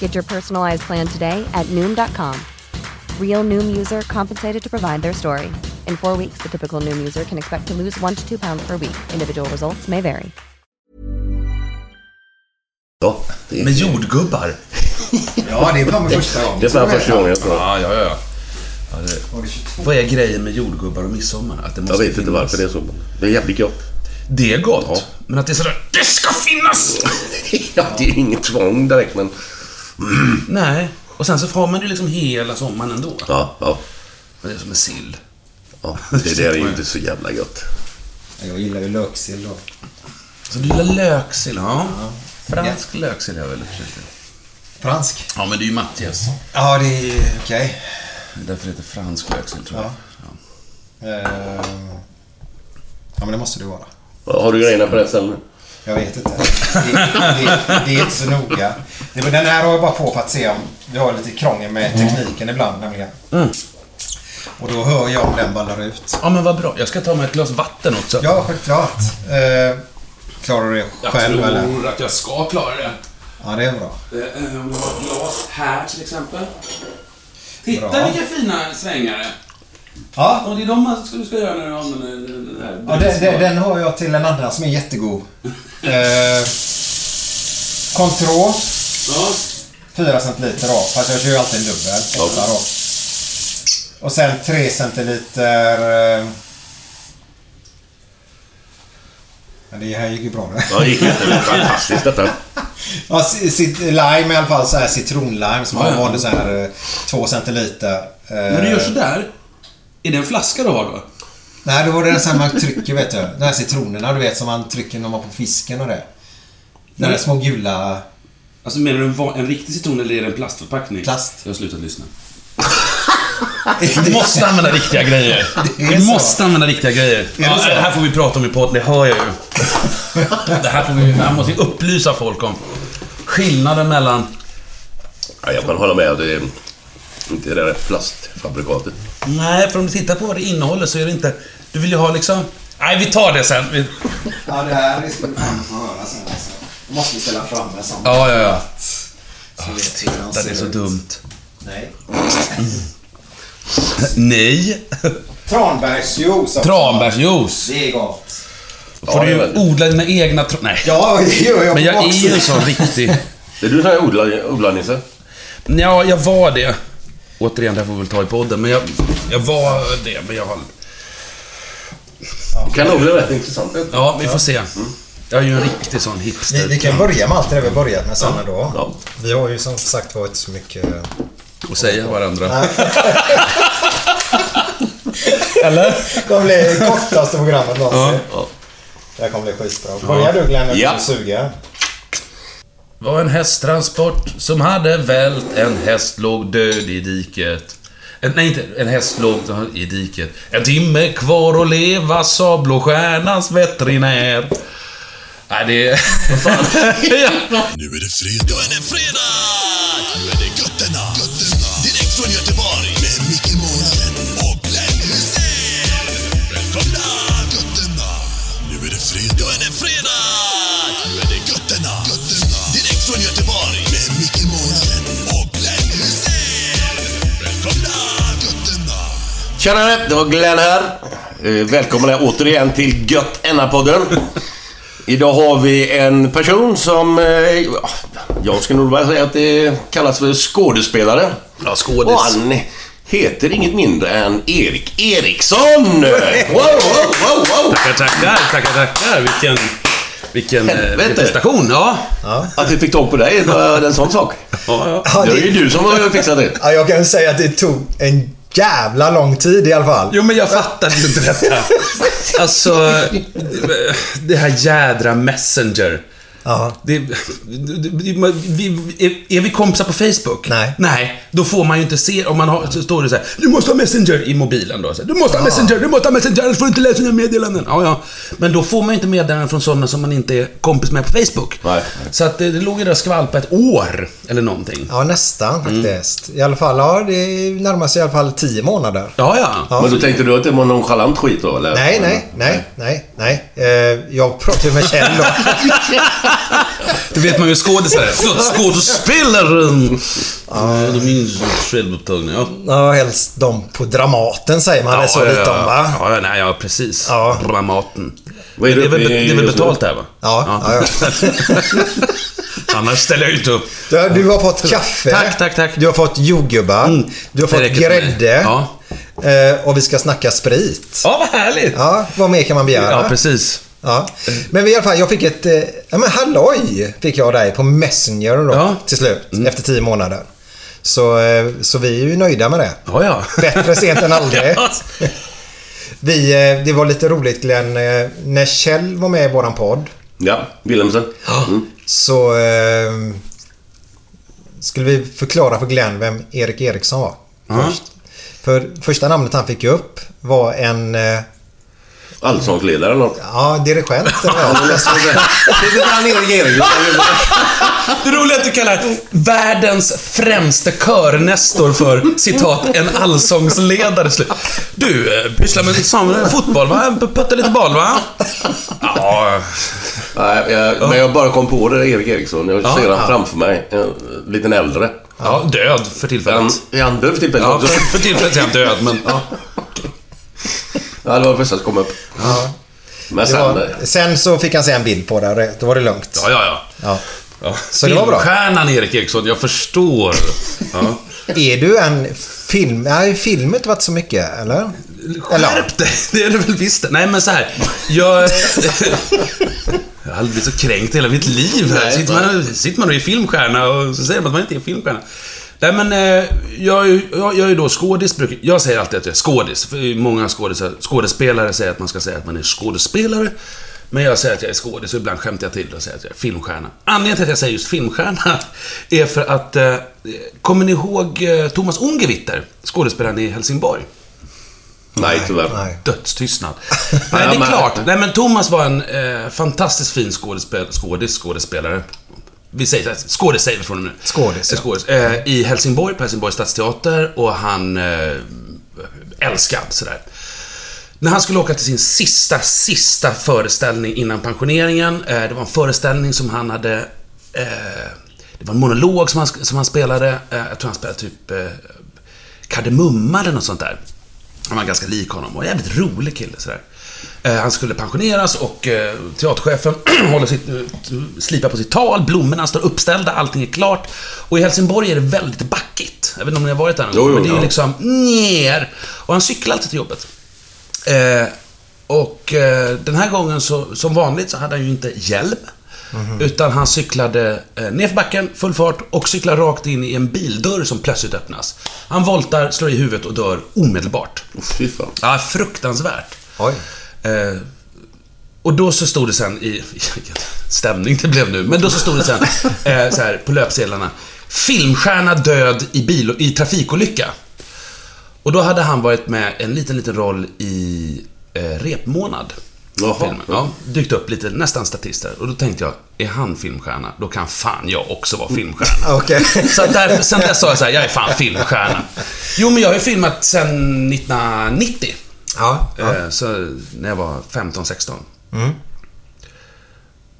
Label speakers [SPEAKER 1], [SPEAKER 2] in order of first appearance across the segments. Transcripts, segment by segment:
[SPEAKER 1] Get your personalized plan today at Noom.com. Real Noom user compensated to provide their story. In four weeks, the typical Noom user can expect to lose one to two pounds per week. Individual results may vary.
[SPEAKER 2] Ja, det är,
[SPEAKER 3] Med jordgubbar.
[SPEAKER 4] Ja, det är fan första gången.
[SPEAKER 2] det är fan första gången jag tror.
[SPEAKER 3] Ja, ja, ja. ja det, vad är grejen med jordgubbar och midsommar? Att det måste
[SPEAKER 2] Jag vet inte
[SPEAKER 3] finnas.
[SPEAKER 2] varför det är så. Det är jävligt gott.
[SPEAKER 3] Det är gott.
[SPEAKER 2] Ja.
[SPEAKER 3] Men att det är sådär, det ska finnas!
[SPEAKER 2] ja, det är inget tvång direkt, men...
[SPEAKER 3] Nej. Och sen så får man det liksom hela sommaren ändå.
[SPEAKER 2] Ja, ja.
[SPEAKER 3] Och det är som en sill.
[SPEAKER 2] ja det där är ju inte så jävla gott.
[SPEAKER 4] Jag gillar ju löksill då.
[SPEAKER 3] Så du gillar löksill? Ja. Fransk löksill är jag väldigt förtjust i.
[SPEAKER 4] Fransk?
[SPEAKER 3] Ja, men det är ju Mattias.
[SPEAKER 4] Ja, det är okej.
[SPEAKER 3] Det är därför det heter fransk löksill, tror jag.
[SPEAKER 4] Ja. Eh, Ja, men det måste det vara.
[SPEAKER 2] Har du grejerna på rätt ställe nu?
[SPEAKER 4] Jag vet inte. Det, det, det är inte så noga. Det, den här har jag bara på för att se om vi har lite krångel med tekniken ibland nämligen. Och då hör jag om den ballar ut.
[SPEAKER 3] Ja, men vad bra. Jag ska ta mig ett glas vatten också.
[SPEAKER 4] Ja, självklart. Eh, klarar du det
[SPEAKER 3] jag
[SPEAKER 4] själv
[SPEAKER 3] tror
[SPEAKER 4] eller?
[SPEAKER 3] att jag ska klara det.
[SPEAKER 4] Ja, det är bra.
[SPEAKER 3] Eh, Om vi har ett glas här till exempel. Titta
[SPEAKER 4] Bra.
[SPEAKER 3] vilka fina svängare.
[SPEAKER 4] Ja,
[SPEAKER 3] Och det är de man ska, ska göra när du använder den här.
[SPEAKER 4] ja den, den, den har jag till en annan som är jättegod. Eh, Contro,
[SPEAKER 3] Ja.
[SPEAKER 4] 4 centiliter då. Fast jag kör ju alltid en dubbel. Då. Och sen 3 centiliter... Eh, men det här gick ju bra.
[SPEAKER 2] Ja, det gick jättebra. Fantastiskt detta.
[SPEAKER 4] Ja, cit- lime i alla fall. Så här citronlime som
[SPEAKER 3] Ja,
[SPEAKER 4] har
[SPEAKER 3] ja.
[SPEAKER 4] vanlig så här eh, 2 centiliter. Eh,
[SPEAKER 3] När du gör sådär. Är det en flaska du har då?
[SPEAKER 4] Nej, då var det den här man trycker vet du. De här citronerna du vet som man trycker när man på fisken och det. De där
[SPEAKER 3] Nej.
[SPEAKER 4] små gula...
[SPEAKER 3] Alltså menar du en, en riktig citron eller är det en plastförpackning?
[SPEAKER 4] Plast.
[SPEAKER 3] Jag har slutat lyssna. Vi måste använda riktiga grejer. Vi
[SPEAKER 4] så.
[SPEAKER 3] måste använda riktiga grejer.
[SPEAKER 4] det
[SPEAKER 3] Ja, det här får vi prata om i podden, det hör jag ju. Det här, får vi, det här måste vi upplysa folk om. Skillnaden mellan...
[SPEAKER 2] Ja, jag kan hålla med. Det är inte det där plastfabrikatet.
[SPEAKER 3] Nej, för om du tittar på vad det innehåller så är det inte... Du vill ju ha liksom... Nej, vi tar det sen. Vi...
[SPEAKER 4] Ja, det här är skulle man få höra sen alltså. Då måste vi ställa fram en sån.
[SPEAKER 3] Ja, ja, ja.
[SPEAKER 4] Så vet vi hur
[SPEAKER 3] Det är så
[SPEAKER 4] ut.
[SPEAKER 3] dumt.
[SPEAKER 4] Nej.
[SPEAKER 3] Nej.
[SPEAKER 4] Tranbärsjuice också.
[SPEAKER 3] Tranbärsjuice.
[SPEAKER 4] Det är gott.
[SPEAKER 3] Får
[SPEAKER 2] Ja,
[SPEAKER 3] du
[SPEAKER 2] det är väldigt-
[SPEAKER 3] odla dina egna tran... Nej.
[SPEAKER 4] Ja, det gör jag
[SPEAKER 3] Men jag är ju en sån riktig...
[SPEAKER 2] Det är du som är odlar, odlarnisse?
[SPEAKER 3] Ja, jag var det. Återigen, det här får vi väl ta i podden, men jag, jag var det, men jag har...
[SPEAKER 2] Det kan nog bli rätt intressant.
[SPEAKER 3] Ja, vi får se. Jag är ju en riktig sån hipster.
[SPEAKER 4] Vi, vi kan börja med allt det vi börjat med sen då.
[SPEAKER 2] Ja.
[SPEAKER 4] Vi har ju som sagt varit så mycket...
[SPEAKER 3] Och säga varandra.
[SPEAKER 4] Eller? Det kommer bli kortaste programmet någonsin.
[SPEAKER 2] Ja.
[SPEAKER 4] Det här kommer bli skitbra. Börja du Glenn, du
[SPEAKER 2] Ja.
[SPEAKER 4] är sugen.
[SPEAKER 3] Var en hästtransport som hade vält. En häst låg död i diket. En, nej, inte en häst låg i diket. En timme kvar att leva, sa Blåstjärnans veterinär. Nej, det... Vad fan? ja.
[SPEAKER 5] Nu är det fredag. Nu är det fredag!
[SPEAKER 2] Tjenare, det var Glenn här. Eh, Välkomna återigen till Gött podden Idag har vi en person som... eh, ja, Jag skulle nog bara säga att det kallas för skådespelare.
[SPEAKER 3] Ja, skådis.
[SPEAKER 2] Och han heter inget mindre än Erik Eriksson! Wow, wow, wow, wow!
[SPEAKER 3] Tackar, tackar, tackar, tackar. Vilken, vilken, eh, vilken prestation. Ja.
[SPEAKER 2] Att vi fick tag på dig, var det en sån sak?
[SPEAKER 3] Ja, ja.
[SPEAKER 4] Ja,
[SPEAKER 2] Det är ju du som har fixat det.
[SPEAKER 4] ja, jag kan säga att det tog en jävla lång tid i alla fall.
[SPEAKER 3] Jo, men jag fattade ju inte detta. Alltså, det här jädra Messenger.
[SPEAKER 4] Ja.
[SPEAKER 3] Det, det, det, vi, är, är vi kompisar på Facebook?
[SPEAKER 4] Nej.
[SPEAKER 3] Nej, då får man ju inte se, om man har, så står det så här, du måste ha Messenger i mobilen då. Så här, du måste ha Messenger, du måste ha Messenger, annars får du inte läsa dina meddelanden. Ja, ja. Men då får man ju inte meddelanden från sådana som man inte är kompis med på Facebook.
[SPEAKER 2] Nej.
[SPEAKER 3] Så att det, det låg ju där skvalpa ett år, eller någonting.
[SPEAKER 4] Ja, nästan faktiskt. I alla fall, ja, det närmar sig i alla fall tio månader.
[SPEAKER 3] Ja, ja.
[SPEAKER 2] Men då tänkte du att det var nonchalant skit då, eller?
[SPEAKER 4] Nej, nej, nej, nej, nej. Eh, jag pratade ju med Kjell då.
[SPEAKER 3] Det vet man ju skådisar är. Förlåt, skådespelaren! Ja, de är ju självupptagna. Ja.
[SPEAKER 4] Ja, helst de på Dramaten säger man väl så lite om va?
[SPEAKER 3] Ja, ja, nej, ja, precis.
[SPEAKER 4] Ja.
[SPEAKER 3] Dramaten.
[SPEAKER 2] Vad är
[SPEAKER 3] det,
[SPEAKER 2] du
[SPEAKER 3] är väl, det är väl betalt där, va?
[SPEAKER 4] Ja, ja. ja.
[SPEAKER 3] Annars ställer jag inte upp.
[SPEAKER 4] Du, du har fått kaffe.
[SPEAKER 3] Tack, tack, tack.
[SPEAKER 4] Du har fått jordgubbar. Du har
[SPEAKER 3] Det
[SPEAKER 4] fått grädde.
[SPEAKER 3] Ja.
[SPEAKER 4] Eh, och vi ska snacka sprit.
[SPEAKER 3] Ja, vad härligt!
[SPEAKER 4] Ja, vad mer kan man begära?
[SPEAKER 3] Ja, precis.
[SPEAKER 4] Ja. Men i alla fall, jag fick ett... eh, Ja men halloj! Fick jag dig på Messenger då,
[SPEAKER 3] Ja. Mm.
[SPEAKER 4] till slut. Efter tio månader. Så, eh, så vi är ju nöjda med det.
[SPEAKER 3] Ja, ja.
[SPEAKER 4] Bättre sent än aldrig. Vi, eh, det var lite roligt Glenn, eh, när Kjell var med i våran podd.
[SPEAKER 2] Ja, Wilhelmsen. Mm.
[SPEAKER 4] Så eh, skulle vi förklara för Glenn vem Erik Eriksson var. Först. För första namnet han fick upp var en eh,
[SPEAKER 2] Allsångsledare eller något.
[SPEAKER 4] ja, dirigent. eller
[SPEAKER 2] så. Det är han.
[SPEAKER 3] Det roliga att du kallar världens främste körnestor för citat, en allsångsledare. Slut. Du, eh, pysslar med fotboll va? Puttar lite boll va? Ja,
[SPEAKER 2] Nej, jag, men jag bara kom på det, Erik Eriksson. Jag
[SPEAKER 3] Ja,
[SPEAKER 2] ser han
[SPEAKER 3] ja.
[SPEAKER 2] framför mig. En liten äldre.
[SPEAKER 3] ja död för
[SPEAKER 2] Är
[SPEAKER 3] tillfället.
[SPEAKER 2] han, är han död för tillfället
[SPEAKER 3] Ja, för, för tillfället är han död, men... Ja.
[SPEAKER 2] Ja, det var det första som kom upp. Men
[SPEAKER 4] Det
[SPEAKER 2] sen...
[SPEAKER 4] var, sen så fick han se en bild på det och det- då var det lugnt.
[SPEAKER 3] Ja, ja, ja.
[SPEAKER 4] Ja.
[SPEAKER 3] ja.
[SPEAKER 4] Så det var bra.
[SPEAKER 3] Filmstjärnan Erik Eriksson, jag förstår. Ja.
[SPEAKER 4] Är du en film... Nej, film har inte varit så mycket, eller?
[SPEAKER 3] Skärp dig! Det är det väl visst. Nej, men så här. Jag... Jag har aldrig blivit så kränkt i hela mitt liv. Här.
[SPEAKER 2] Nej,
[SPEAKER 3] Sitter, man, sitter man och är filmstjärna och så säger man att man inte är filmstjärna. Nej, men eh, jag, är ju- jag, jag är då skådis. Jag säger alltid att jag är skådis. För många skådisar, skådespelare säger att man ska säga att man är skådespelare. Men jag säger att jag är skådis och ibland skämtar jag till det och säger att jag är filmstjärna. Anledningen till att jag säger just filmstjärna är för att... Eh, kommer ni ihåg eh, Thomas Ungewitter? Skådespelaren i Helsingborg?
[SPEAKER 2] Nej, tyvärr.
[SPEAKER 4] Nej.
[SPEAKER 3] Dödstystnad. Nej, det är klart. Nej, men Thomas var en eh, fantastiskt fin skådespel, skådis, skådespelare. Vi säger så här, skådis säger vi från och nu.
[SPEAKER 4] Skådis,
[SPEAKER 3] Eh,
[SPEAKER 4] ja.
[SPEAKER 3] skådis. Eh, I Helsingborg, på Helsingborgs stadsteater och han... Eh, älskad sådär. När han skulle åka till sin sista, sista föreställning innan pensioneringen. Eh, det var en föreställning som han hade... Eh, det var en monolog som han, som han spelade. Eh, jag tror han spelade typ... Kardemumma eller något sånt där. Han var ganska lik honom och jävligt rolig kille sådär. Eh, han skulle pensioneras och eh, teaterchefen håller sitt, eh, slipar på sitt tal, blommorna står uppställda, allting är klart. Och i Helsingborg är det väldigt backigt. Jag vet inte om ni har varit där någon gång, men det är ju
[SPEAKER 2] ja.
[SPEAKER 3] liksom ner. Och han cyklar alltid till jobbet. Och den här gången så, som vanligt så hade han ju inte hjälm. Utan han cyklade eh, ner för backen, full fart och cyklar rakt in i en bildörr som plötsligt öppnas. Han voltar, slår i huvudet och dör omedelbart.
[SPEAKER 2] Oh, fy fan.
[SPEAKER 3] Ja, fruktansvärt.
[SPEAKER 4] Oj.
[SPEAKER 3] Eh, och då så stod det sen i... Stämning det blev nu. Men då så stod det sen eh, så här, på löpsedlarna. Filmstjärna död i, bil, i trafikolycka. Och då hade han varit med en liten, liten roll i eh, Repmånad.
[SPEAKER 2] Jaha.
[SPEAKER 3] Filmen. Ja, dykt upp lite, nästan statister. Och då tänkte jag, är han filmstjärna? Då kan fan jag också vara filmstjärna.
[SPEAKER 4] Okej.
[SPEAKER 3] Så därför, sen dess sa jag så här, jag är fan filmstjärna. Jo, men jag har ju filmat sen 1990.
[SPEAKER 4] Ja. ja.
[SPEAKER 3] Eh, Så när jag var 15-16.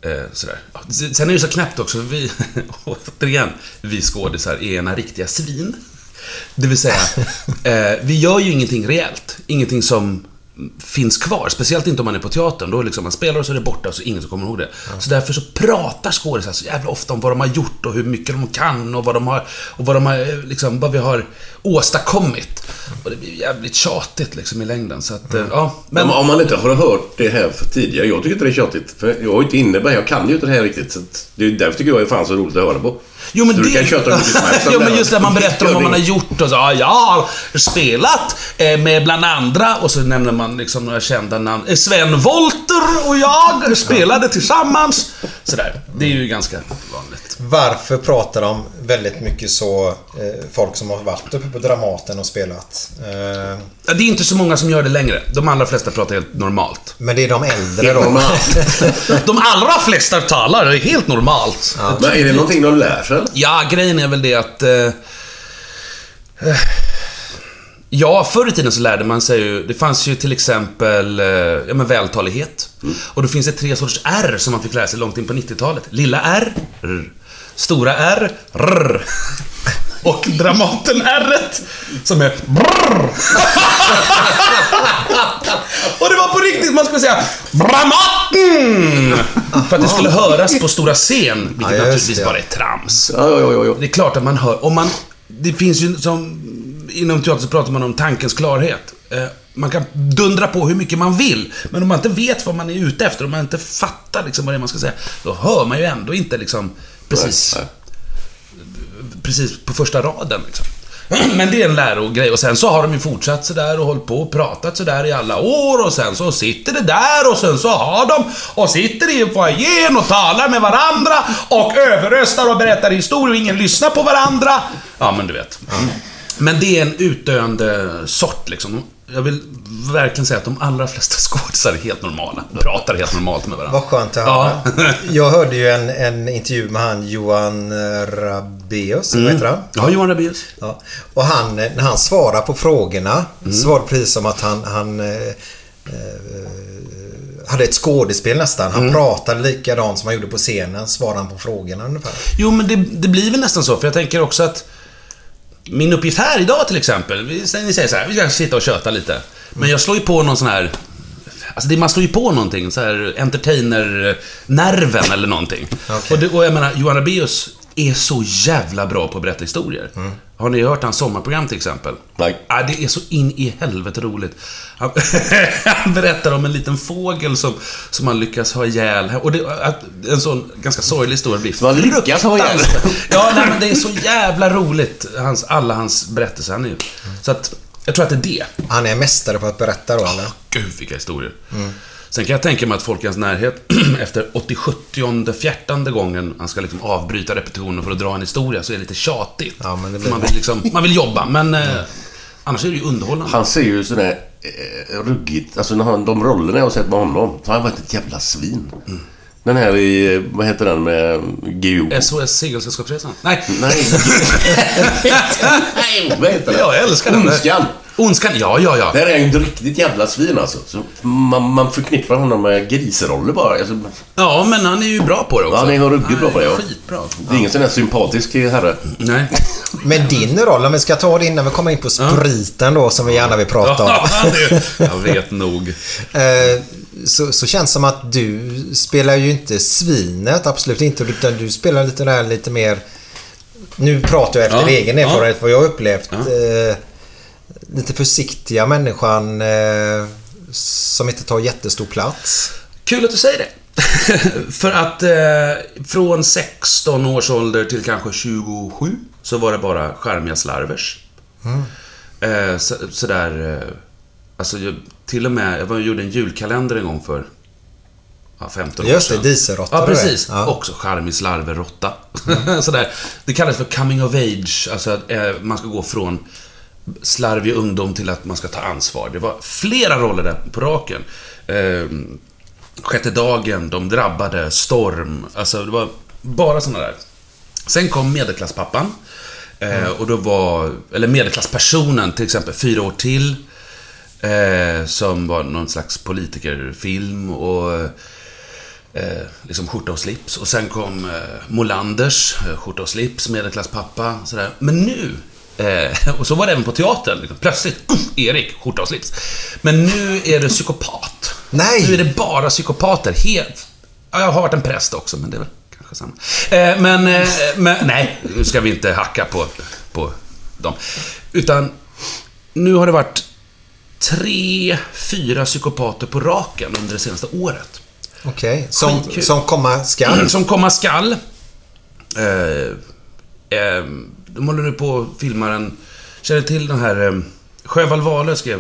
[SPEAKER 3] Eh, Sådär. Sen är det så knäppt också, vi, återigen, vi skådisar är ena riktiga svin. Det vill säga, eh, vi gör ju ingenting reellt. Ingenting som finns kvar. Speciellt inte om man är på teatern. Då liksom man spelar och så är det borta och så är det ingen som kommer ihåg det. Så därför så pratar skådisar så jävla ofta om vad de har gjort och hur mycket de kan och vad de har, och vad de har, eh, liksom, vad vi har åstadkommit. Och det blir jävligt tjatigt liksom i längden. Så att, eh, ja.
[SPEAKER 2] Men
[SPEAKER 3] Men,
[SPEAKER 2] om man inte har hört det här för tidigare. Jag tycker inte det är tjatigt. För jag är inte inne Jag kan ju inte det här riktigt. Så det är därför tycker jag det är fan så roligt att höra på.
[SPEAKER 3] Jo men
[SPEAKER 2] så
[SPEAKER 3] det...
[SPEAKER 2] du kan köta hur som helst om
[SPEAKER 3] jo men just det, man berättar om vad man har gjort och så, ja, jag har spelat eh, med bland andra och så nämner man liksom några kända namn. Eh, Sven Wollter och jag spelade tillsammans. Sådär. Det är ju ganska vanligt.
[SPEAKER 4] Varför pratar de väldigt mycket så, eh, folk som har varit uppe på Dramaten och spelat? Eh,
[SPEAKER 3] Ja, Det är inte så många som gör det längre. De allra flesta pratar helt normalt.
[SPEAKER 4] men det är de äldre då?
[SPEAKER 3] De allra flesta talar helt normalt.
[SPEAKER 2] Men är det någonting de lär sig?
[SPEAKER 3] Ja, grejen är väl det att... Eh, eh, ja, förr i tiden så lärde man sig ju... Det fanns ju till exempel eh, ja, men vältalighet. Och då finns det tre sorters R som man fick lära sig långt in på 90-talet. Lilla R, R. Stora R, R. Och Dramaten-R som är brrr. Och det var på riktigt, man skulle säga Dramaten! För att det skulle höras på stora scen, vilket
[SPEAKER 4] Ja,
[SPEAKER 3] naturligtvis
[SPEAKER 4] det.
[SPEAKER 3] bara är trams.
[SPEAKER 2] Ja, ja.
[SPEAKER 3] Det är klart att man hör, om man... Det finns ju som... Inom teater så pratar man om tankens klarhet. Eh, Man kan dundra på hur mycket man vill, men om man inte vet vad man är ute efter, om man inte fattar liksom vad det är man ska säga, då hör man ju ändå inte liksom precis,
[SPEAKER 2] Nej,
[SPEAKER 3] precis på första raden. Liksom. Men det är en lärogrej och sen så har de ju fortsatt sådär och hållit på och pratat sådär i alla år och sen så sitter det där och sen så har de och sitter i foajén och talar med varandra och överröstar och berättar historier och ingen lyssnar på varandra. Ja, men du vet. Men det är en utdöende sort liksom. Jag vill verkligen säga att de allra flesta skådisar är helt normala. De pratar helt normalt med varandra.
[SPEAKER 4] Vad skönt att höra. Jag hörde ju en, en intervju med han Johan eh, Rabaeus, vad heter han?
[SPEAKER 3] Ja, Johan Rabaeus.
[SPEAKER 4] Ja. Och han, när han svarar på frågorna
[SPEAKER 3] Mm.
[SPEAKER 4] så var det precis som att han, han eh, eh, hade ett skådespel nästan.
[SPEAKER 3] Mm.
[SPEAKER 4] Han pratade likadant som han gjorde på scenen, svarade han på frågorna ungefär.
[SPEAKER 3] Jo, men det, det blir väl nästan så, för jag tänker också att min uppgift här idag till exempel, vi, ni säger så här, vi ska sitta och köta lite. Men jag slår ju på någon sån här... Alltså det, man slår ju på någonting, så här entertainer-nerven eller någonting.
[SPEAKER 4] Okej.
[SPEAKER 3] Och, det, och jag menar, Johan Rabaeus är så jävla bra på att berätta historier. Har ni hört hans sommarprogram till exempel?
[SPEAKER 2] Nej.
[SPEAKER 3] Ja, det är så in i helvete roligt. Han, han berättar om en liten fågel som, som han lyckas ha ihjäl. Och det, att, en sån ganska sorglig historia blir
[SPEAKER 2] Som han lyckas ha ihjäl?
[SPEAKER 3] Ja, nej, men det är så jävla roligt. Hans, alla hans berättelser. Han är, ju- så att, jag tror att det är det.
[SPEAKER 4] Han är mästare på att berätta då, eller?
[SPEAKER 3] Gud, vilka historier. Sen kan jag tänka mig att folk i hans närhet, efter 80-70 fjärtande gången han ska liksom avbryta repetitionen för att dra en historia, så är det lite tjatigt.
[SPEAKER 4] Ja, men det blir-
[SPEAKER 3] man, vill liksom, man vill jobba, men eh, annars är det ju underhållande.
[SPEAKER 2] Han ser ju sådär eh, ruggigt... Alltså när han, de rollerna jag har sett med honom, så har han varit ett jävla svin. Den här i... Vad heter den med GO?
[SPEAKER 3] SOS Segelsällskapsresan? Nej.
[SPEAKER 2] Nej. Nej, vad heter den?
[SPEAKER 3] Ja, jag älskar den.
[SPEAKER 2] Ondskan.
[SPEAKER 3] Ondskan, ja, ja, ja.
[SPEAKER 2] Där är han ju ett riktigt jävla svin alltså. Så man, man förknippar honom med grisroller bara. Alltså,
[SPEAKER 3] Ja, men han är ju bra på det också.
[SPEAKER 2] Ja, han är ruggigt bra på det, ja.
[SPEAKER 3] Skitbra.
[SPEAKER 2] det är ingen sån där sympatisk herre.
[SPEAKER 3] Nej.
[SPEAKER 4] Men din roll, om vi ska ta det innan vi kommer in på spriten då, som vi gärna vill prata om.
[SPEAKER 3] Ja, det- jag vet nog.
[SPEAKER 4] Eh, så, så känns det som att du spelar ju inte svinet, absolut inte. Utan du spelar lite där lite mer... Nu pratar jag efter
[SPEAKER 3] Ja,
[SPEAKER 4] egen
[SPEAKER 3] ja.
[SPEAKER 4] erfarenhet, vad jag har upplevt.
[SPEAKER 3] Ja.
[SPEAKER 4] Lite försiktiga människan eh, som inte tar jättestor plats.
[SPEAKER 3] Kul att du säger det. För att eh, från 16 års ålder till kanske 27 så var det bara charmiga slarvers. Eh, så, sådär... Eh, alltså, jag, till och med... Jag var, gjorde en julkalender en gång för ja, 15 år
[SPEAKER 4] Just det,
[SPEAKER 3] sedan.
[SPEAKER 4] dieselråtta
[SPEAKER 3] Ja, precis.
[SPEAKER 4] Ja.
[SPEAKER 3] Också charmig slarverråtta. Sådär. Det kallas för coming of age. Alltså att eh, man ska gå från slarvig ungdom till att man ska ta ansvar. Det var flera roller där på raken. Eh, Sjätte dagen, De drabbade, Storm. Alltså det var bara såna där. Sen kom Medelklasspappan. Eh, och då var, eller Medelklasspersonen till exempel, Fyra år till. Eh, som var någon slags politikerfilm och eh, liksom skjorta och slips. Och sen kom eh, Molanders, skjorta och slips, medelklasspappa. Sådär. Men nu Eh, och så var det även på teatern. Liksom. Plötsligt, uff, Erik, skjorta och slips. Men nu är det psykopat.
[SPEAKER 4] Nej!
[SPEAKER 3] Nu är det bara psykopater. Helt... Ja, jag har varit en präst också, men det är väl kanske samma. Eh, men, eh, men, nej, nu ska vi inte hacka på, på dem. Utan, nu har det varit tre, fyra psykopater på raken under det senaste året.
[SPEAKER 4] Okej. Som,
[SPEAKER 3] Skitkul.
[SPEAKER 4] som komma skall.
[SPEAKER 3] Som komma skall. Eh, de håller nu på och filmar en... Känner till den här... Eh, Sjöwall Wahlöö skrev...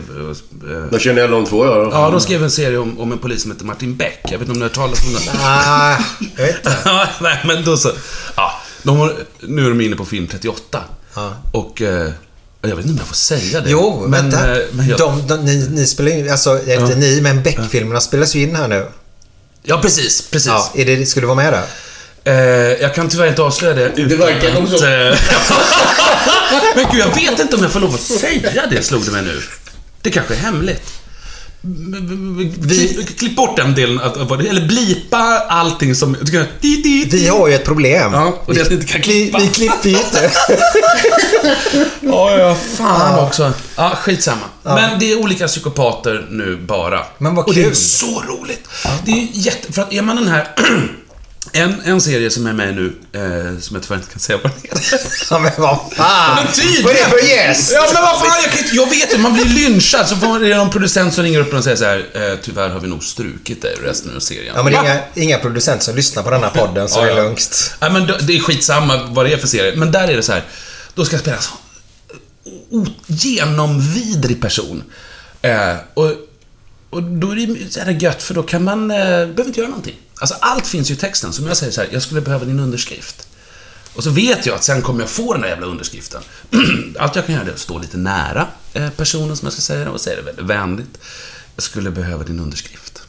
[SPEAKER 3] Eh,
[SPEAKER 2] Då känner jag de två, ja.
[SPEAKER 3] ja, de skrev en serie om, om en polis som heter Martin Beck. Jag vet inte om ni har hört talas om den?
[SPEAKER 4] Ah, jag vet inte.
[SPEAKER 3] Nej, men då så. Ja, de har, nu är de inne på film 38.
[SPEAKER 4] Ja.
[SPEAKER 3] Och... Eh, jag vet inte om jag får säga det.
[SPEAKER 4] Jo, vänta.
[SPEAKER 3] eh, men jag,
[SPEAKER 4] de, de, ni, ni spelar in, alltså inte ni, men Beck-filmerna spelas ju in här nu.
[SPEAKER 3] ja, precis. Precis.
[SPEAKER 4] Ja, är det, ska du vara med där?
[SPEAKER 3] Eh, jag kan tyvärr inte avslöja det.
[SPEAKER 2] Det verkar nog så.
[SPEAKER 3] eh, Men gud, jag vet inte om jag får lov att säga det, slog det mig nu. Det kanske är hemligt. Klipp, klipp bort den delen, eller blipa allting som...
[SPEAKER 4] Vi har ju ett problem.
[SPEAKER 3] Ja, och det är att ni inte kan
[SPEAKER 4] vi,
[SPEAKER 3] klippa.
[SPEAKER 4] vi klipper ju inte.
[SPEAKER 3] Ja, ja, fan också. Ja, skitsamma. Men det är olika psykopater nu bara.
[SPEAKER 4] Men vad
[SPEAKER 3] Och det är
[SPEAKER 4] kul.
[SPEAKER 3] så roligt. Det är jätte... För att är man den här... En, en serie som är med nu, eh, som jag tyvärr inte kan säga vad den heter.
[SPEAKER 4] Ja, men vad fan.
[SPEAKER 3] Men tydligen.
[SPEAKER 4] Vad är det för gäst?
[SPEAKER 3] Ja, men vad fan, jag, kan inte, jag vet ju, man blir lynchad. Så får det är någon producent som ringer upp och säger så här, eh, tyvärr har vi nog strukit dig resten av serien.
[SPEAKER 4] Ja, men det är inga, inga producenter som lyssnar på den här podden, så
[SPEAKER 3] Ja,
[SPEAKER 4] det är
[SPEAKER 3] ja.
[SPEAKER 4] lugnt.
[SPEAKER 3] Nej, men då- det är skitsamma vad det är för serie. Men där är det så här, då ska jag spela så o- genomvidrig person. Eh, och, och då är det så här gött, för då kan man, eh, behöver inte göra någonting. Alltså allt finns ju i texten. Som jag säger så här, jag skulle behöva din underskrift. Och så vet jag att sen kommer jag få den där jävla underskriften. Allt jag kan göra är att stå lite nära eh, personen som jag ska säga det och säga det väldigt vänligt. Jag skulle behöva din underskrift.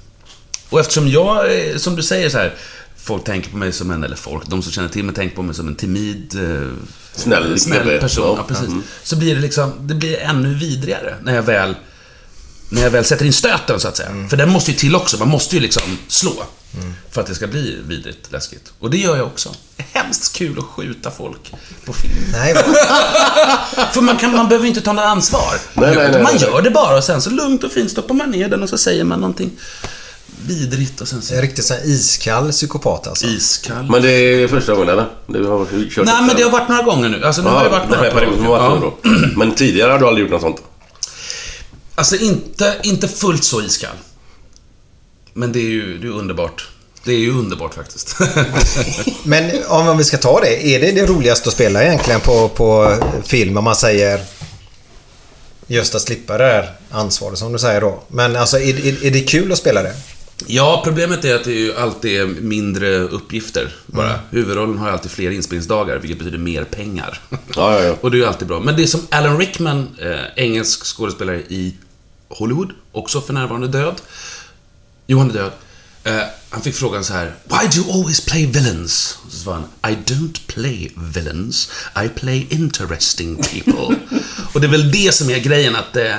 [SPEAKER 3] Och eftersom jag, eh, som du säger så här, folk tänker på mig som en, eller folk, de som känner till mig tänker på mig som en timid, eh,
[SPEAKER 2] Snäll
[SPEAKER 3] snäll person. Ja. precis.
[SPEAKER 2] Mm.
[SPEAKER 3] Så blir det liksom, det blir ännu vidrigare när jag väl, när jag väl sätter in stöten så att säga.
[SPEAKER 2] Mm.
[SPEAKER 3] För den måste ju till också, man måste ju liksom slå. För att det ska bli vidrigt läskigt. Och det gör jag också. Hemskt kul att skjuta folk på film.
[SPEAKER 4] Nej,
[SPEAKER 3] För man, kan, man behöver inte ta något ansvar.
[SPEAKER 2] Nej, nej, nej,
[SPEAKER 3] man
[SPEAKER 2] nej.
[SPEAKER 3] gör det bara och sen så lugnt och fint stoppar man ner den och så säger man någonting vidrigt och sen så...
[SPEAKER 4] en riktigt sån här iskall psykopat alltså.
[SPEAKER 3] Iskall.
[SPEAKER 2] Men det är första gången, eller? Du har kört
[SPEAKER 3] Nej, men det har varit några gånger nu. Alltså, nu har det varit några
[SPEAKER 2] varit
[SPEAKER 3] Ja.
[SPEAKER 2] Men tidigare har du aldrig gjort något sånt?
[SPEAKER 3] Alltså, inte, inte fullt så iskall. Men det är ju det är underbart. Det är ju underbart faktiskt.
[SPEAKER 4] Men om vi ska ta det, är det det roligaste att spela egentligen på, på film om man säger just att slippa det där ansvaret som du säger då. Men alltså är, är, är det kul att spela det?
[SPEAKER 3] Ja, problemet är att det är ju alltid mindre uppgifter bara. Huvudrollen har ju alltid fler inspelningsdagar, vilket betyder mer pengar.
[SPEAKER 2] Ja, ja, ja.
[SPEAKER 3] Och det är ju alltid bra. Men det är som Alan Rickman, eh, engelsk skådespelare i Hollywood, också för närvarande död. Jo, han är död. Eh, han fick frågan så här, Why do you always play villains? Och så svarade han, I don't play villains, I play interesting people. och det är väl det som är grejen, att eh,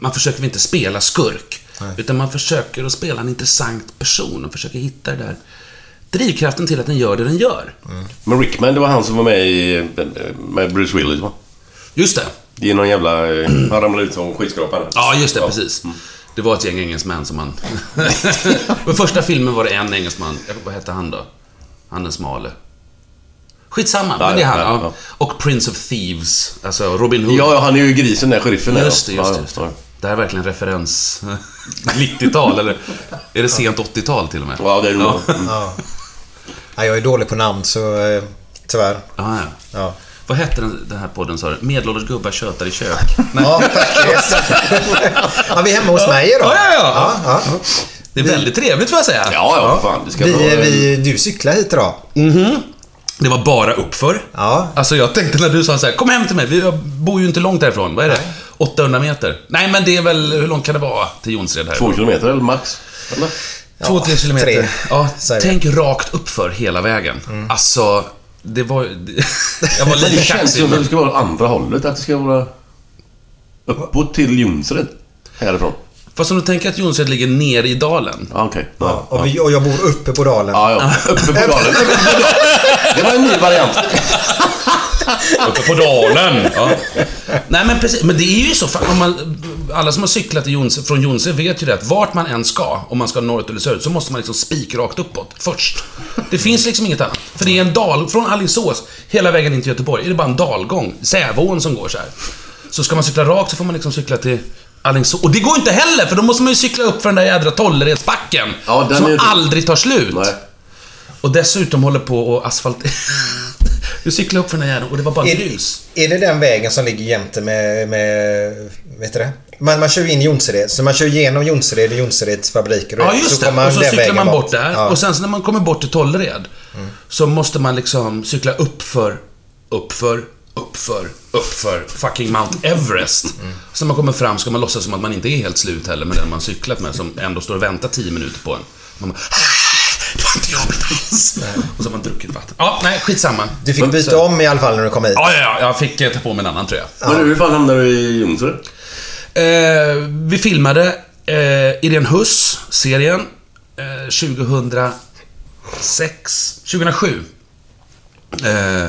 [SPEAKER 3] man försöker inte spela skurk. Utan man försöker att spela en intressant person och försöker hitta det där drivkraften till att den gör det den gör.
[SPEAKER 2] Men Rickman, det var han som var med i... Med Bruce Willis, va?
[SPEAKER 3] Just det.
[SPEAKER 2] Det är någon jävla... eh, Han ramlade ut som skyskrapare.
[SPEAKER 3] Ja, just det, precis. Det var ett gäng engelsmän som man... På första filmen var det en engelsman. Vad hette han då? Han den smale. Skitsamma,
[SPEAKER 2] Ja,
[SPEAKER 3] men det är han.
[SPEAKER 2] ja,
[SPEAKER 3] Ja,
[SPEAKER 2] ja.
[SPEAKER 3] Och Prince of Thieves, alltså Robin Hood.
[SPEAKER 2] Ja, ja, han är ju grisen där, sheriffen där.
[SPEAKER 3] Just det, just
[SPEAKER 2] ja.
[SPEAKER 3] det. Just det. Det här är verkligen referens 90-tal, eller är det sent 80-tal till och med?
[SPEAKER 2] ja. det är nog...
[SPEAKER 3] Ja.
[SPEAKER 4] Ja. ja jag är dålig på namn så eh, tyvärr.
[SPEAKER 3] Ja, ja.
[SPEAKER 4] Ja.
[SPEAKER 3] Vad hette den, den här podden sa du? Medelålders gubbar tjötar i kök.
[SPEAKER 4] Ja, faktiskt. ja, vi är hemma hos mig idag.
[SPEAKER 3] Ja, ja, ja.
[SPEAKER 4] ja.
[SPEAKER 3] Det är väldigt trevligt får jag säga.
[SPEAKER 2] Ja, ja, fan. Det ska
[SPEAKER 4] Vi,
[SPEAKER 2] vara...
[SPEAKER 4] vi, du cyklar hit idag.
[SPEAKER 3] Det var bara uppför.
[SPEAKER 4] Ja.
[SPEAKER 3] Alltså jag tänkte när du sa så här, kom hem till mig, vi bor ju inte långt därifrån. Vad är det? 800 meter? Nej, men det är väl, hur långt kan det vara till Jonsered här?
[SPEAKER 2] Två kilometer eller max? Eller?
[SPEAKER 3] Två, tre kilometer.
[SPEAKER 4] tre,
[SPEAKER 3] ja, tänk rakt uppför hela vägen. Alltså, det var... Det, jag var
[SPEAKER 2] Det
[SPEAKER 3] lite
[SPEAKER 2] känns
[SPEAKER 3] kaxig.
[SPEAKER 2] som att det ska vara andra hållet. Att det ska vara uppåt till Jonsered. Härifrån.
[SPEAKER 3] Fast om du tänker att Jonsered ligger nere i dalen.
[SPEAKER 2] Ja, okej.
[SPEAKER 4] Ja,
[SPEAKER 2] Ja,
[SPEAKER 4] och, vi, och jag bor uppe på dalen.
[SPEAKER 2] ja, ja. Uppe på dalen. Det var en ny variant.
[SPEAKER 3] Uppe på dalen. Ja. Nej men precis, men det är ju så. Om man, alla som har cyklat Jonse, från Jonse vet ju det att vart man än ska, om man ska norrut eller söderut, så måste man liksom spikrakt uppåt först. Det finns liksom inget annat. För det är en dal, från Alingsås hela vägen in till Göteborg, är det bara en dalgång. Sävån som går så här. Så ska man cykla rakt så får man liksom cykla till Alingsås. Och det går inte heller, för då måste man ju cykla upp för den där jädra Tolleredsbacken.
[SPEAKER 2] Ja,
[SPEAKER 3] som aldrig tar slut.
[SPEAKER 2] Nej.
[SPEAKER 3] Och dessutom håller på och asfalt... du cyklar upp för den här jäveln och det var bara
[SPEAKER 4] Är,
[SPEAKER 3] grus.
[SPEAKER 4] är det den vägen som ligger jämte med, med vet du det? Man, man kör in Jonsered, så man kör igenom Jonsered och Jonsereds fabriker.
[SPEAKER 3] Ja, just det.
[SPEAKER 4] kommer
[SPEAKER 3] Och så cyklar man bort där.
[SPEAKER 4] Ja.
[SPEAKER 3] Och sen så när man kommer bort till Tollered, så måste man liksom cykla uppför, uppför, uppför, uppför fucking Mount Everest. Så när man kommer fram ska man låtsas som att man inte är helt slut heller med den man cyklat med, som ändå står och väntar 10 minuter på en. Man bara, det var inte jobbigt alls. Och så har man druckit vatten. Ja, nej, skitsamma.
[SPEAKER 4] Du fick byta om i alla fall när du kom hit.
[SPEAKER 3] Ja, ja, ja. Jag fick eh, ta på mig en annan tröja.
[SPEAKER 2] Men hur fan hamnade du i Jonsered?
[SPEAKER 3] Eh, vi filmade eh, Irene Huss-serien eh, 2006, 2007. Eh,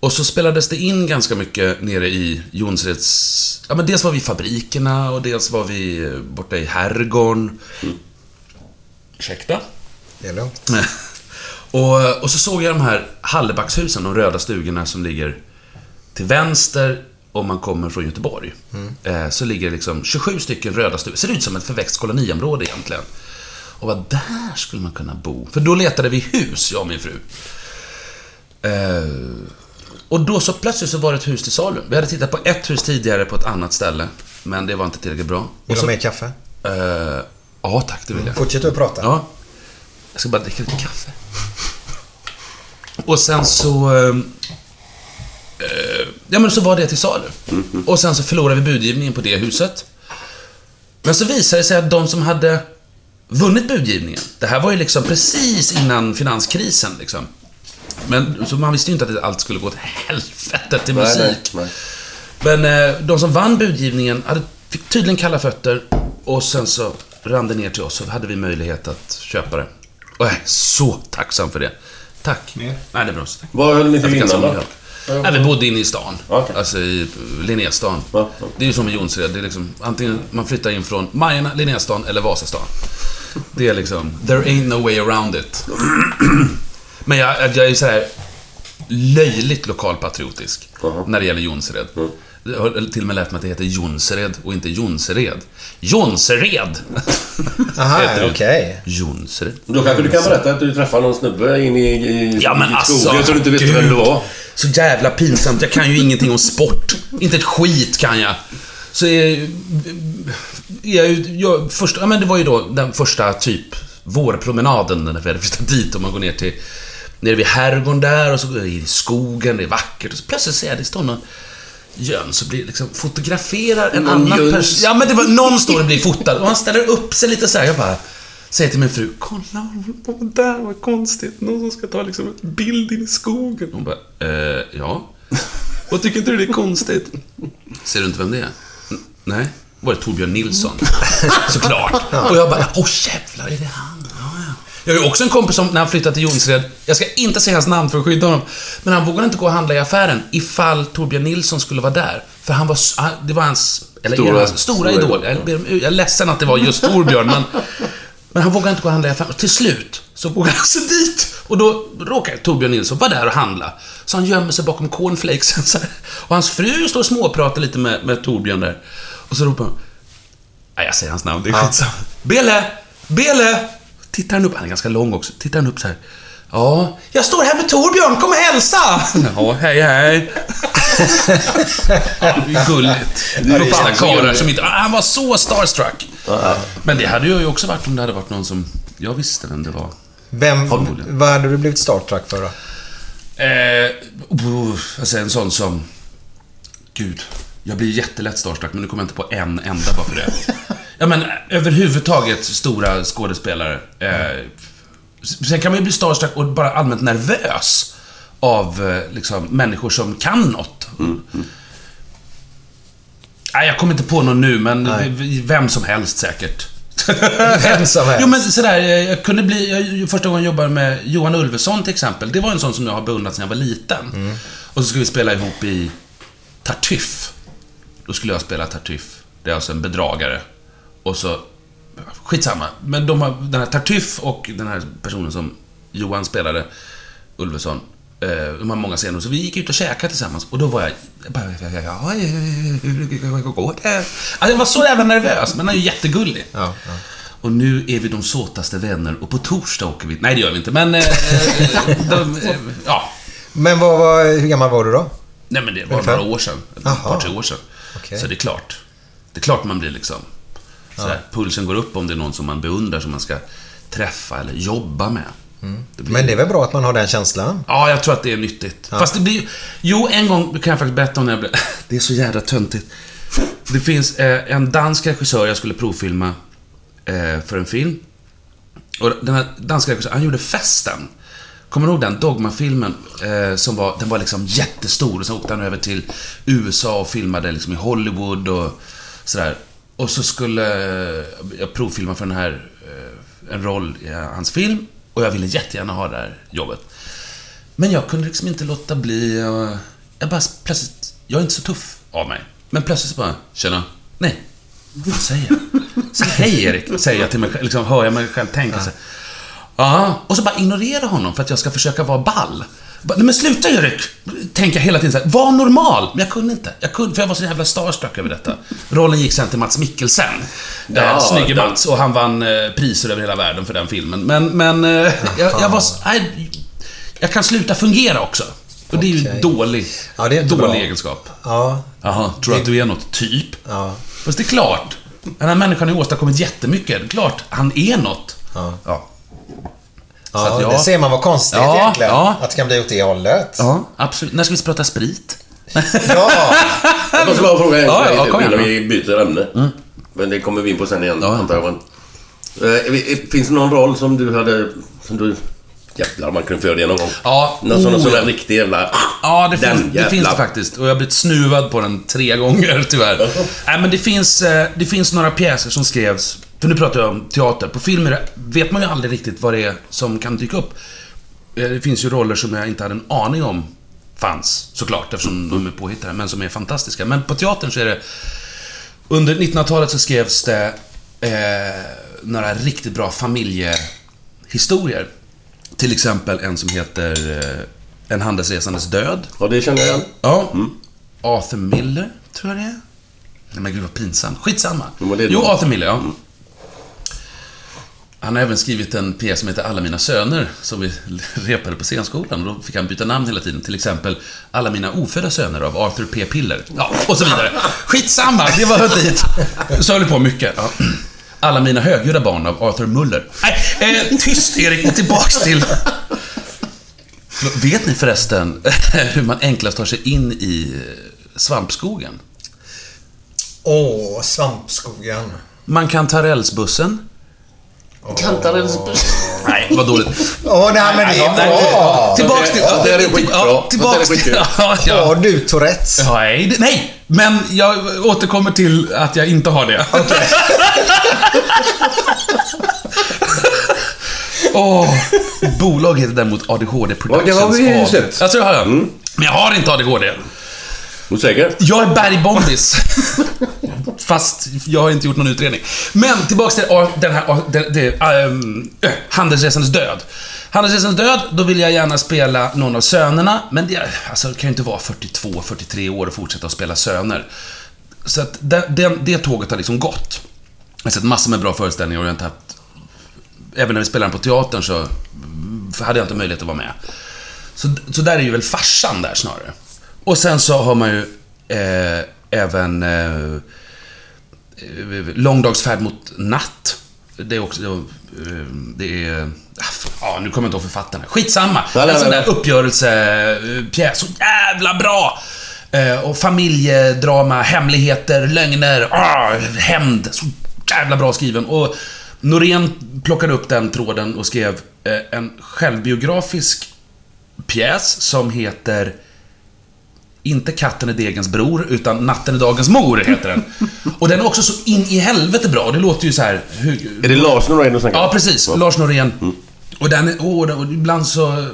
[SPEAKER 3] och så spelades det in ganska mycket nere i Jonsereds... Ja, men dels var vi i fabrikerna och dels var vi eh, borta i herrgården. Ursäkta?
[SPEAKER 4] Det är lugnt.
[SPEAKER 3] och, och så såg jag de här Hallebackshusen, de röda stugorna som ligger till vänster om man kommer från Göteborg. Eh, så ligger det liksom 27 stycken röda stugor. Ser ut som ett förväxt koloniområde egentligen. Och vad där skulle man kunna bo. För då letade vi hus, jag och min fru. Eh, och då så plötsligt så var det ett hus till salu. Vi hade tittat på ett hus tidigare på ett annat ställe. Men det var inte tillräckligt bra.
[SPEAKER 4] Vill
[SPEAKER 3] Och
[SPEAKER 4] du ha mer kaffe?
[SPEAKER 3] eh, ja, tack, det vill jag.
[SPEAKER 4] Fortsätt att prata.
[SPEAKER 3] Ja. Jag ska bara dricka lite kaffe. Och sen så... Eh, eh, ja, men så var det till salu. Och sen så förlorade vi budgivningen på det huset. Men så visade det sig att de som hade vunnit budgivningen, det här var ju liksom precis innan finanskrisen liksom. Men så man visste ju inte att allt skulle gå till helvete till musik.
[SPEAKER 2] Nej, nej,
[SPEAKER 3] Men eh, de som vann budgivningen hade, fick tydligen kalla fötter och sen så rann det ner till oss så hade vi möjlighet att köpa det. Och jag är så tacksam för det. Tack.
[SPEAKER 6] Mer?
[SPEAKER 3] Nej, det är bra. Tack.
[SPEAKER 2] Vad höll ni till innan då?
[SPEAKER 3] Nej, vi bodde inne i stan.
[SPEAKER 2] Okej.
[SPEAKER 3] Alltså i Linnéstan.
[SPEAKER 2] Ja, ja.
[SPEAKER 3] Det är ju som i Jonsered. Det är liksom, antingen man flyttar in från Majorna, Linnéstan eller Vasastan. Det är liksom, there ain't no way around it. Men jag, jag är ju såhär löjligt lokalpatriotisk när det gäller Jonsered. Har till och med lärt mig att det heter Jonsered och inte Jonsered. Jonsered!
[SPEAKER 4] Aha, okej.
[SPEAKER 3] Jonsered.
[SPEAKER 2] Då kanske du kan berätta att du träffade någon snubbe in i, i,
[SPEAKER 3] Ja men
[SPEAKER 2] i
[SPEAKER 3] alltså,
[SPEAKER 2] skogen så du inte visste
[SPEAKER 3] gud.
[SPEAKER 2] vem det var.
[SPEAKER 3] Så jävla pinsamt. Jag kan ju ingenting om sport. Inte ett skit kan jag. Så är, jag, jag, först, ja, men det var ju då den första typ vårpromenaden när vi hade flyttat dit och man går ner till Nere vid herrgården där och så går i skogen, det är vackert och så plötsligt ser jag det står någon jöns och blir liksom fotograferar en
[SPEAKER 2] Någon
[SPEAKER 3] annan person. Ja men det var, någon står och blir fotad och han ställer upp sig lite så här. Jag bara säger till min fru, kolla vad det där var konstigt. Någon som ska ta liksom en bild in i skogen. Hon bara, eh, ja. Och tycker inte du det är konstigt? Ser du inte vem det är? N- nej. Var det Torbjörn Nilsson? Såklart. Och jag bara, åh jävlar, är det han? Ja, ja. Jag har ju också en kompis som, när han flyttade till Jonsered, jag ska inte säga hans namn för att skydda honom, men han vågade inte gå och handla i affären ifall Torbjörn Nilsson skulle vara där. För han var, det var hans, eller
[SPEAKER 2] Stora-
[SPEAKER 3] hans stora
[SPEAKER 2] stora
[SPEAKER 3] idol. Jag, jag är ledsen att det var just Torbjörn, men, men han vågade inte gå och handla i affären. Och till slut så vågade han sig dit. Och då råkade Torbjörn Nilsson vara där och handla. Så han gömmer sig bakom cornflakesen så här. Och hans fru står och småpratar lite med, med Torbjörn där. Och så ropar hon... Nej, jag säger hans namn, det är skitsamma. Bele! Bele! Tittar han upp, han är ganska lång också. Tittar han upp så här. Ja, jag står här med Torbjörn, kom och hälsa! Ja, hej hej. Ja, det är gulligt. Vuxna karlar som inte... Han var så starstruck. Men det hade jag ju också varit om det hade varit någon som jag visste vem det var.
[SPEAKER 4] Vem, vad hade du blivit starstruck för då?
[SPEAKER 3] Eh, oh, alltså en sån som... Gud. Jag blir jättelätt starstruck, men nu kommer jag inte på en enda bara för det. Ja, men överhuvudtaget stora skådespelare. Eh, sen kan man ju bli starstruck och bara allmänt nervös av eh, liksom, människor som kan något. Nej, jag kommer inte på någon nu, men
[SPEAKER 4] Nej.
[SPEAKER 3] vem som helst säkert.
[SPEAKER 4] Vem som helst.
[SPEAKER 3] Jo, men sådär, jag kunde bli... Jag, första gången jag jobbade med Johan Ulveson till exempel, det var en sån som jag har beundrat sedan jag var liten. Och så skulle vi spela ihop i Tartuffe. Då skulle jag spela Tartuffe. Det är alltså en bedragare. Och så... Skitsamma. Men de har, den här Tartuffe och den här personen som Johan spelade, Ulveson. eh, De har många scener. Så vi gick ut och käkade tillsammans. Och då var jag... hur går det? Alltså, jag var så jävla nervös, men han är ju jättegullig.
[SPEAKER 4] Ja, ja.
[SPEAKER 3] Och nu är vi de såtaste vänner och på torsdag åker vi... Nej, det gör vi inte, men... Eh, de, eh, ja.
[SPEAKER 4] Men vad, vad, hur gammal var du då?
[SPEAKER 3] Nej, men det var
[SPEAKER 4] Ungefär?
[SPEAKER 3] några år sedan. Ett par, tre år sedan.
[SPEAKER 4] Okej.
[SPEAKER 3] Så det är klart. Det är klart man blir liksom... Sådär, Pulsen går upp om det är någon som man beundrar, som man ska träffa eller jobba med. Det blir-
[SPEAKER 4] Men det är väl bra att man har den känslan?
[SPEAKER 3] Ja, jag tror att det är nyttigt. Fast det blir Jo, en gång kan jag faktiskt berätta om när jag blev... Det är så jävla töntigt. Det finns eh, en dansk regissör jag skulle provfilma eh, för en film. Och den här danska regissören, han gjorde Festen. Kommer du ihåg den Dogma-filmen? Eh, som var, den var liksom jättestor. Och så åkte han över till USA och filmade liksom i Hollywood och sådär. Och så skulle jag provfilma för den här, eh, en roll i hans film. Och jag ville jättegärna ha det här jobbet. Men jag kunde liksom inte låta bli Jag bara plötsligt... Jag är inte så tuff av mig. Men plötsligt bara, tjena. Nej. Vad fan säger jag? Hej Erik, säger jag till mig själv. Liksom hör jag mig själv tänka så här. Ja, och så bara ignorera honom för att jag ska försöka vara ball. Bara, Nej men sluta Erik! Tänker jag hela tiden så här, var normal! Men jag kunde inte. Jag kunde, för jag var så jävla starstruck över detta. Rollen gick sen till Mats Mikkelsen.
[SPEAKER 2] Ja,
[SPEAKER 3] Ja, Snygge
[SPEAKER 2] den-
[SPEAKER 3] Mats. Och han vann eh, priser över hela världen för den filmen. Men, men eh, jag, jag var... Nej, jag kan sluta fungera också. Och det är ju
[SPEAKER 4] Okej.
[SPEAKER 3] dålig,
[SPEAKER 4] Ja, det är
[SPEAKER 3] dålig
[SPEAKER 4] bra.
[SPEAKER 3] egenskap.
[SPEAKER 4] Ja.
[SPEAKER 3] Jaha, tror du att du är något? Typ.
[SPEAKER 4] Ja.
[SPEAKER 3] Fast det är klart. Den här människan har ju åstadkommit jättemycket. Det är klart, han är något.
[SPEAKER 4] Ja.
[SPEAKER 3] Ja.
[SPEAKER 4] Ja,
[SPEAKER 3] att jag-
[SPEAKER 4] det ser man vad konstigt
[SPEAKER 3] Ja,
[SPEAKER 4] egentligen.
[SPEAKER 3] ja.
[SPEAKER 4] Att det kan bli åt det hållet.
[SPEAKER 3] Ja, absolut. När ska vi prata sprit?
[SPEAKER 4] Ja.
[SPEAKER 2] Jag måste bara fråga en
[SPEAKER 3] Ja,
[SPEAKER 2] grej
[SPEAKER 3] ja,
[SPEAKER 2] innan vi byter ämne. Men det kommer vi in på sen igen,
[SPEAKER 3] Ja,
[SPEAKER 2] antar jag. Men, eh, finns det någon roll som du hade... Som du... Jävlar, man kunde få göra det någon gång.
[SPEAKER 3] Ja.
[SPEAKER 2] Någon sån,
[SPEAKER 3] Oh,
[SPEAKER 2] sån där
[SPEAKER 3] ja.
[SPEAKER 2] riktig jävla...
[SPEAKER 3] Ja, det,
[SPEAKER 2] Den
[SPEAKER 3] finns, det finns det faktiskt. Och jag har blivit snuvad på den tre gånger, tyvärr. Nej, men det finns, eh, det finns några pjäser som skrevs... För nu pratar jag om teater. På film är det, vet man ju aldrig riktigt vad det är som kan dyka upp. Eh, Det finns ju roller som jag inte hade en aning om fanns, såklart, eftersom de är påhittade, men som är fantastiska. Men på teatern så är det... Under 1900-talet så skrevs det eh, några riktigt bra familjehistorier. Till exempel en som heter eh, En handelsresandes död.
[SPEAKER 2] Ja, det känner jag igen.
[SPEAKER 3] Ja. Arthur Miller, tror jag det är. Nej men gud vad pinsamt. Skitsamma.
[SPEAKER 2] Jo.
[SPEAKER 3] Arthur Miller, ja. Han har även skrivit en pjäs som heter Alla mina söner, som vi repade på scenskolan. Och då fick han byta namn hela tiden. Till exempel Alla mina ofödda söner av Arthur P. Piller. Ja, och så vidare. Skitsamma, det var dit. Så höll på mycket. Ja. Alla mina högljudda barn av Arthur Muller. Nej, eh, tyst Erik, och tillbaks till... Vet ni förresten hur man enklast tar sig in i eh, svampskogen?
[SPEAKER 4] Åh, svampskogen.
[SPEAKER 3] Man kan ta rälsbussen.
[SPEAKER 2] Kantarellsbuss.
[SPEAKER 3] Nej, vad dåligt.
[SPEAKER 4] Åh, nej men det är
[SPEAKER 3] Nej,
[SPEAKER 4] bra!
[SPEAKER 3] Tillbaks till...
[SPEAKER 2] Ja, det är skitbra.
[SPEAKER 3] Tillbaks
[SPEAKER 2] Det är
[SPEAKER 3] till...
[SPEAKER 2] skitbra.
[SPEAKER 3] Ja, ja.
[SPEAKER 4] Har du Tourettes?
[SPEAKER 3] Nej, nej, men jag återkommer till att jag inte har det. Åh, bolag heter däremot ADHD Productions
[SPEAKER 2] Ja, det har vi ju
[SPEAKER 3] AB.
[SPEAKER 2] sett.
[SPEAKER 3] Alltså, det har jag. Men jag har inte ADHD.
[SPEAKER 2] Är du säker?
[SPEAKER 3] Jag är bergbombis. Fast jag har inte gjort någon utredning. Men tillbaks till den här, den, den, um, ehm, äh, Handelsresandes död. Handelsresandes död, då vill jag gärna spela någon av sönerna. Men det, alltså, det kan ju inte vara 42, 43 år och fortsätta att spela söner. Så att det, det, det tåget har liksom gått. Jag har sett massor med bra föreställningar och jag har inte haft... Även när vi spelade på teatern så hade jag inte möjlighet att vara med. Så, så där är ju väl farsan där snarare. Och sen så har man ju eh, även eh, eh, Långdagsfärd mot natt. Det är också... eh, Det är... ah, Ja, nu kommer jag inte ihåg författarna. Skitsamma! en sån där uppgörelsepjäs. Så jävla bra! Eh, Och familjedrama, hemligheter, lögner, ah, hämnd. Så jävla bra skriven. Och Norén plockade upp den tråden och skrev eh, en självbiografisk pjäs som heter inte Katten är degens bror, utan Natten är dagens mor, heter den. Och den är också så in i helvete bra. Det låter ju så här... Hur,
[SPEAKER 2] Är det Lars Norén du snackar
[SPEAKER 3] Ja, precis. Lars Norén. Och den är... Och ibland så...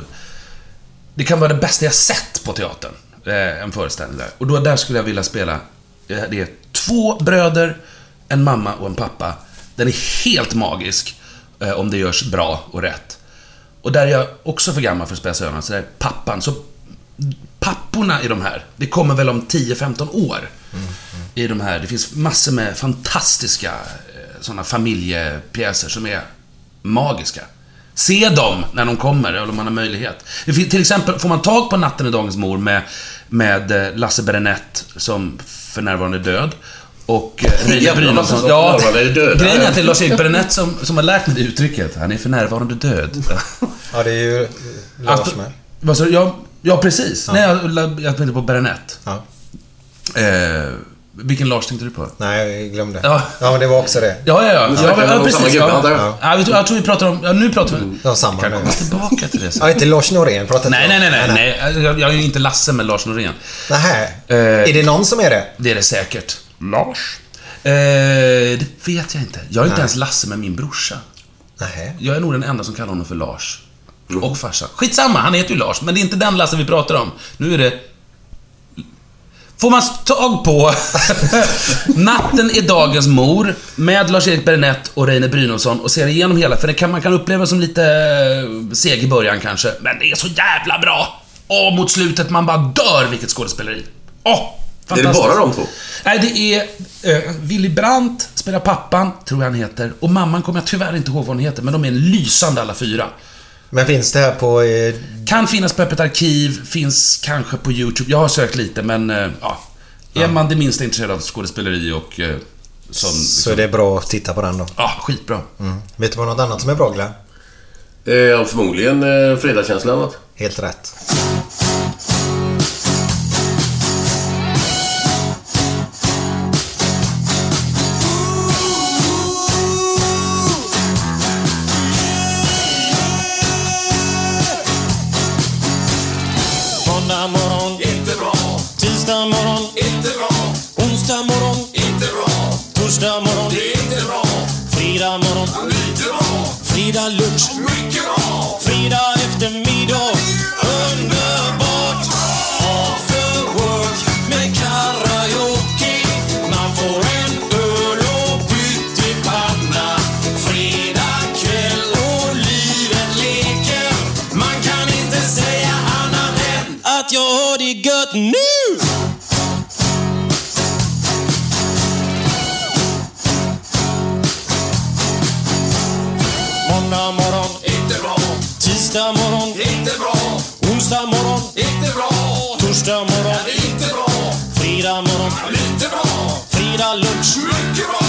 [SPEAKER 3] Det kan vara det bästa jag sett på teatern. eh, en föreställning där. Och då, där skulle jag vilja spela, det är två bröder, en mamma och en pappa. Den är helt magisk, eh, om det görs bra och rätt. Och där är jag också för gammal för att spela Sönerna, så där är pappan. Så papporna i de här, det kommer väl om 10-15 år. I de här, det finns massor med fantastiska eh, sådana familjepjäser som är magiska. Se dem när de kommer, eller om man har möjlighet. Finns, till exempel, får man tag på Natten i Dagens Mor med, med eh, Lasse Berenett, som för närvarande är död. Och eh, Reine Brynolfsson.
[SPEAKER 2] som
[SPEAKER 3] Ja, grejen är att det är Lars-Erik Berenett som, som har lärt mig det uttrycket. Han är för närvarande död.
[SPEAKER 4] Ja, det är ju Lars
[SPEAKER 3] Alltså,
[SPEAKER 4] med.
[SPEAKER 3] du? Ja, ja, precis. Nej, jag, jag tänkte på Berenett.
[SPEAKER 4] Ja.
[SPEAKER 3] Eh, vilken Lars tänkte du på?
[SPEAKER 4] Nej, jag glömde.
[SPEAKER 3] Ja.
[SPEAKER 4] Ja, men det var också det.
[SPEAKER 3] Ja, ja, ja. Ja, ja,
[SPEAKER 2] samma
[SPEAKER 3] precis. Ja.
[SPEAKER 2] jag.
[SPEAKER 3] Ja, jag tror- jag tror vi pratar om... Ja, nu pratar vi...
[SPEAKER 4] Ja, samma
[SPEAKER 3] Kan
[SPEAKER 4] nu.
[SPEAKER 3] tillbaka till det sen.
[SPEAKER 4] Ja, inte Lars Norén pratat
[SPEAKER 3] Nej, nej, nej, nej, nej. Jag, jag är ju inte Lasse med Lars Norén.
[SPEAKER 4] Nähä.
[SPEAKER 3] Eh,
[SPEAKER 4] Är det någon som är det?
[SPEAKER 3] Det är det säkert. Lars? Eh, det vet jag inte. Jag är inte ens Lasse med min brorsa.
[SPEAKER 4] Nähä.
[SPEAKER 3] Jag är nog den enda som kallar honom för Lars. Och farsan. Skitsamma, han heter ju Lars, men det är inte den Lasse vi pratar om. Nu är det... Får man tag på Natten är dagens mor med Lars-Erik Bernett och Reine Brynolfsson och ser igenom hela, för det kan, man kan uppleva som lite eh, seg i början kanske, men det är så jävla bra! Och mot slutet, man bara dör vilket skådespeleri. Åh!
[SPEAKER 2] Är det
[SPEAKER 3] fantastiskt.
[SPEAKER 2] bara de två?
[SPEAKER 3] Nej, det är eh, Willy Brandt spelar pappan, tror jag han heter. Och mamman kommer jag tyvärr inte ihåg vad hon heter, men de är lysande alla fyra.
[SPEAKER 4] Men finns det här på... Eh,
[SPEAKER 3] Kan finnas på Öppet arkiv, finns kanske på YouTube. Jag har sökt lite, men eh, ja. Är man det minsta intresserad av skådespeleri och eh, som...
[SPEAKER 4] så är det bra att titta på den då.
[SPEAKER 3] Ja, skitbra.
[SPEAKER 4] Mm. Vet du vad något annat som är bra Glenn?
[SPEAKER 2] Eh, förmodligen eh, Fredagskänslan.
[SPEAKER 4] Helt rätt.
[SPEAKER 7] Lunch, Torsdag morgon, inte bra. Fredag morgon, lite bra. Fredag lunch, mycket bra.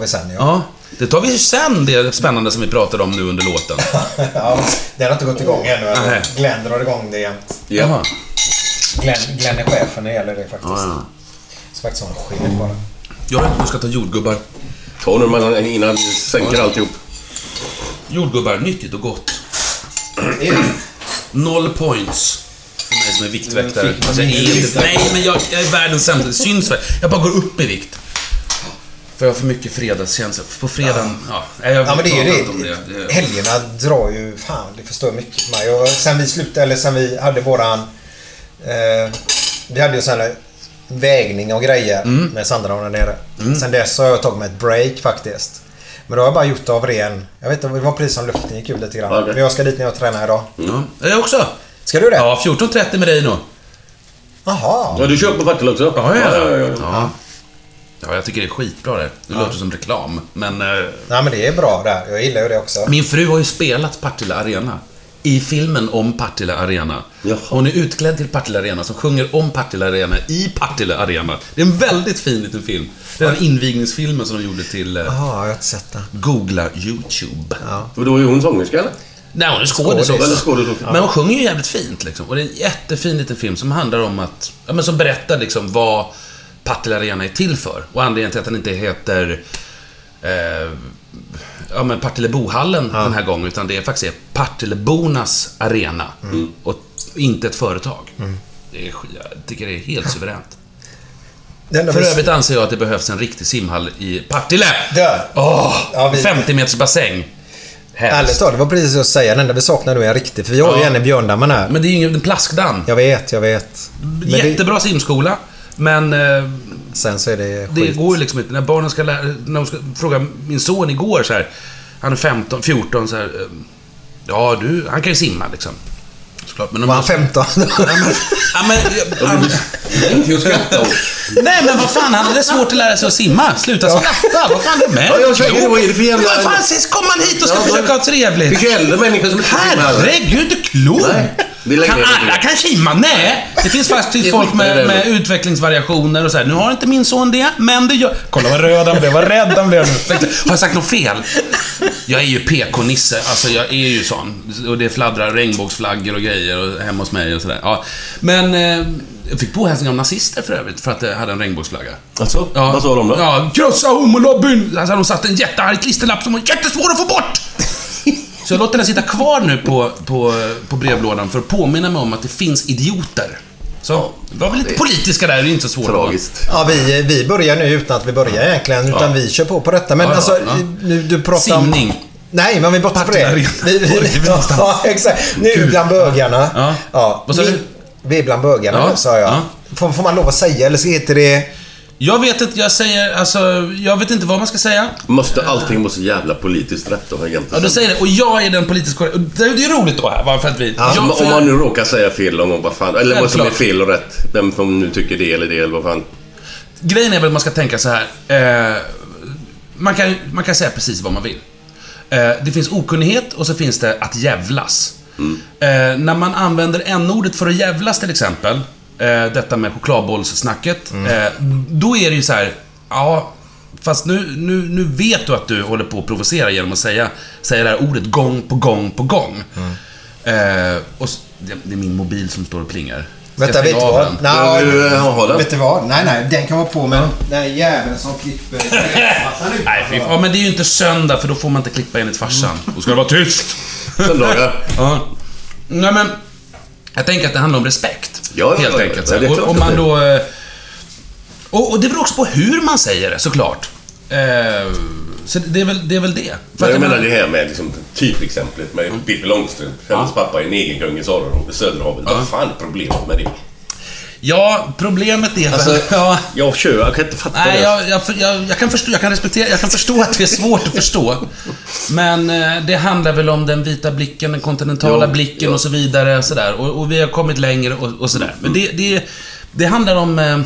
[SPEAKER 4] Vi sen ja.
[SPEAKER 3] Ja, det tar vi sen, det spännande som vi pratade om nu under låten.
[SPEAKER 4] ja det har inte gått igång ännu.
[SPEAKER 3] Nej.
[SPEAKER 4] Glenn drar igång det jämt.
[SPEAKER 3] Jaha.
[SPEAKER 4] Glenn, Glenn är chefen när det gäller det faktiskt.
[SPEAKER 3] Ja, ja.
[SPEAKER 4] Så faktiskt har han chef bara.
[SPEAKER 3] Jag vet inte, du ska ta jordgubbar.
[SPEAKER 2] Ta nu innan vi sänker alltihop.
[SPEAKER 3] Jordgubbar, nyttigt och gott. Noll points. För mig som är viktväktare. Fast jag är inte, nej, men jag, jag är världens sämsta. Det syns väl. Jag bara går upp i vikt. För jag har för mycket fredagskänsla. På fredagen, ja. nej, jag
[SPEAKER 4] Ja men det är ju det.
[SPEAKER 3] det.
[SPEAKER 4] Helgerna drar ju... Fan, det förstör mycket för mig. Och sen vi slutade, eller sen vi hade våran... Eh, vi hade ju sån här vägning och grejer
[SPEAKER 3] Mm.
[SPEAKER 4] med Sandra där nere. Sen dess har jag tagit mig ett break faktiskt. Men då har jag bara gjort det av ren... Jag vet inte, det var precis som luften gick ur lite grann.
[SPEAKER 2] Okej.
[SPEAKER 4] Men jag ska dit när jag tränar idag.
[SPEAKER 3] Ja, jag också.
[SPEAKER 4] Ska du det?
[SPEAKER 3] Ja, 14.30 med dig nog.
[SPEAKER 4] Jaha.
[SPEAKER 2] Ja, du kör på Partille också?
[SPEAKER 3] Ja, ja,
[SPEAKER 2] ja, ja.
[SPEAKER 3] ja. Ja, jag tycker det är skitbra det. Det låter som reklam, men... Eh,
[SPEAKER 4] Nej men det är bra där. Jag gillar ju det också.
[SPEAKER 3] min fru har ju spelat Partille Arena. I filmen om Partille Arena.
[SPEAKER 2] Jaha.
[SPEAKER 3] Hon är utklädd till Partille Arena, som sjunger om Partille Arena i Partille Arena. Det är en väldigt fin liten film. Det är den invigningsfilmen som de gjorde till... Eh,
[SPEAKER 4] Jaha, jag har inte sett den.
[SPEAKER 3] Googla YouTube.
[SPEAKER 2] För då är hon sångerska eller?
[SPEAKER 3] Nej, hon är skådis? Men hon sjunger ju jävligt fint liksom. Och det är en jättefin liten film som handlar om att... Ja, men som berättar liksom vad Partille Arena är till för. Och anledningen till att den inte heter... Eh, ja, men Partillebohallen den här gången, utan det är faktiskt Partillebornas arena. Och inte ett företag. Det är, jag tycker det är helt suveränt.
[SPEAKER 4] Det
[SPEAKER 3] För övrigt anser jag att det behövs en riktig simhall i Partille. Åh!
[SPEAKER 4] Ja, vi-
[SPEAKER 3] 50 meters bassäng.
[SPEAKER 4] Ärligt talat, det var precis så att säga. Den enda vi saknar nu är en riktig. För vi har ju
[SPEAKER 3] Ja.
[SPEAKER 4] en i Björndammen här.
[SPEAKER 3] Men det är ju ingen en plaskdamm.
[SPEAKER 4] Jag vet, jag vet. Men det,
[SPEAKER 3] Jättebra simskola. Men eh,
[SPEAKER 4] sen så är det
[SPEAKER 3] det
[SPEAKER 4] skit.
[SPEAKER 3] går ju liksom inte. När barnen ska lära... När de ska fråga min son igår så här. Han är 15, 14 så här. eh, Ja, du, han kan ju simma liksom. Såklart. Men om
[SPEAKER 4] Var han 15?
[SPEAKER 3] Ja, men, ja, han, nej men vad fan, han hade svårt att lära sig att simma. Sluta skratta. Vad fan är det med
[SPEAKER 2] Ja, jag vad är det för jävla-
[SPEAKER 3] Vad fan, kom han hit och ska
[SPEAKER 2] Ja,
[SPEAKER 3] försöka ha trevligt.
[SPEAKER 2] Vilka äldre människor som inte.
[SPEAKER 3] Herregud, du är klok! Kan alla kan simma? Nej! Det finns faktiskt folk med, med utvecklingsvariationer och så här. Nu har inte min son det, men det gör... Kolla vad röd han blev, vad rädd han blev nu. Har jag sagt något fel? Jag är ju PK-nisse, alltså jag är ju sån. Och det fladdrar regnbågsflaggor och grejer och hemma hos mig och sådär. Ja. Men... Eh, jag fick påhälsning av nazister för övrigt, för att jag hade en regnbågsflagga.
[SPEAKER 2] Alltså,
[SPEAKER 3] Ja.
[SPEAKER 2] vad sa de då?
[SPEAKER 3] Ja, krossa homolobbyn! Alltså, de satte en jättearg klisterlapp som var jättesvår att få bort! Så jag låter den sitta kvar nu på, på, på brevlådan för att påminna mig om att det finns idioter. Så, det var väl lite politiska där, det är inte så svårt.
[SPEAKER 2] Tragiskt.
[SPEAKER 4] Ja, vi, vi börjar nu utan att vi börjar egentligen. Utan vi kör på på detta. Men
[SPEAKER 3] Ja, ja,
[SPEAKER 4] alltså,
[SPEAKER 3] ja.
[SPEAKER 4] nu du pratar om...
[SPEAKER 3] Simning.
[SPEAKER 4] Nej, men vi bortser på det. Vi, vi, ja, ja, exakt. Nu
[SPEAKER 3] Kul.
[SPEAKER 4] bland bögarna.
[SPEAKER 3] Ja.
[SPEAKER 4] Ja.
[SPEAKER 3] Vad sa
[SPEAKER 4] vi,
[SPEAKER 3] du?
[SPEAKER 4] Vi är bland bögarna
[SPEAKER 3] Ja,
[SPEAKER 4] sa jag.
[SPEAKER 3] ja.
[SPEAKER 4] Får, får man lov att säga eller så heter det...
[SPEAKER 3] Jag vet inte, jag säger, alltså, jag vet inte vad man ska säga.
[SPEAKER 2] Måste allting så jävla politiskt rätt då
[SPEAKER 3] Ja,
[SPEAKER 2] egentligen?
[SPEAKER 3] du säger det. Och jag är den politiskt korrekta. och Det det är roligt då här, va, för att vi...
[SPEAKER 4] Ja,
[SPEAKER 3] jag,
[SPEAKER 2] Om-
[SPEAKER 3] för
[SPEAKER 2] Om man nu råkar säga fel gång, vad fan. Eller vad som är fel och rätt. Vem som nu tycker det eller det eller vad fan.
[SPEAKER 3] Grejen är väl att man ska tänka så här. Eh, man, kan, man kan säga precis vad man vill. Eh, det finns okunnighet och så finns det att jävlas. Eh, när man använder n-ordet för att jävlas till exempel, detta med chokladbollssnacket, eh, då är det ju så här, ja, fast nu, nu, nu vet du att du håller på att provocera genom att säga, säga det här ordet gång på gång på gång. Eh, och det, det är min mobil som står och plingar. Ska
[SPEAKER 4] Vänta, vet du vad?
[SPEAKER 3] den?
[SPEAKER 4] Nej,
[SPEAKER 2] eh, den?
[SPEAKER 6] Vet du vad? Nej, nej. Den kan vara på men den här jäveln som klipper.
[SPEAKER 3] Nej, fy, ja, men det är ju inte söndag för då får man inte klippa enligt farsan. Då ska det vara tyst.
[SPEAKER 2] Söndagar.
[SPEAKER 3] Ja. Nej, men... Jag tänker att det handlar om respekt.
[SPEAKER 2] Ja, ja,
[SPEAKER 3] helt
[SPEAKER 2] ja,
[SPEAKER 3] enkelt.
[SPEAKER 2] ja, det är
[SPEAKER 3] och, om man då... eh, Och, och det beror också på hur man säger det, såklart. Eh, så det är väl det. Är väl det. För att
[SPEAKER 2] jag menar
[SPEAKER 3] man-
[SPEAKER 2] det här med liksom, typexemplet med Pippi Långstrump. Hennes pappa är negerkung i Söderhavet. Söderhavet. Vad fan är problemet med det?
[SPEAKER 3] Ja, problemet är väl...
[SPEAKER 2] Alltså,
[SPEAKER 3] ja,
[SPEAKER 2] jag kör, jag kan inte fatta
[SPEAKER 3] Nej,
[SPEAKER 2] det.
[SPEAKER 3] jag, jag, jag, jag, kan förstå, jag kan respektera, jag kan förstå att det är svårt att förstå. Men eh, det handlar väl om den vita blicken, den kontinentala
[SPEAKER 2] Jo,
[SPEAKER 3] blicken
[SPEAKER 2] jo.
[SPEAKER 3] och så vidare. sådär. Och, och vi har kommit längre och, och sådär. Men det, det, det handlar om... Eh,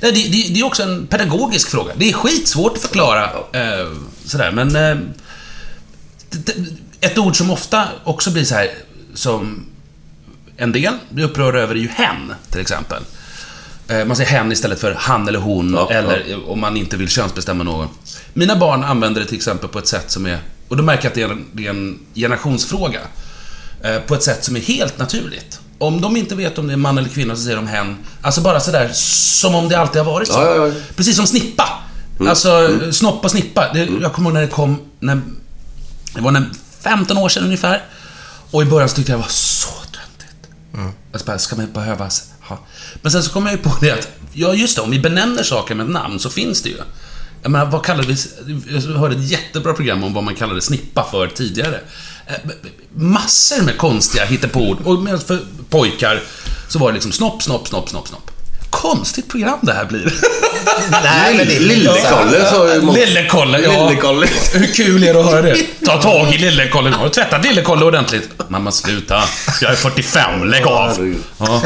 [SPEAKER 3] nej, det, det, det är också en pedagogisk fråga. Det är skitsvårt att förklara. Eh, sådär, men... Eh, ett ord som ofta också blir så här som en del blir upprörda över är ju hen, till exempel. Eh, Man säger hen istället för han eller hon,
[SPEAKER 2] Ja,
[SPEAKER 3] eller om man inte vill könsbestämma någon. Mina barn använder det till exempel på ett sätt som är, och då märker jag att det är en, det är en generationsfråga. Eh, På ett sätt som är helt naturligt. Om de inte vet om det är man eller kvinna så säger de hen. Alltså bara sådär, som om det alltid har varit så.
[SPEAKER 2] Ja, ja, ja.
[SPEAKER 3] Precis som snippa. Alltså, snopp och snippa. Det, jag kommer ihåg när det kom, när, det var när 15 år sedan ungefär. Och i början så tyckte jag det var Mm. Alltså bara, ska man behövas? Ha. Men sen så kom jag ju på det att, ja just det, om vi benämner saker med ett namn så finns det ju. Jag menar, vad kallade vi... Jag hörde ett jättebra program om vad man kallade snippa för tidigare. Eh, massor med konstiga hittepåord. Och för pojkar så var det liksom snopp, snopp, snopp, snopp, snopp. Konstigt program det här blir.
[SPEAKER 4] Nej, men det är
[SPEAKER 2] Lille-Kalle sa ju
[SPEAKER 3] Lille-Kolle, ja.
[SPEAKER 2] Lille-Kolle.
[SPEAKER 3] Hur kul är det att höra det? Ta tag i Lille-Kolle. Har du tvättat Lille-Kolle ordentligt? Mamma, sluta. Jag är 45, lägg av. Ja.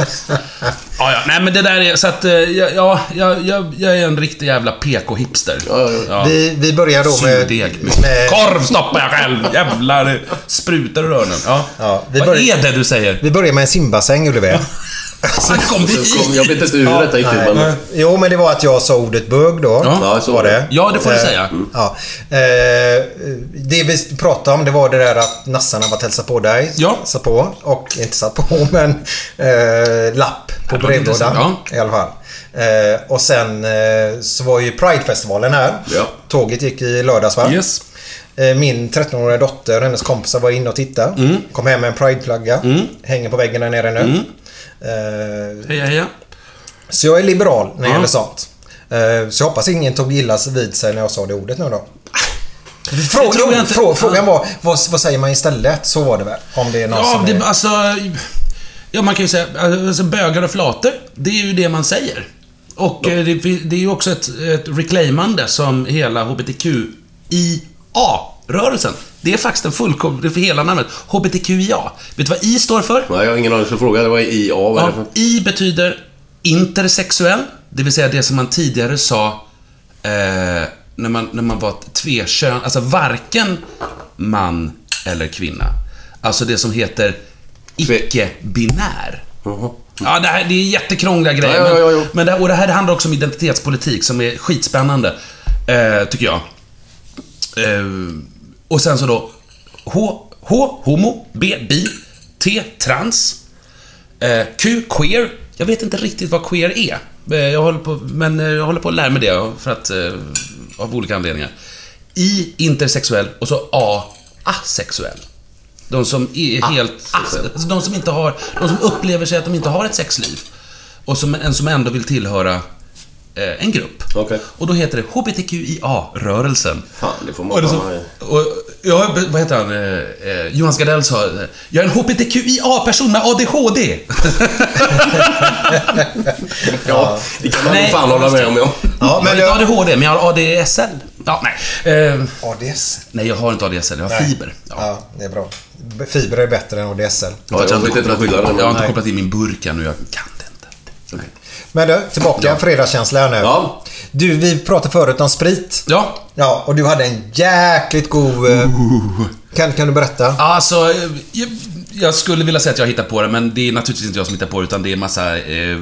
[SPEAKER 3] Ja, ja. Nej, men det där är... Så att, eh, ja, ja, jag, jag, jag är en riktig jävla PK-hipster.
[SPEAKER 2] Ja.
[SPEAKER 4] Vi, vi börjar då med...
[SPEAKER 3] Surdeg.
[SPEAKER 4] med
[SPEAKER 3] Korv stoppar jag själv. Jävlar. Sprutar ur öronen. Ja.
[SPEAKER 4] Ja, vi
[SPEAKER 3] Vad
[SPEAKER 4] börjar-
[SPEAKER 3] är det du säger?
[SPEAKER 4] vi börjar med en simbassäng, Oliver.
[SPEAKER 3] Han kom dit.
[SPEAKER 2] kom, jag vet inte hur detta gick till, men...
[SPEAKER 4] Jo, men det var att jag sa ordet bög då.
[SPEAKER 3] Ja,
[SPEAKER 2] så
[SPEAKER 4] var
[SPEAKER 2] det.
[SPEAKER 3] Ja, det får du
[SPEAKER 4] Eh,
[SPEAKER 3] säga.
[SPEAKER 4] Ja. Eh, det vi pratade om det var det där att nassarna var att hälsa på dig.
[SPEAKER 3] Ja.
[SPEAKER 4] Satt på. Och inte satt på, men eh, lapp på
[SPEAKER 3] Ja,
[SPEAKER 4] brevlådan. I alla fall. Eh, och sen eh, så var ju Pridefestivalen här.
[SPEAKER 2] Ja.
[SPEAKER 4] Tåget gick i lördags va?
[SPEAKER 3] Yes.
[SPEAKER 4] Eh, Min 13-åriga dotter, hennes kompisar var inne och tittade.
[SPEAKER 3] Mm.
[SPEAKER 4] Kom hem med en Pride-flagga. Hänger på väggen där nere nu. Eh,
[SPEAKER 3] Heja, heja.
[SPEAKER 4] så jag är liberal när det
[SPEAKER 3] Ja.
[SPEAKER 4] gäller sånt. Eh, Så jag hoppas ingen tog illa vid sig när jag sa det ordet nu då. Fråga,
[SPEAKER 3] tror jag inte.
[SPEAKER 4] frå, frågan var, vad, vad säger man istället? Så var det väl? Om det är någon
[SPEAKER 3] Ja,
[SPEAKER 4] som
[SPEAKER 3] det,
[SPEAKER 4] är...
[SPEAKER 3] alltså... Ja, man kan ju säga... Alltså, bögar och flator, det är ju det man säger. Och eh, det, det är ju också ett, ett reclaimande som hela HBTQIA-rörelsen. Det är faktiskt en fullkomlig... Det för hela namnet. HBTQIA. Vet du vad I står för?
[SPEAKER 2] Nej, jag har ingen aning. Så fråga. Det var i A. Vad är det
[SPEAKER 3] Ja,
[SPEAKER 2] för...
[SPEAKER 3] I betyder intersexuell, det vill säga det som man tidigare sa eh, när, man, när man var tvekön, alltså varken man eller kvinna. Alltså det som heter icke-binär. Ja, det, här, det är jättekrångliga grejer.
[SPEAKER 2] Ja, ja, ja, ja.
[SPEAKER 3] Men, det, och det här handlar också om identitetspolitik som är skitspännande, eh, tycker jag. Eh, och sen så då H, H, homo, B, bi, T, trans, eh, Q, queer. Jag vet inte riktigt vad queer är. Eh, jag håller på, men eh, jag håller på att lära mig det för att, eh, av olika anledningar. I, intersexuell och så A, asexuell. De som är helt... Alltså, de som inte har... De som upplever sig att de inte har ett sexliv. Och som, en som ändå vill tillhöra en grupp.
[SPEAKER 2] Okej.
[SPEAKER 3] Och då heter det HBTQIA-rörelsen.
[SPEAKER 2] Fan, det får man
[SPEAKER 3] Och, det så, och ja, vad heter han? Eh, eh, Jonas Gardell sa, eh, jag är en HBTQIA-person med ADHD.
[SPEAKER 2] Ja, det kan man
[SPEAKER 3] Nej.
[SPEAKER 2] fan hålla med om, ja.
[SPEAKER 4] Ja,
[SPEAKER 3] jag har
[SPEAKER 4] men
[SPEAKER 3] inte
[SPEAKER 4] jag...
[SPEAKER 3] ADHD, men jag har ADSL. Ja, nej. Eh,
[SPEAKER 4] ADS?
[SPEAKER 3] nej, jag har inte ADSL, jag har
[SPEAKER 4] Nej.
[SPEAKER 3] fiber. Ja.
[SPEAKER 4] Ja, det är bra. Fiber är bättre än ADSL.
[SPEAKER 2] Ja, jag.
[SPEAKER 3] Jag har inte kopplat in min burk och jag kan det inte.
[SPEAKER 4] Men du, tillbaka. Fredagskänsla här nu.
[SPEAKER 2] Ja.
[SPEAKER 4] Du, vi pratade förut om sprit.
[SPEAKER 3] Ja,
[SPEAKER 4] Ja, och du hade en jäkligt god... eh, Kan, kan du berätta?
[SPEAKER 3] Alltså, jag, jag skulle vilja säga att jag hittar på det, men det är naturligtvis inte jag som hittar på det, utan det är massa eh,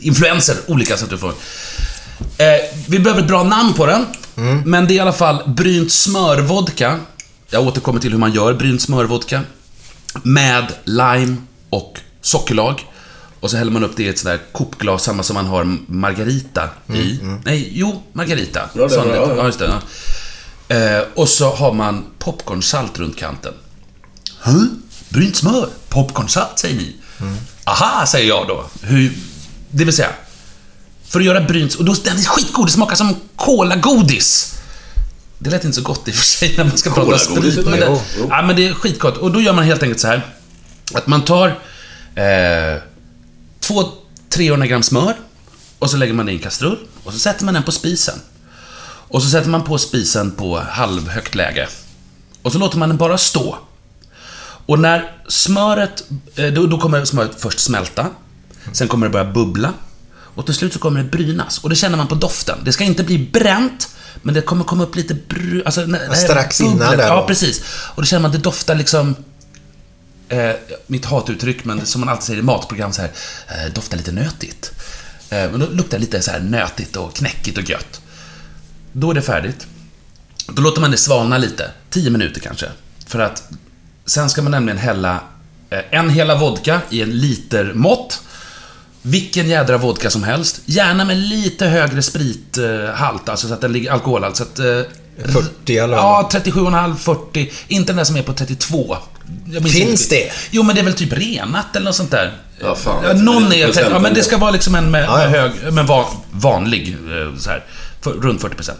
[SPEAKER 3] influenser, olika sätt att få. Eh, vi behöver ett bra namn på den, men det är i alla fall brynt smörvodka. Jag återkommer till hur man gör brynt smörvodka. Med lime och sockerlag. Och så häller man upp det i ett sånt där kopglas, samma som man har margarita i. Nej, jo, margarita.
[SPEAKER 2] Ja, det
[SPEAKER 3] lite-
[SPEAKER 2] ja,
[SPEAKER 3] just det. Ja. Eh, och så har man popcornsalt runt kanten. Huh? Brynt smör? Popcornsalt, säger ni? Aha, säger jag då. Hur, det vill säga, för att göra brynt... Och då, den är skitgod, det smakar som kolagodis. Det lät inte så gott i och för sig när man ska prata sprit. Men det, ja, men det är skitgott. Och då gör man helt enkelt så här. Att man tar eh, två 300 gram smör och så lägger man det i en kastrull och så sätter man den på spisen. Och så sätter man på spisen på halvhögt läge. Och så låter man den bara stå. Och när smöret, eh, då, då kommer smöret först smälta. Sen kommer det börja bubbla. Och till slut så kommer det brynas. Och det känner man på doften. Det ska inte bli bränt, men det kommer komma upp lite bru... Alltså, när-
[SPEAKER 4] Strax innan där
[SPEAKER 3] Ja, precis. Och då känner man att det doftar liksom... Eh, mitt hatuttryck, men som man alltid säger i matprogram så här, eh, doftar lite nötigt. Eh, men då luktar det lite så här nötigt och knäckigt och gött. Då är det färdigt. Då låter man det svalna lite, 10 minuter kanske. För att sen ska man nämligen hälla eh, en hela vodka i en liter mått. Vilken jädra vodka som helst. Gärna med lite högre sprithalt, alltså så att den ligger alkoholhalt. Så att, eh,
[SPEAKER 4] 40 eller vad?
[SPEAKER 3] Ja, 37,5, 40. Inte den där som är på 32.
[SPEAKER 4] Finns det?
[SPEAKER 3] Jo, men det är väl typ renat eller något sånt där.
[SPEAKER 2] Ja, fan.
[SPEAKER 3] Ja, någon är... Ja, men det ska vara liksom en med, med hög, men van, vanlig, eh, så här, för, runt 40%.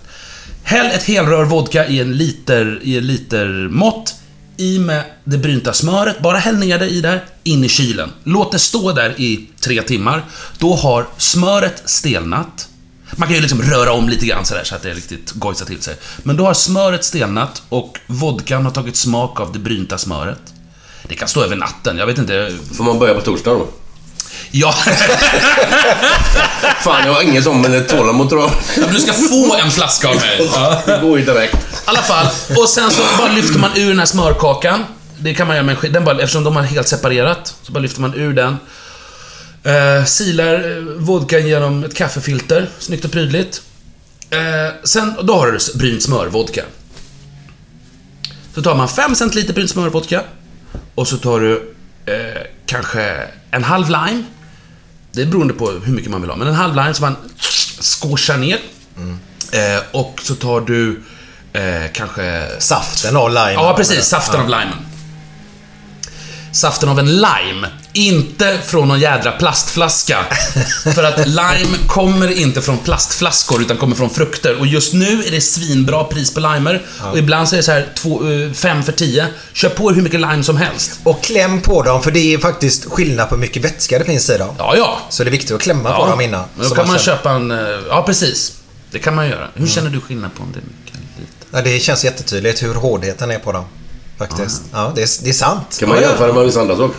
[SPEAKER 3] Häll ett helrör vodka i en liter, i en liter mått. I med det brynta smöret, bara häll ner det i där, in i kylen. Låt det stå där i tre timmar. Då har smöret stelnat. Man kan ju liksom röra om lite grann sådär så att det riktigt gojsar till sig. Men då har smöret stelnat och vodkan har tagit smak av det brynta smöret. Det kan stå över natten, jag vet inte.
[SPEAKER 2] Får man börja på torsdag då?
[SPEAKER 3] Ja,
[SPEAKER 2] Fan, jag har ingen sån tålamod tror jag.
[SPEAKER 3] du ska få en flaska av mig. Ja.
[SPEAKER 2] Det går ju direkt.
[SPEAKER 3] I alla fall, och sen så bara lyfter man ur den här smörkakan. Det kan man göra med en sk- den bara, eftersom de har helt separerat, så bara lyfter man ur den. Eh, silar eh, vodkan genom ett kaffefilter, snyggt och prydligt. Eh, sen, då har du brynt smörvodka. Så tar man 5 centiliter brynt smörvodka. Och så tar du eh, kanske en halv lime. Det är beroende på hur mycket man vill ha, men en halv lime som man squashar ner. Eh, och så tar du eh, kanske...
[SPEAKER 4] Saften av lime.
[SPEAKER 3] Ja, precis. Saften av limen. Saften av en lime. Inte från någon jädra plastflaska. För att lime kommer inte från plastflaskor, utan kommer från frukter. Och just nu är det svinbra pris på limer. Och ibland så är det så här 5 för 10. Kör på hur mycket lime som helst.
[SPEAKER 4] Och kläm på dem, för det är faktiskt skillnad på hur mycket vätska det finns i dem.
[SPEAKER 3] Ja, ja.
[SPEAKER 4] Så det är viktigt att klämma på dem innan.
[SPEAKER 3] Men då
[SPEAKER 4] Så
[SPEAKER 3] kan man köpa en... eh, Ja, precis. Det kan man göra. Hur känner du skillnad på om det är mycket eller lite?
[SPEAKER 4] Ja, det känns jättetydligt hur hårdheten är på dem. Faktiskt. Ja, det, är, det är sant.
[SPEAKER 2] Kan man
[SPEAKER 3] Ja, ja.
[SPEAKER 2] jämföra med vissa andra saker?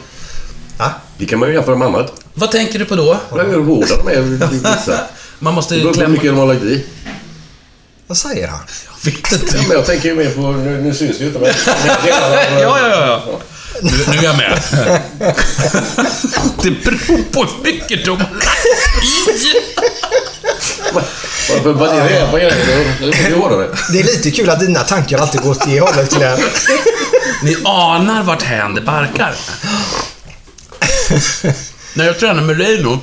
[SPEAKER 4] Ja.
[SPEAKER 2] Det kan man ju jämfra med annat.
[SPEAKER 3] Vad tänker du på då?
[SPEAKER 2] Hur hårda de är vissa.
[SPEAKER 3] Man måste
[SPEAKER 2] hur
[SPEAKER 3] klämma...
[SPEAKER 2] mycket de har lagt i.
[SPEAKER 4] Vad säger han?
[SPEAKER 3] Jag vet inte.
[SPEAKER 2] Ja, men jag tänker ju mer på... Nu, nu syns ju inte men...
[SPEAKER 3] Ja, ja, ja, ja. Nu, nu är jag med. Det beror på hur mycket de har lagt i.
[SPEAKER 2] Vad vad är det? Vad är det? Det är hårdare.
[SPEAKER 4] Det är lite kul att dina tankar alltid går åt det hållet, Glenn.
[SPEAKER 3] Ni anar vart hän det barkar. När jag tränar med Reino,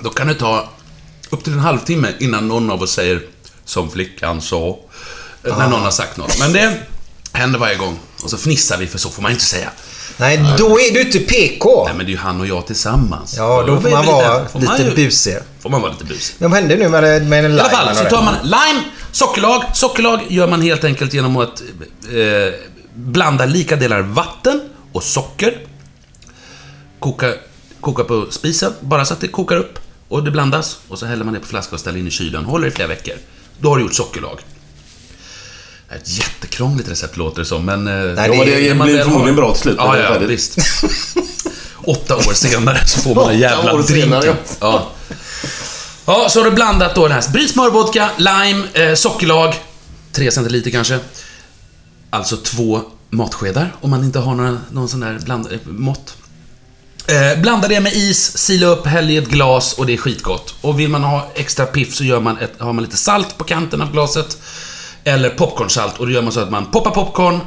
[SPEAKER 3] då kan det ta upp till en halvtimme innan någon av oss säger som flickan sa. När någon har sagt något. Men det händer varje gång. Och så fnissar vi, för så får man inte säga.
[SPEAKER 4] Nej, då är du inte PK.
[SPEAKER 3] Nej, men det är ju han och jag tillsammans.
[SPEAKER 4] Ja, då får man vara
[SPEAKER 3] får man
[SPEAKER 4] lite
[SPEAKER 3] ju-
[SPEAKER 4] busig.
[SPEAKER 3] Får man vara lite busig.
[SPEAKER 4] Vad hände nu med, med en
[SPEAKER 3] I
[SPEAKER 4] lime?
[SPEAKER 3] alla fall, så tar man lime, sockerlag. Sockerlag gör man helt enkelt genom att eh, blanda lika delar vatten och socker. Koka, koka på spisen, bara så att det kokar upp och det blandas. Och så häller man det på flaska och ställer in i kylen. Håller i flera veckor. Då har du gjort sockerlag. Det är Ett jättekrångligt recept låter det som, men... eh,
[SPEAKER 4] Nej,
[SPEAKER 2] Ja, det
[SPEAKER 3] när man
[SPEAKER 2] blir förmodligen bra till slut.
[SPEAKER 3] Ja,
[SPEAKER 2] det
[SPEAKER 3] ja,
[SPEAKER 2] färdigt.
[SPEAKER 3] visst. Åtta år senare så får man en jävla
[SPEAKER 2] år
[SPEAKER 3] drink.
[SPEAKER 2] senare, ja.
[SPEAKER 3] Ja. Ja, så har du blandat då den här bryt smörvodka, lime, eh, sockerlag, 3 centiliter kanske. Alltså två matskedar om man inte har några, någon sån där bland, eh, mått. Eh, blanda det med is, sila upp, häll i ett glas och det är skitgott. Och vill man ha extra piff så gör man ett, har man lite salt på kanten av glaset. Eller popcornsalt och då gör man så att man poppar popcorn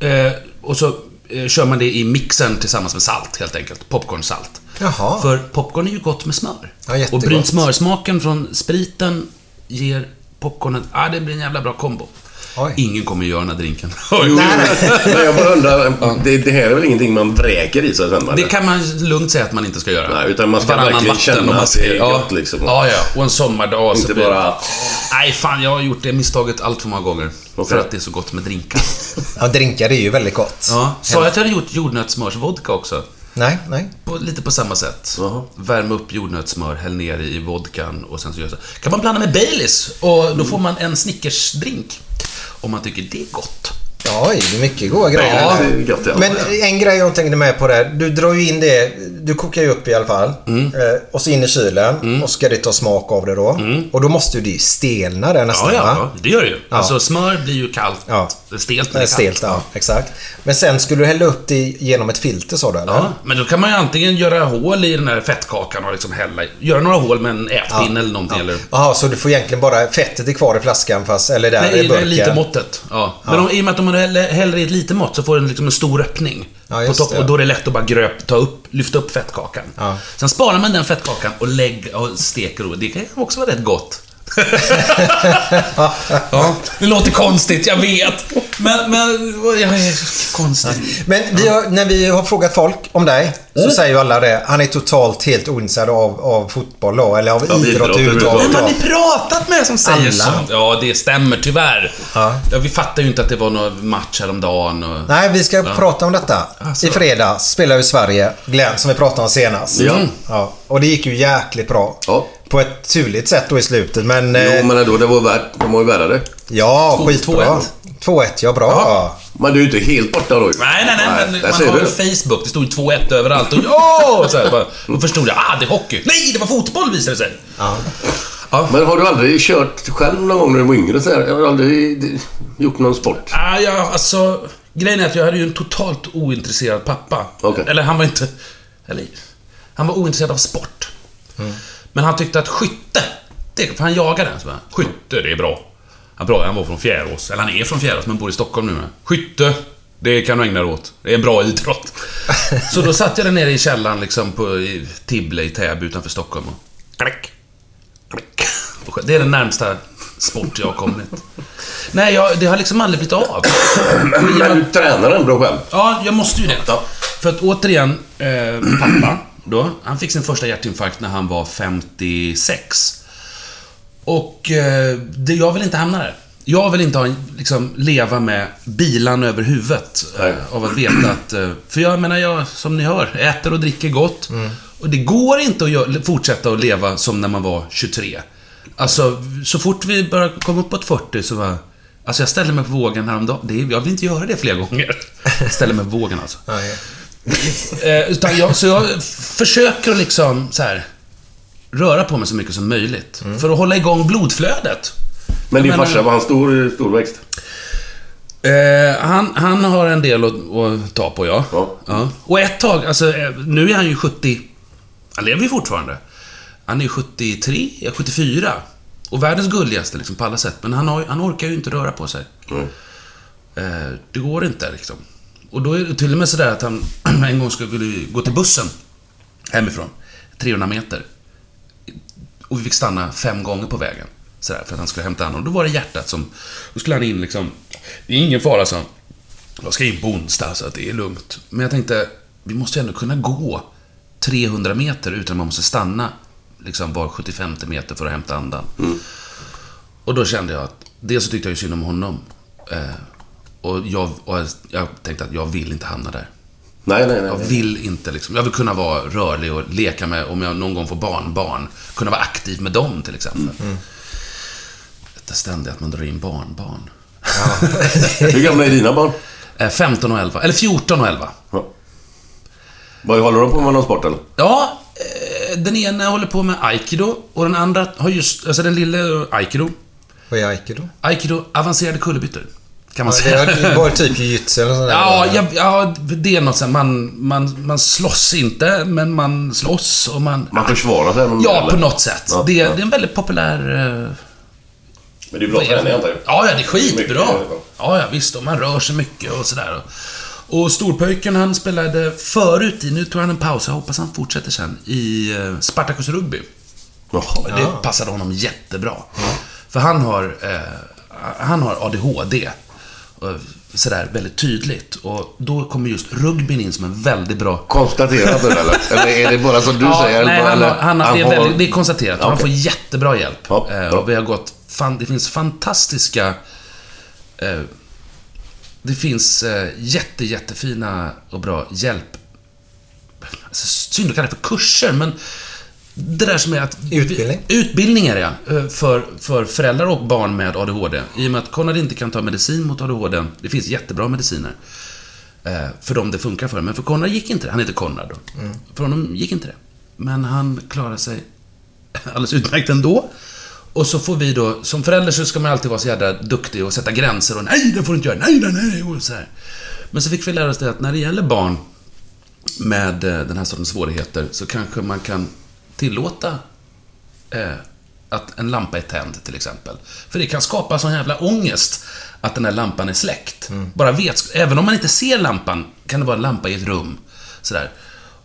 [SPEAKER 3] eh, och så eh, kör man det i mixen tillsammans med salt helt enkelt. Popcornsalt.
[SPEAKER 4] Jaha.
[SPEAKER 3] För popcorn är ju gott med smör.
[SPEAKER 4] Ja, jättegott.
[SPEAKER 3] och brynt smörsmaken från spriten ger popcornen... Ja, det blir en jävla bra kombo.
[SPEAKER 4] Oj.
[SPEAKER 3] Ingen kommer göra den här drinken.
[SPEAKER 2] Jo, men jag bara undrar, det, det här är väl ingenting man vräker i sig sen?
[SPEAKER 3] Det kan man lugnt säga att man inte ska göra.
[SPEAKER 2] Nej, utan man ska
[SPEAKER 3] Varannan
[SPEAKER 2] verkligen
[SPEAKER 3] vatten
[SPEAKER 2] känna att det är
[SPEAKER 3] ja.
[SPEAKER 2] gott, liksom.
[SPEAKER 3] Ja, ja. Och en sommardag så
[SPEAKER 2] Inte
[SPEAKER 3] blir
[SPEAKER 2] bara-
[SPEAKER 3] Nej, fan, jag har gjort det misstaget allt för många gånger.
[SPEAKER 2] Okej.
[SPEAKER 3] För att det är så gott med drinkar.
[SPEAKER 4] Ja, drinkar är ju väldigt gott.
[SPEAKER 3] Ja. Sa jag att jag hade gjort jordnötssmörsvodka också?
[SPEAKER 4] Nej, nej.
[SPEAKER 3] På, lite på samma sätt.
[SPEAKER 2] Jaha.
[SPEAKER 3] Värma upp jordnötssmör, häll ner i vodkan och sen så gör så. Kan man blanda med Baileys och då får man en Snickers-drink. Om man tycker det är gott.
[SPEAKER 4] Oj, det är mycket goda grejer.
[SPEAKER 3] Ja,
[SPEAKER 2] gott, ja.
[SPEAKER 4] Men en grej jag tänkte med på det. Du drar ju in det. Du kokar ju upp i alla fall.
[SPEAKER 3] Mm.
[SPEAKER 4] Eh, och så in i kylen. Och ska det ta smak av det då. Och då måste ju det ju stelna där nästan
[SPEAKER 3] Mm. Ja, ja, ja, det gör det ju. Alltså smör blir ju kallt.
[SPEAKER 4] Ja.
[SPEAKER 3] Stelt när
[SPEAKER 4] är
[SPEAKER 3] det är kallt.
[SPEAKER 4] stelt, ja. Exakt. Men sen skulle du hälla upp det genom ett filter sa du eller?
[SPEAKER 3] Ja, men då kan man ju antingen göra hål i den här fettkakan och liksom hälla i. Göra några hål med en ätpinne eller någonting. Eller,
[SPEAKER 4] Jaha, så du får egentligen bara... Fettet är kvar i flaskan fast... Eller där
[SPEAKER 3] Nej,
[SPEAKER 4] i burken.
[SPEAKER 3] lite måttet. Ja. Men om, i och med att om man häller, häller i ett litet mått så får den liksom en stor öppning.
[SPEAKER 4] Ja,
[SPEAKER 3] på topp,
[SPEAKER 4] det.
[SPEAKER 3] och då är det lätt att bara gröp, ta upp, lyfta upp fettkakan.
[SPEAKER 4] Ja.
[SPEAKER 3] Sen sparar man den fettkakan och lägger och steker. och Det kan också vara rätt gott. Ja, det låter konstigt, jag vet. Men, men... Jag är konstigt.
[SPEAKER 4] Men vi har, när vi har frågat folk om dig så
[SPEAKER 3] Mm.
[SPEAKER 4] säger ju alla det. Han är totalt helt ointresserad av, av fotboll då, eller av
[SPEAKER 2] Av
[SPEAKER 4] idrott överhuvudtaget.
[SPEAKER 3] Vem har ni pratat med som säger
[SPEAKER 4] Alla.
[SPEAKER 3] sånt? Ja, det stämmer tyvärr.
[SPEAKER 4] Ja.
[SPEAKER 3] Ja, vi fattar ju inte att det var någon match häromdagen och...
[SPEAKER 4] Nej, vi ska prata om detta.
[SPEAKER 3] Alltså.
[SPEAKER 4] I fredags spelar ju Sverige, Glenn, som vi pratade om senast.
[SPEAKER 2] Ja.
[SPEAKER 4] ja. Och det gick ju jäkligt bra.
[SPEAKER 2] Ja.
[SPEAKER 4] På ett turligt sätt då i slutet, men...
[SPEAKER 2] Jo,
[SPEAKER 4] eh,
[SPEAKER 2] men ändå, det var värt, de var ju värda det.
[SPEAKER 4] Ja,
[SPEAKER 3] Två-
[SPEAKER 4] skitbra. 2-1, ja bra.
[SPEAKER 3] Ja.
[SPEAKER 2] Men du är ju inte helt borta då ju.
[SPEAKER 3] Nej, nej, nej, men man har
[SPEAKER 2] du.
[SPEAKER 3] ju Facebook. Det stod ju 2-1 överallt. Och, ja! Så här, bara, då förstod jag, ah, det är hockey. Nej, det var fotboll visade det sig.
[SPEAKER 4] Ja.
[SPEAKER 2] Men har du aldrig kört själv någon gång när du var yngre? Så här? Jag har aldrig d- gjort någon sport?
[SPEAKER 3] Ah, ja, alltså... Grejen är att jag hade ju en totalt ointresserad pappa.
[SPEAKER 2] Okej.
[SPEAKER 3] Eller han var inte... Eller... Han var ointresserad av sport. Men han tyckte att skytte, det, för han jagade. Så bara, skytte, det är bra. Han, bra, han var från Fjärås, eller han är från Fjärås men bor i Stockholm nu. Skytte, det kan du ägna dig åt. Det är en bra idrott. Så då satt jag där nere i källaren liksom på i Tibble i Täby utanför Stockholm och... Klick, klick. Det är den närmsta sport jag har kommit. Nej, jag, det har liksom aldrig blivit av.
[SPEAKER 2] Men du tränar ändå själv?
[SPEAKER 3] Ja, jag måste ju det. För att återigen, eh, pappa då, han fick sin första hjärtinfarkt när han var 56. Och eh, det, jag vill inte hamna där. Jag vill inte ha, liksom, leva med bilan över huvudet. Eh, av att veta att... Eh, för jag menar, jag, som ni hör, äter och dricker gott. Och det går inte att gö- fortsätta att leva som när man var 23. Alltså, så fort vi börjar komma uppåt 40 så var... Alltså jag ställde mig på vågen häromdagen. Det är, jag vill inte göra det fler gånger. Ställer mig på vågen alltså. Eh, utan jag, så jag försöker liksom så här röra på mig så mycket som möjligt. För att hålla igång blodflödet.
[SPEAKER 2] Men din farsa, var han stor, storväxt?
[SPEAKER 3] Eh, han, han har en del att, att ta på, ja. ja. Och ett tag, alltså eh, nu är han ju 70... Han lever ju fortfarande. Han är 73, ja, 74. Och världens gulligaste liksom, på alla sätt. Men han, har, han orkar ju inte röra på sig. Eh, det går inte liksom. Och då är det till och med sådär att han en gång skulle gå till bussen hemifrån. 300 meter. Och vi fick stanna fem gånger på vägen. Sådär, för att han skulle hämta honom. Och då var det hjärtat som... Då skulle han in liksom... Det är ingen fara, så Jag ska in på onsdag, så att det är lugnt. Men jag tänkte, vi måste ju ändå kunna gå 300 meter utan att man måste stanna liksom var 75 meter för att hämta andan. Och då kände jag att, dels så tyckte jag ju synd om honom. Eh, och, jag, och jag tänkte att jag vill inte hamna där.
[SPEAKER 2] Nej, nej, nej.
[SPEAKER 3] Jag vill inte liksom, jag vill kunna vara rörlig och leka med, om jag någon gång får barn, barn. Kunna vara aktiv med dem till exempel. Det ständiga att man drar in barnbarn.
[SPEAKER 2] Hur gamla är dina barn?
[SPEAKER 3] Eh, 15 och 11, eller 14 och 11.
[SPEAKER 2] Vad håller de på med någon sport eller?
[SPEAKER 3] Ja, eh, den ena håller på med aikido och den andra har just, alltså den lilla aikido.
[SPEAKER 4] Vad är aikido?
[SPEAKER 3] Aikido, avancerade kullerbyttor. Kan man
[SPEAKER 4] Ja,
[SPEAKER 3] säga.
[SPEAKER 4] det är bara typ jujutsu eller sånt där.
[SPEAKER 3] Ja, ja, ja, det är något sånt. Man, man, man slåss inte, men man slåss och man...
[SPEAKER 2] Man försvarar sig?
[SPEAKER 3] Ja,
[SPEAKER 2] eller?
[SPEAKER 3] på något sätt.
[SPEAKER 2] Ja,
[SPEAKER 3] det,
[SPEAKER 2] ja.
[SPEAKER 3] det är en väldigt populär... eh,
[SPEAKER 2] Men det är bra träning antar jag?
[SPEAKER 3] Ja, ja, det är skitbra.
[SPEAKER 2] Ja.
[SPEAKER 3] Ja, visst. Och man rör sig mycket och sådär. Och storpojken, han spelade förut i, nu tog han en paus, jag hoppas han fortsätter sen, i eh, Spartacus Rugby. Det passade honom jättebra. För han har, eh, han har ADHD. Och Sådär, väldigt tydligt. Och då kommer just rugbyn in som en väldigt bra...
[SPEAKER 2] Konstaterat nu eller? Eller är det bara som du
[SPEAKER 3] ja,
[SPEAKER 2] säger?
[SPEAKER 3] Nej, han, han, har, det, är
[SPEAKER 2] har-
[SPEAKER 3] väldigt, det är konstaterat. Han
[SPEAKER 2] Okej.
[SPEAKER 3] får jättebra hjälp.
[SPEAKER 2] Ja,
[SPEAKER 3] Eh, och vi har gått... Fan, det finns fantastiska... Eh, det finns eh, jätte, jättefina och bra hjälp... Alltså, synd att kalla det för kurser, men... Det där som är att...
[SPEAKER 4] Utbildning?
[SPEAKER 3] Utbildning är det, ja. eh, För, för föräldrar och barn med ADHD. I och med att Konrad inte kan ta medicin mot ADHD. Det finns jättebra mediciner. Eh, för dem det funkar för. Men för Konrad gick inte det. Han heter Konrad då.
[SPEAKER 4] Mm.
[SPEAKER 3] För honom gick inte det. Men han klarade sig alldeles utmärkt ändå. Och så får vi då, som förälder så ska man alltid vara så jävla duktig och sätta gränser och nej, det får du inte göra, nej, nej, nej, och så här. Men så fick vi lära oss det att när det gäller barn med eh, den här sortens svårigheter så kanske man kan tillåta eh, att en lampa är tänd till exempel. För det kan skapa sån jävla ångest att den här lampan är släckt. Bara vet, även om man inte ser lampan kan det vara en lampa i ett rum. Sådär.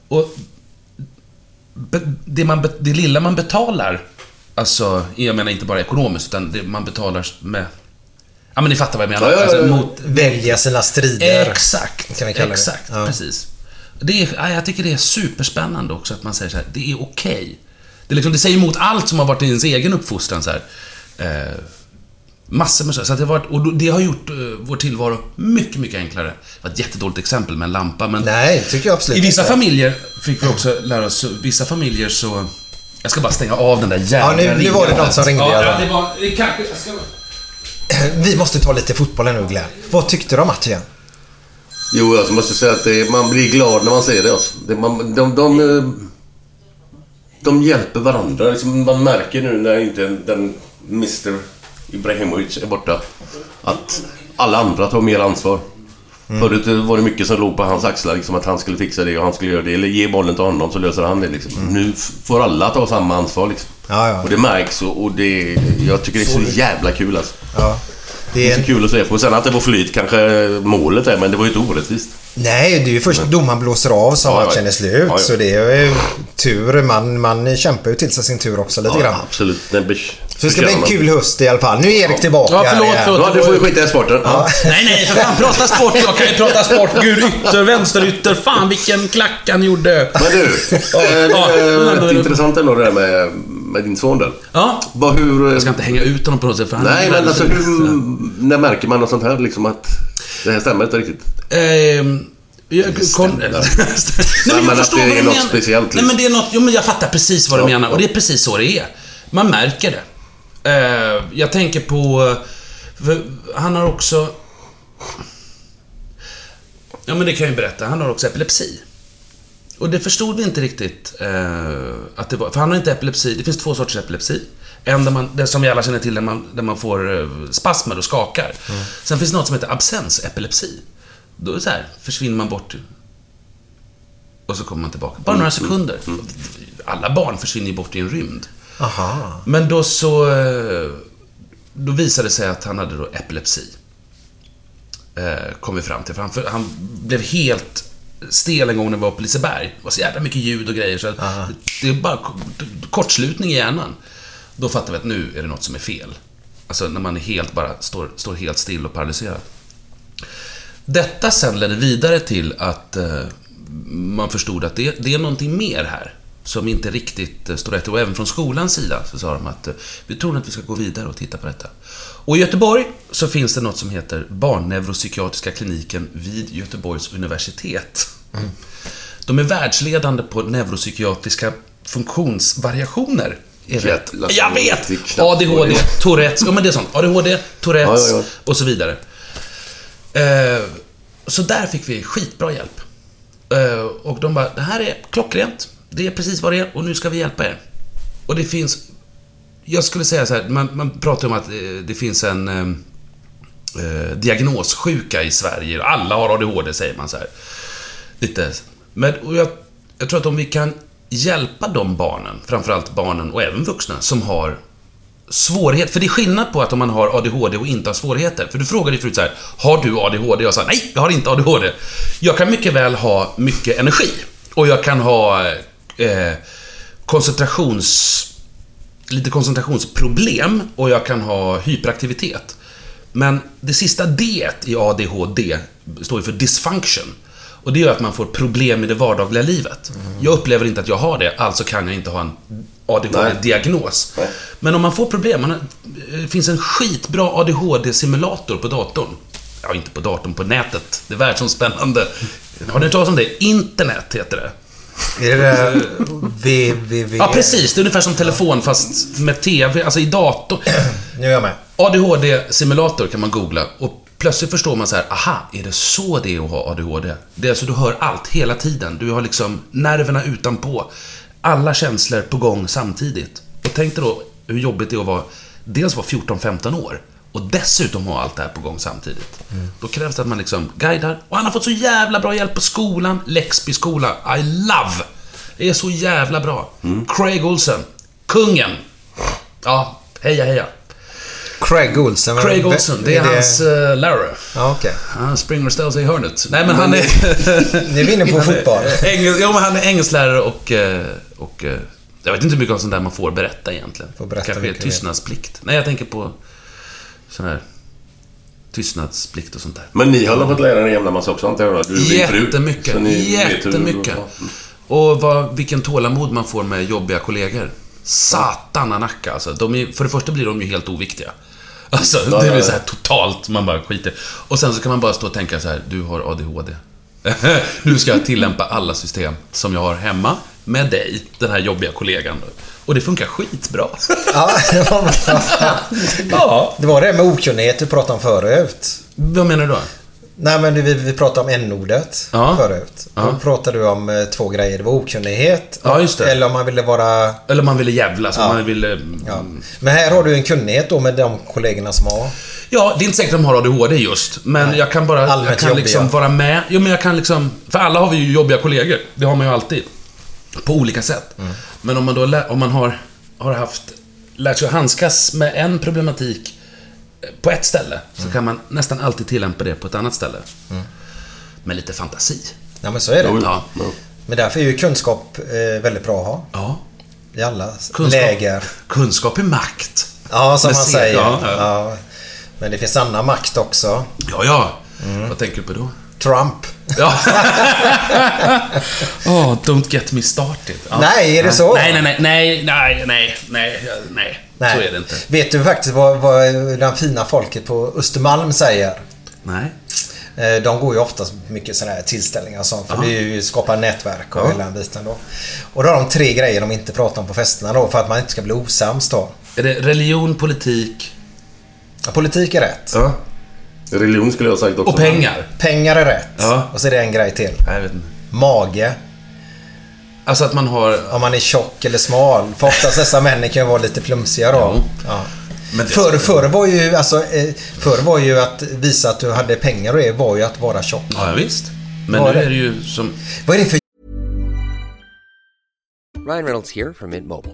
[SPEAKER 3] Och det, man, det lilla man betalar, alltså, jag menar inte bara ekonomiskt, utan det man betalar med... Ja, men ni fattar vad jag menar.
[SPEAKER 4] Ja, ja, ja,
[SPEAKER 3] Alltså, mot,
[SPEAKER 4] Välja sina strider.
[SPEAKER 3] Exakt.
[SPEAKER 4] Kan vi kalla det.
[SPEAKER 3] Exakt,
[SPEAKER 4] Ja.
[SPEAKER 3] precis. Det är, ja, jag tycker det är superspännande också att man säger så här, det är okej. Det, är liksom, det säger emot allt som har varit i ens egen uppfostran. Så här. Eh, massor med så. så att det, har varit, och det har gjort eh, vår tillvaro mycket, mycket enklare. Det var ett jättedåligt exempel med en lampa, men...
[SPEAKER 4] Nej, tycker jag absolut
[SPEAKER 3] I vissa
[SPEAKER 4] inte.
[SPEAKER 3] familjer fick vi också lära oss, vissa familjer så... Jag ska bara stänga av den där jävla
[SPEAKER 4] Ja, nu- nu var det någon som ringde,
[SPEAKER 3] Ja, det var... Det kanske... Jag ska...
[SPEAKER 4] Vi måste ta lite fotboll nu, Glenn. Vad tyckte du om matchen?
[SPEAKER 2] Jo, jag måste säga att det, man blir glad när man ser det. Alltså. det man, de, de, eh, de hjälper varandra. Liksom man märker nu när inte den Mr Ibrahimovic är borta att alla andra tar mer ansvar. Förut var det mycket som låg på hans axlar, liksom att han skulle fixa det och han skulle göra det. Eller ge bollen till honom så löser han det liksom. Nu f- får alla ta samma ansvar liksom.
[SPEAKER 4] Ja, ja.
[SPEAKER 2] Och det märks och, och det... Jag tycker det är så jävla kul alltså.
[SPEAKER 4] Ja.
[SPEAKER 2] Det
[SPEAKER 4] Det
[SPEAKER 2] är
[SPEAKER 4] är
[SPEAKER 2] så
[SPEAKER 4] en,
[SPEAKER 2] kul att se på. Sen att det var flyt kanske målet är, men det var ju inte orättvist.
[SPEAKER 4] nej, det är ju först domaren blåser av som
[SPEAKER 2] Ja, ja.
[SPEAKER 4] matchen är slut.
[SPEAKER 2] Ja, ja.
[SPEAKER 4] Så det är ju tur. Man, man kämpar ju till sig sin tur också lite
[SPEAKER 2] Ja,
[SPEAKER 4] grann.
[SPEAKER 2] absolut.
[SPEAKER 4] Så det ska bli en kul höst i alla fall. Nu är Erik tillbaka.
[SPEAKER 3] Ja, förlåt, förlåt.
[SPEAKER 2] Ja, du får ju skita i sporten. Ja.
[SPEAKER 3] Nej, nej, för fan. Prata sport. Jag kan ju prata sport. Gud, ytter, vänsterytter. Fan, vilken klack han gjorde.
[SPEAKER 2] Men du, eh,
[SPEAKER 3] Ja,
[SPEAKER 2] är rätt
[SPEAKER 3] det-
[SPEAKER 2] intressant ändå det där med, med din son där.
[SPEAKER 3] Ja.
[SPEAKER 2] Vad, hur...
[SPEAKER 3] Jag ska inte hänga ut honom på något sätt, för han
[SPEAKER 2] Nej, men alltså hur... När märker man något sånt här liksom att det här stämmer inte riktigt?
[SPEAKER 3] Ehm, jag, kon... Nej, men
[SPEAKER 2] men
[SPEAKER 3] jag
[SPEAKER 2] att
[SPEAKER 3] förstår
[SPEAKER 2] det är
[SPEAKER 3] du
[SPEAKER 2] något
[SPEAKER 3] menar.
[SPEAKER 2] speciellt,
[SPEAKER 3] Nej,
[SPEAKER 2] liksom.
[SPEAKER 3] men det är något... Jo, men jag fattar precis vad du
[SPEAKER 2] Ja,
[SPEAKER 3] menar.
[SPEAKER 2] ja.
[SPEAKER 3] Och det är precis så det är. Man märker det. Eh, jag tänker på... Han har också... Ja, men det kan jag ju berätta. Han har också epilepsi. Och det förstod vi inte riktigt eh, att det var. För han har inte epilepsi. Det finns två sorters epilepsi. En där man, det som vi alla känner till, där man, där man får eh, spasmer och skakar. Sen finns det något som heter absensepilepsi. Då är det så här, försvinner man bort och så kommer man tillbaka. Bara några sekunder. Alla barn försvinner ju bort i en rymd.
[SPEAKER 4] Aha.
[SPEAKER 3] Men då så... eh, Då visade det sig att han hade då epilepsi. Eh, kom vi fram till. För han, för han blev helt stel en gång när vi var på Liseberg. Det var så jävla mycket ljud och grejer. Så att det är bara kortslutning i hjärnan. Då fattar vi att nu är det något som är fel. Alltså när man är helt bara står, står helt still och paralyserad. Detta sen ledde vidare till att eh, man förstod att det, det är någonting mer här som inte riktigt eh, står rätt. Och även från skolans sida så sa de att eh, vi tror att vi ska gå vidare och titta på detta. Och i Göteborg så finns det något som heter Barnneuropsykiatriska kliniken vid Göteborgs universitet. De är världsledande på neuropsykiatriska funktionsvariationer. Är det rätt? Jag vet! ADHD, Tourettes, ja men det är sånt. ADHD, Tourettes
[SPEAKER 2] Ja, ja, ja.
[SPEAKER 3] och så vidare. Eh, så där fick vi skitbra hjälp. Eh, och de bara, det här är klockrent. Det är precis vad det är och nu ska vi hjälpa er. Och det finns... Jag skulle säga så här, man, man pratar om att eh, det finns en eh, diagnossjuka i Sverige. Alla har ADHD, säger man så här. Lite. Men och jag, jag tror att om vi kan hjälpa de barnen, framförallt barnen och även vuxna, som har svårighet. För det är skillnad på att om man har ADHD och inte har svårigheter. För du frågade ju förut så här, har du ADHD? Jag sa, nej, jag har inte ADHD. Jag kan mycket väl ha mycket energi. Och jag kan ha eh, koncentrations... Lite koncentrationsproblem och jag kan ha hyperaktivitet. Men det sista D i ADHD står ju för dysfunction. Och det gör att man får problem i det vardagliga livet. Jag upplever inte att jag har det, alltså kan jag inte ha en ADHD-diagnos. Men om man får problem, man har, det finns en skitbra ADHD-simulator på datorn. Ja, inte på datorn, på nätet. Det är världsomspännande. Har ni hört talas om det? Internet heter det.
[SPEAKER 4] Är det www...
[SPEAKER 3] Ja, precis. Det är ungefär som telefon fast med TV, alltså i dator.
[SPEAKER 4] Nu är jag med.
[SPEAKER 3] ADHD-simulator kan man googla och plötsligt förstår man så här, aha, är det så det är att ha ADHD? Det är alltså, du hör allt hela tiden. Du har liksom nerverna utanpå. Alla känslor på gång samtidigt. Och tänk dig då hur jobbigt det är att vara, dels vara 14-15 år och dessutom ha allt det här på gång samtidigt. Då krävs det att man liksom guidar. Och han har fått så jävla bra hjälp på skolan. Lexby skola. I love! Det är så jävla bra. Craig Olsen. Kungen. Ja, heja heja.
[SPEAKER 4] Craig Olsen.
[SPEAKER 3] Craig Olsen, det är hans uh, lärare.
[SPEAKER 4] Ja, okej.
[SPEAKER 3] Han springer och ställer sig i hörnet. Nej, men han är...
[SPEAKER 4] Nu är vi inne på fotboll.
[SPEAKER 3] Engels, jo, men han är engelsklärare och... eh, och eh, jag vet inte hur mycket av sånt där man får berätta egentligen.
[SPEAKER 4] Får berätta
[SPEAKER 3] Kanske tystnadsplikt. Nej, jag tänker på sån här tystnadsplikt och sånt där.
[SPEAKER 2] Men ni har fått lära er en jävla massa också, antar jag? Du din fru.
[SPEAKER 3] Jättemycket.
[SPEAKER 2] Ni
[SPEAKER 3] Jättemycket.
[SPEAKER 2] ja.
[SPEAKER 3] Och vad, vilken tålamod man får med jobbiga kollegor. Satan anacka alltså. De är, för det första blir de ju helt oviktiga. Alltså,
[SPEAKER 2] Ja,
[SPEAKER 3] det blir så här totalt, man bara skiter. Och sen så kan man bara stå och tänka så här, du har ADHD. nu ska jag tillämpa alla system som jag har hemma med dig, den här jobbiga kollegan. Och det funkar skitbra.
[SPEAKER 4] Ja, det var,
[SPEAKER 3] ja.
[SPEAKER 4] det var det med okunnighet du pratade om förut.
[SPEAKER 3] Vad menar du då?
[SPEAKER 4] Nej, men vi, vi pratade om n-ordet
[SPEAKER 3] Ja.
[SPEAKER 4] förut.
[SPEAKER 3] Ja.
[SPEAKER 4] Då pratade du om eh, två grejer. Det var okunnighet.
[SPEAKER 3] Ja, just det.
[SPEAKER 4] Eller om man ville vara...
[SPEAKER 3] Eller man ville jävlas,
[SPEAKER 4] Ja.
[SPEAKER 3] man ville...
[SPEAKER 4] Ja. Men här har du en kunnighet då med de kollegorna som har...
[SPEAKER 3] Ja, det är inte säkert att de har ADHD just, men jag kan bara... jag
[SPEAKER 4] Allmänt
[SPEAKER 3] kan liksom
[SPEAKER 4] jobbiga.
[SPEAKER 3] vara med. Jo, men jag kan liksom... För alla har vi ju jobbiga kollegor. Det har man ju alltid. På olika sätt.
[SPEAKER 4] Mm.
[SPEAKER 3] Men om man då om man har, har haft... Lärt sig att handskas med en problematik på ett ställe, så kan man nästan alltid tillämpa det på ett annat ställe. Med lite fantasi.
[SPEAKER 4] Ja, men så är det.
[SPEAKER 3] Ja.
[SPEAKER 4] Men därför är ju kunskap eh, väldigt bra att ha.
[SPEAKER 3] ja.
[SPEAKER 4] I alla
[SPEAKER 3] Kunskap,
[SPEAKER 4] läger.
[SPEAKER 3] kunskap är makt.
[SPEAKER 4] Ja, som man säger.
[SPEAKER 3] ja,
[SPEAKER 4] Ja. Men det finns annan makt också.
[SPEAKER 3] Ja, ja.
[SPEAKER 4] Mm.
[SPEAKER 3] Vad tänker du på då?
[SPEAKER 4] Trump.
[SPEAKER 3] Ja. oh, don't get me started. Ja.
[SPEAKER 4] Nej, är det så?
[SPEAKER 3] Nej, nej, nej, nej, nej, nej, nej, nej. Så är det inte.
[SPEAKER 4] Vet du faktiskt vad, vad det fina folket på Östermalm säger?
[SPEAKER 3] Nej.
[SPEAKER 4] Eh, De går ju oftast på mycket sådana här tillställningar och sånt. För det är ju skapa nätverk och
[SPEAKER 3] Ja.
[SPEAKER 4] hela den biten då. Och då har de tre grejer de inte pratar om på festerna då. För att man inte ska bli osams då.
[SPEAKER 3] Är det religion, politik
[SPEAKER 4] Ja, politik är rätt.
[SPEAKER 2] Ja. Religion skulle jag ha sagt också.
[SPEAKER 3] och pengar?
[SPEAKER 4] Pengar är rätt.
[SPEAKER 3] Ja.
[SPEAKER 4] Och så är det en grej till.
[SPEAKER 3] Nej, jag vet inte.
[SPEAKER 4] Mage.
[SPEAKER 3] Alltså att man har...
[SPEAKER 4] Om man är tjock eller smal. För oftast dessa män kan ju vara lite plumsiga då.
[SPEAKER 3] Ja.
[SPEAKER 4] Ja.
[SPEAKER 3] Men
[SPEAKER 4] Förr, förr var ju alltså, eh, förr var ju att visa att du hade pengar och det var ju att vara tjock.
[SPEAKER 3] Ja, visst. Men
[SPEAKER 4] Vad
[SPEAKER 3] nu
[SPEAKER 4] är det?
[SPEAKER 3] är det ju som...
[SPEAKER 4] Vad är det för
[SPEAKER 8] Ryan Reynolds here from Mint Mobile.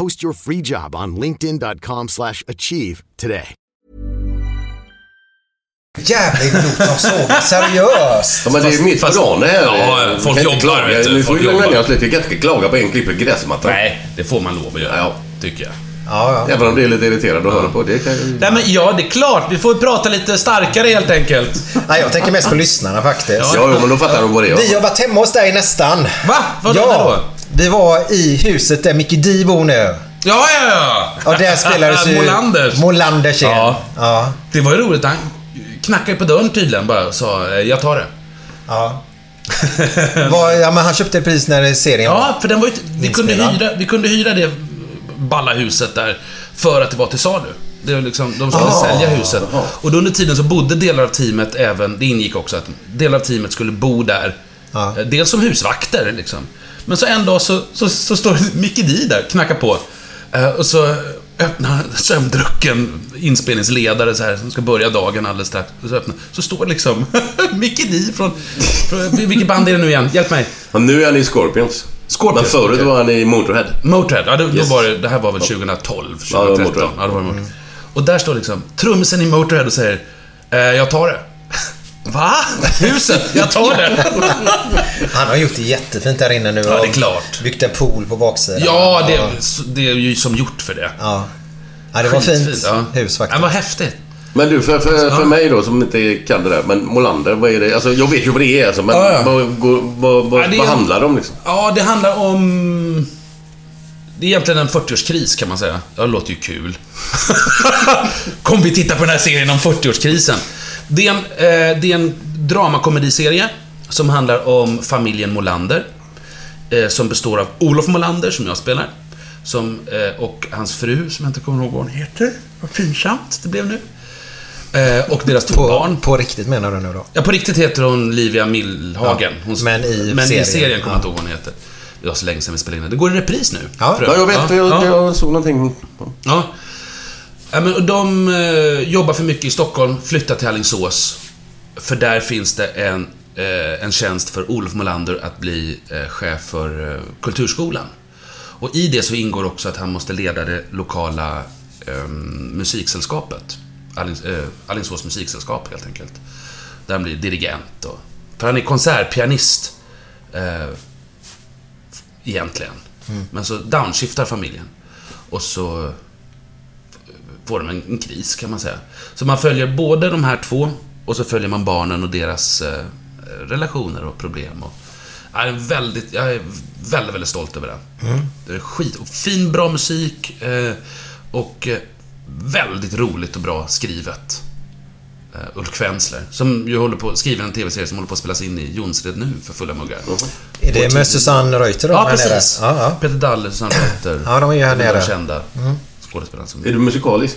[SPEAKER 9] Post your free job on linkedin.com/achieve slash achieve today.
[SPEAKER 4] jävla idiot som såg seriöst?
[SPEAKER 2] Ja, men det är mitt på dagen det här.
[SPEAKER 3] Ja,
[SPEAKER 2] Vi
[SPEAKER 3] folk jobbar, vet du.
[SPEAKER 2] Vi får ju lugna ner oss lite. Vi kan inte klaga på en klipper gräsmattan.
[SPEAKER 3] Nej, det får man lov att göra.
[SPEAKER 2] Ja.
[SPEAKER 3] Tycker jag.
[SPEAKER 4] Ja, ja.
[SPEAKER 2] Även om det är lite irriterande att höra på. Det kan ju...
[SPEAKER 3] Nej, men ja, det är klart. Vi får prata lite starkare helt enkelt.
[SPEAKER 4] Nej, jag tänker mest på lyssnarna faktiskt.
[SPEAKER 2] Ja, jo, men då fattar de vad det är.
[SPEAKER 4] Vi har varit hemma hos dig nästan.
[SPEAKER 3] Va? Vadå
[SPEAKER 4] ja,
[SPEAKER 3] då?
[SPEAKER 4] Vi var i huset där Micke Di bor nu.
[SPEAKER 3] Ja, ja, ja!
[SPEAKER 4] Och där spelades ju...
[SPEAKER 3] Molanders.
[SPEAKER 4] Molanders igen.
[SPEAKER 3] Ja.
[SPEAKER 4] Ja.
[SPEAKER 3] Det var ju roligt. Han knackade på dörren tydligen bara och sa eh, jag tar det.
[SPEAKER 4] ja. Var, ja, men han köpte ett pris när serien
[SPEAKER 3] Ja, för den var ju, vi, kunde hyra, vi kunde hyra det balla huset där för att det var till salu. Det var liksom, de skulle
[SPEAKER 4] Ah.
[SPEAKER 3] sälja huset. Och då under tiden så bodde delar av teamet även, det ingick också att delar av teamet skulle bo där.
[SPEAKER 4] Ja.
[SPEAKER 3] Eh, Dels som husvakter liksom. Men så en dag så, så, så står Micke Di där, knackar på. Eh, Och så öppnar sömndrucken inspelningsledare så här, som ska börja dagen alldeles strax. Och så, öppnar, så står liksom Micke Di från, från... Vilket band är det nu igen? Hjälp mig.
[SPEAKER 2] Ja, nu är han i Scorpions.
[SPEAKER 3] Scorpions,
[SPEAKER 2] Men förut
[SPEAKER 3] okej.
[SPEAKER 2] var han i Motorhead.
[SPEAKER 3] Motörhead, ja, då,
[SPEAKER 2] Yes.
[SPEAKER 3] då var det, det här var väl 2012,
[SPEAKER 2] Ja, det var
[SPEAKER 3] 2013.
[SPEAKER 2] Motörhead.
[SPEAKER 3] Ja, det var Motörhead. Och där står liksom trummisen i Motörhead och säger eh, Jag tar det. Va? Huset? Jag tar det.
[SPEAKER 4] Han har gjort det jättefint där inne nu.
[SPEAKER 3] Ja, det är klart.
[SPEAKER 4] Byggt en pool på baksidan.
[SPEAKER 3] Ja, det, det är ju som gjort för det.
[SPEAKER 4] Ja. ja det var fint
[SPEAKER 3] Skitfint, ja.
[SPEAKER 4] hus faktiskt.
[SPEAKER 3] Det var häftigt.
[SPEAKER 2] Men du, för, för, för mig då som inte kan det där. Men Molander, vad är det? Alltså, jag vet ju vad det är alltså, men
[SPEAKER 3] Ja, ja.
[SPEAKER 2] vad, vad, vad, vad,
[SPEAKER 3] Ja, det är-
[SPEAKER 2] vad handlar det om liksom?
[SPEAKER 3] Ja, det handlar om... Det är egentligen en 40-årskris kan man säga. Ja, det låter ju kul. Kom vi titta på den här serien om 40-årskrisen. Det är en, eh, det är en dramakomediserie som handlar om familjen Molander. Eh, som består av Olof Molander, som jag spelar. Som, eh, och hans fru, som jag inte kommer ihåg vad hon heter. Vad pinsamt det blev nu. Eh, och deras två barn.
[SPEAKER 4] På riktigt menar du nu då?
[SPEAKER 3] Ja, på riktigt heter hon Livia Millhagen.
[SPEAKER 4] Ja,
[SPEAKER 3] Hon,
[SPEAKER 4] men i
[SPEAKER 3] men
[SPEAKER 4] serien.
[SPEAKER 3] i serien kommer jag
[SPEAKER 4] Ja.
[SPEAKER 3] inte ihåg vad hon heter. Det var så länge sedan vi spelade in den. Det går i repris nu.
[SPEAKER 4] Ja,
[SPEAKER 2] jag vet. Jag,
[SPEAKER 3] Ja, ja.
[SPEAKER 2] jag såg någonting.
[SPEAKER 3] Ja. Ja men, de eh, jobbar för mycket i Stockholm, flyttar till Alingsås. För där finns det en, eh, en tjänst för Olof Molander att bli eh, chef för eh, Kulturskolan. Och i det så ingår också att han måste leda det lokala eh, musiksällskapet. Allings, eh, Alingsås musiksällskap helt enkelt. Där han blir dirigent och... För han är konsertpianist. Eh, egentligen.
[SPEAKER 4] Mm.
[SPEAKER 3] Men så downshiftar familjen. Och så får de en, en kris kan man säga. Så man följer både de här två och så följer man barnen och deras eh, relationer och problem. Och, jag, är väldigt, jag är väldigt, väldigt stolt över den.
[SPEAKER 4] Mm.
[SPEAKER 3] Det är skit och fin, bra musik eh, och eh, väldigt roligt och bra skrivet. Uh, Ulf Kvensler, som ju håller på, skriver en TV-serie som håller på att spelas in i Jonsered nu för fulla muggar.
[SPEAKER 4] Är det med Susanne Reuter då?
[SPEAKER 3] Ja, precis.
[SPEAKER 4] Ja, ja.
[SPEAKER 3] Peter Dalle, Susanne Reuter.
[SPEAKER 4] Ja, de är ju här
[SPEAKER 3] De
[SPEAKER 4] nere.
[SPEAKER 3] kända
[SPEAKER 4] Mm.
[SPEAKER 3] Skådespelare som...
[SPEAKER 2] Är du musikalisk?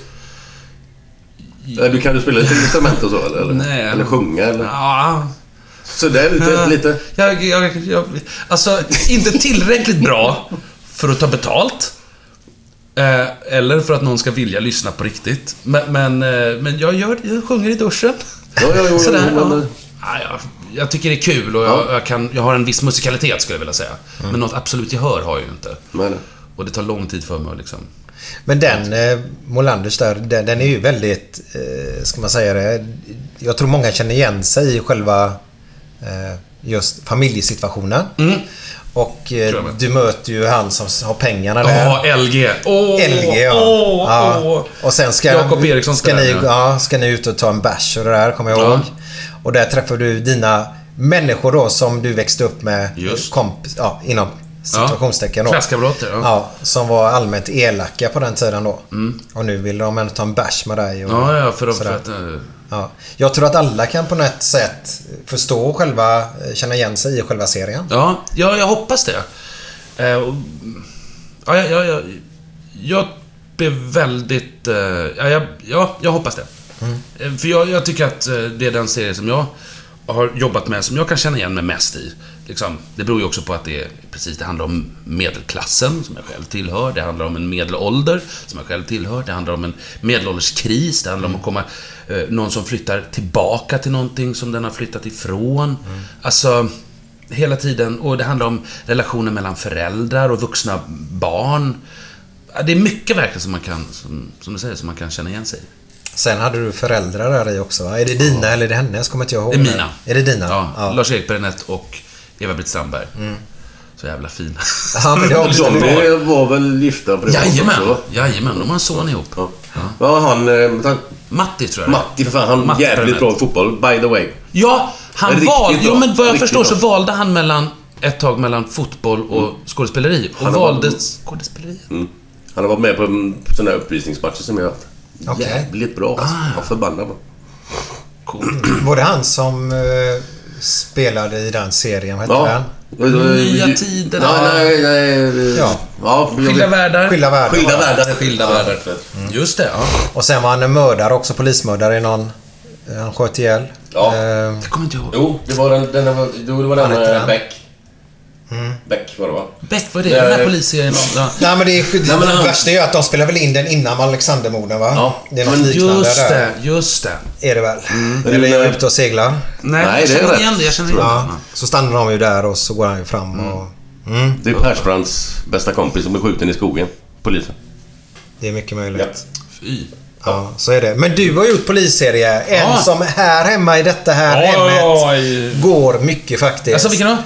[SPEAKER 2] Eller Du kan du spela ett instrument och så eller?
[SPEAKER 3] Nej.
[SPEAKER 2] Eller sjunga eller?
[SPEAKER 3] Ja.
[SPEAKER 2] Så det är lite...
[SPEAKER 3] Ja.
[SPEAKER 2] lite...
[SPEAKER 3] Jag, jag, jag, alltså, inte tillräckligt bra för att ta betalt. Eh, eller för att någon ska vilja lyssna på riktigt. Men, men, eh, men jag, gör, jag sjunger i duschen.
[SPEAKER 2] Ja, ja, ja,
[SPEAKER 3] Sådär,
[SPEAKER 2] ja,
[SPEAKER 3] ja.
[SPEAKER 2] men-
[SPEAKER 3] Ja, jag, jag tycker det är kul och jag, jag, kan, jag har en viss musikalitet skulle jag vilja säga. Men något absolut gehör har jag ju inte. Och det tar lång tid för mig att liksom...
[SPEAKER 4] Men den, eh, Molanders där, den, den är ju väldigt, eh, ska man säga det, jag tror många känner igen sig i själva eh, just familjesituationen. Och eh, du möter ju han som har pengarna där.
[SPEAKER 3] Ja, LG. Åh,
[SPEAKER 4] LG ja.
[SPEAKER 3] åh,
[SPEAKER 4] ja. Och sen ska,
[SPEAKER 3] Jakob Eriksson
[SPEAKER 4] ska,
[SPEAKER 3] spelar
[SPEAKER 4] ni, ja, ska ni ut och ta en bärs och det där, kommer jag
[SPEAKER 3] Ja.
[SPEAKER 4] ihåg. Och där träffar du dina människor då som du växte upp med.
[SPEAKER 3] Just.
[SPEAKER 4] Kompis, ja, inom situationstecken då.
[SPEAKER 3] Klasskamrater, ja.
[SPEAKER 4] Ja, som var allmänt elaka på den tiden då. Och nu vill de ändå ta en bärs med dig. Och
[SPEAKER 3] Mm. Ja, ja, för, de, att... eh,
[SPEAKER 4] Ja. Jag tror att alla kan på något sätt förstå själva, eh, känna igen sig i själva serien.
[SPEAKER 3] Ja, ja jag hoppas det. Eh, och, ja, ja, ja, ja, jag blir väldigt... Eh, ja, jag, ja, jag hoppas det.
[SPEAKER 4] Mm.
[SPEAKER 3] Eh, För jag, jag tycker att det är den serie som jag har jobbat med, som jag kan känna igen mig mest i. Liksom, det beror ju också på att det, precis, det handlar om medelklassen, som jag själv tillhör. Det handlar om en medelålder, som jag själv tillhör. Det handlar om en medelålderskris. Det handlar om att komma... Eh, någon som flyttar tillbaka till någonting som den har flyttat ifrån. Alltså, hela tiden. Och det handlar om relationen mellan föräldrar och vuxna barn. Ja, Det är mycket verkligen som man kan, som, som du säger, som man kan känna igen sig i.
[SPEAKER 4] Sen hade du föräldrar där i också? Är det dina eller är det hennes? Kommer inte jag ihåg.
[SPEAKER 3] Det är mina.
[SPEAKER 4] Är det dina?
[SPEAKER 3] Ja, Lars-Erik Bernett och Eva-Britt Strandberg. Så jävla fina.
[SPEAKER 4] Ja, men också-
[SPEAKER 2] De var väl gifta privat
[SPEAKER 3] Jajamän,
[SPEAKER 2] också, va?
[SPEAKER 3] jajamän. De har en son ihop.
[SPEAKER 2] Ja. Ja, han... eh, han
[SPEAKER 3] Matti tror jag
[SPEAKER 2] Matti för fan. Han
[SPEAKER 3] Matti
[SPEAKER 2] jävligt bra i fotboll, by the way.
[SPEAKER 3] Ja, han valde... Jo, men vad jag
[SPEAKER 2] Riktigt
[SPEAKER 3] förstår så valde han mellan ett tag mellan fotboll och skådespeleri. Och
[SPEAKER 2] Han har
[SPEAKER 3] valde
[SPEAKER 2] varit-
[SPEAKER 3] skådespeleri.
[SPEAKER 2] Mm. Han har varit med på sån här uppvisningsmatcher som jag har haft.
[SPEAKER 4] Okej.
[SPEAKER 2] Jävligt bra alltså.
[SPEAKER 3] Ah.
[SPEAKER 2] Ja, förbannat bra.
[SPEAKER 4] Var det han som eh, spelade i den serien? Vad hette
[SPEAKER 2] Ja.
[SPEAKER 4] den?
[SPEAKER 3] Nya tider.
[SPEAKER 2] Nej, nej, nej.
[SPEAKER 4] Ja.
[SPEAKER 2] ja
[SPEAKER 3] Skilda världar.
[SPEAKER 4] Skilda världar.
[SPEAKER 2] Skilda världar.
[SPEAKER 3] Skilda världar. Just det, ja.
[SPEAKER 4] Och sen var han en mördare också, polismördare i någon... Han sköt ihjäl.
[SPEAKER 2] Ja.
[SPEAKER 4] Eh,
[SPEAKER 3] Jag kommer inte ihåg.
[SPEAKER 2] Jo, det var den, den, var- det var den
[SPEAKER 4] den?
[SPEAKER 2] Beck.
[SPEAKER 4] Mm.
[SPEAKER 2] Beck var det va?
[SPEAKER 3] Beck, vad är det? Den här
[SPEAKER 2] Nej.
[SPEAKER 3] polisserien. Ja.
[SPEAKER 4] Nej men det, är, det,
[SPEAKER 2] men han-
[SPEAKER 4] värsta är ju att de spelar väl in den innan Alexandermorden va?
[SPEAKER 2] Ja.
[SPEAKER 4] Det är något
[SPEAKER 2] Men
[SPEAKER 4] liknande
[SPEAKER 3] Just
[SPEAKER 4] där.
[SPEAKER 3] det, just det.
[SPEAKER 4] Är det väl?
[SPEAKER 2] Mm.
[SPEAKER 4] Eller är jag ute och seglar?
[SPEAKER 3] Nej,
[SPEAKER 2] Nej,
[SPEAKER 3] jag
[SPEAKER 2] det är rätt.
[SPEAKER 3] igen det. Jag känner igen
[SPEAKER 4] Ja.
[SPEAKER 3] det.
[SPEAKER 4] Så stannar de ju där och så går han ju fram och... Mm.
[SPEAKER 2] Det är Persbrandts bästa kompis som blev skjuten i skogen. Polisen.
[SPEAKER 4] Det är mycket möjligt.
[SPEAKER 3] Fy.
[SPEAKER 4] Ja, så är det. Men du har gjort polisserie. En
[SPEAKER 3] Ja.
[SPEAKER 4] som här hemma i detta här
[SPEAKER 3] Oj,
[SPEAKER 4] hemmet
[SPEAKER 3] oj.
[SPEAKER 4] går mycket faktiskt.
[SPEAKER 3] Alltså vilken då?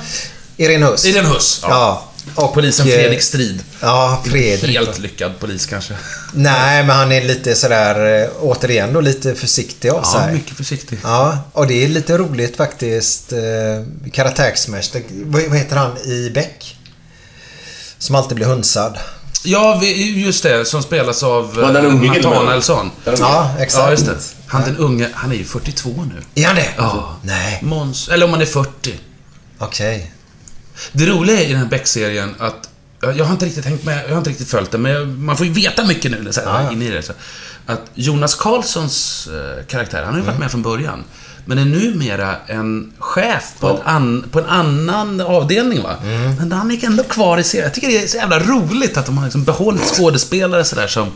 [SPEAKER 4] Irene Huss.
[SPEAKER 3] Irene Huss. Ja.
[SPEAKER 4] Ja. Och,
[SPEAKER 3] Polisen
[SPEAKER 4] eh,
[SPEAKER 3] Fredrik Strid.
[SPEAKER 4] Ja, Fredrik.
[SPEAKER 3] Helt lyckad polis kanske.
[SPEAKER 4] Nej, men han är lite sådär, eh, återigen då, lite försiktig av
[SPEAKER 3] Ja,
[SPEAKER 4] sig.
[SPEAKER 3] mycket försiktig.
[SPEAKER 4] Ja, och det är lite roligt faktiskt. Eh, karaktärsmästare. Vad heter han i Beck? Som alltid blir hunsad.
[SPEAKER 3] Ja, vi- just det. Som spelas av
[SPEAKER 2] Ja, den unge.
[SPEAKER 3] Nathanaelsson.
[SPEAKER 4] Ja, exakt.
[SPEAKER 3] Ja, just det. Han den unge, han är ju 42 nu.
[SPEAKER 4] Är han det?
[SPEAKER 3] Ja.
[SPEAKER 4] Nej.
[SPEAKER 3] Måns, eller om han är 40.
[SPEAKER 4] Okej.
[SPEAKER 3] Det roliga i den här Beck-serien att jag har inte riktigt hängt med, jag har inte riktigt följt det, men man får ju veta mycket nu så här, in i det. Så. Att Jonas Karlssons eh, karaktär, han har ju varit
[SPEAKER 4] Mm.
[SPEAKER 3] med från början. Men är numera en chef på, en, an, på en annan avdelning va.
[SPEAKER 4] Mm.
[SPEAKER 3] Men han är ändå kvar i serien. Jag tycker det är så jävla roligt att de har liksom behållit skådespelare sådär som...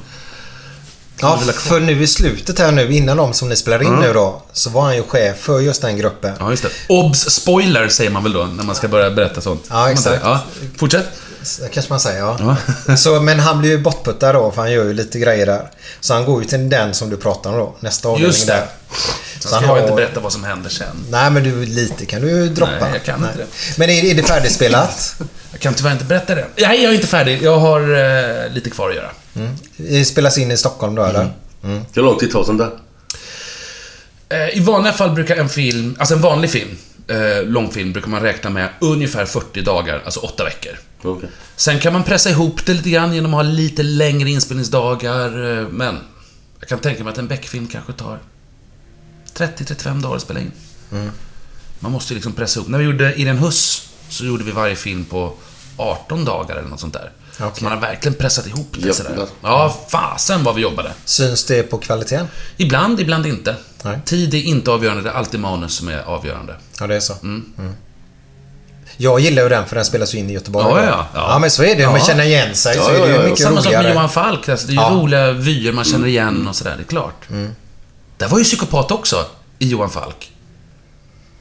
[SPEAKER 4] Ja, för nu i slutet här nu, innan de som ni spelar in
[SPEAKER 3] Mm.
[SPEAKER 4] nu då, så var han ju chef för just den gruppen.
[SPEAKER 3] Ja, just det. Obs! Spoiler säger man väl då, när man ska börja berätta sånt.
[SPEAKER 4] Ja, exakt.
[SPEAKER 3] Ja, fortsätt.
[SPEAKER 4] Kanske man säger, ja. Så, men han blir ju bortputtad då, för han gör ju lite grejer där. Så han går ju till den som du pratar om då, nästa avdelning där.
[SPEAKER 3] Så ska jag inte berätta vad som händer sen.
[SPEAKER 4] Nej, men du, lite kan du droppa.
[SPEAKER 3] Nej, jag kan inte det.
[SPEAKER 4] Men är, är det färdigspelat?
[SPEAKER 3] Jag kan tyvärr inte berätta det. Nej, jag är inte färdig. Jag har eh, lite kvar att göra.
[SPEAKER 4] Mm. Det spelas in i Stockholm då, eller? Mm.
[SPEAKER 2] Hur lång tid tar sånt där?
[SPEAKER 3] Eh, I vanliga fall brukar en film, alltså en vanlig film, eh, långfilm, brukar man räkna med ungefär 40 dagar, alltså 8 veckor.
[SPEAKER 2] Okej.
[SPEAKER 3] Sen kan man pressa ihop det lite grann genom att ha lite längre inspelningsdagar, eh, men jag kan tänka mig att en Beck-film kanske tar 30-35 dagar att spela in.
[SPEAKER 4] Mm.
[SPEAKER 3] Man måste ju liksom pressa ihop. När vi gjorde Irene Huss, så gjorde vi varje film på 18 dagar eller något sånt där.
[SPEAKER 4] Okej.
[SPEAKER 3] Så man har verkligen pressat ihop det
[SPEAKER 2] Ja,
[SPEAKER 3] sådär.
[SPEAKER 2] ja.
[SPEAKER 3] Fasen vad vi jobbade.
[SPEAKER 4] Syns det på kvaliteten?
[SPEAKER 3] Ibland, ibland inte.
[SPEAKER 4] Nej.
[SPEAKER 3] Tid är inte avgörande, det är alltid manus som är avgörande.
[SPEAKER 4] Ja, det är så. Mm. Jag gillar ju den för den spelas ju in i Göteborg.
[SPEAKER 3] Ja, ja, ja.
[SPEAKER 4] ja men så är det. Om man känner igen sig
[SPEAKER 2] Ja,
[SPEAKER 4] så är det ju mycket
[SPEAKER 3] Samma sak
[SPEAKER 4] roligare.
[SPEAKER 3] med Johan Falk. Alltså, det är ju
[SPEAKER 4] Ja.
[SPEAKER 3] roliga vyer man känner igen och sådär, det är klart.
[SPEAKER 4] Mm.
[SPEAKER 3] Det var ju psykopat också, i Johan Falk.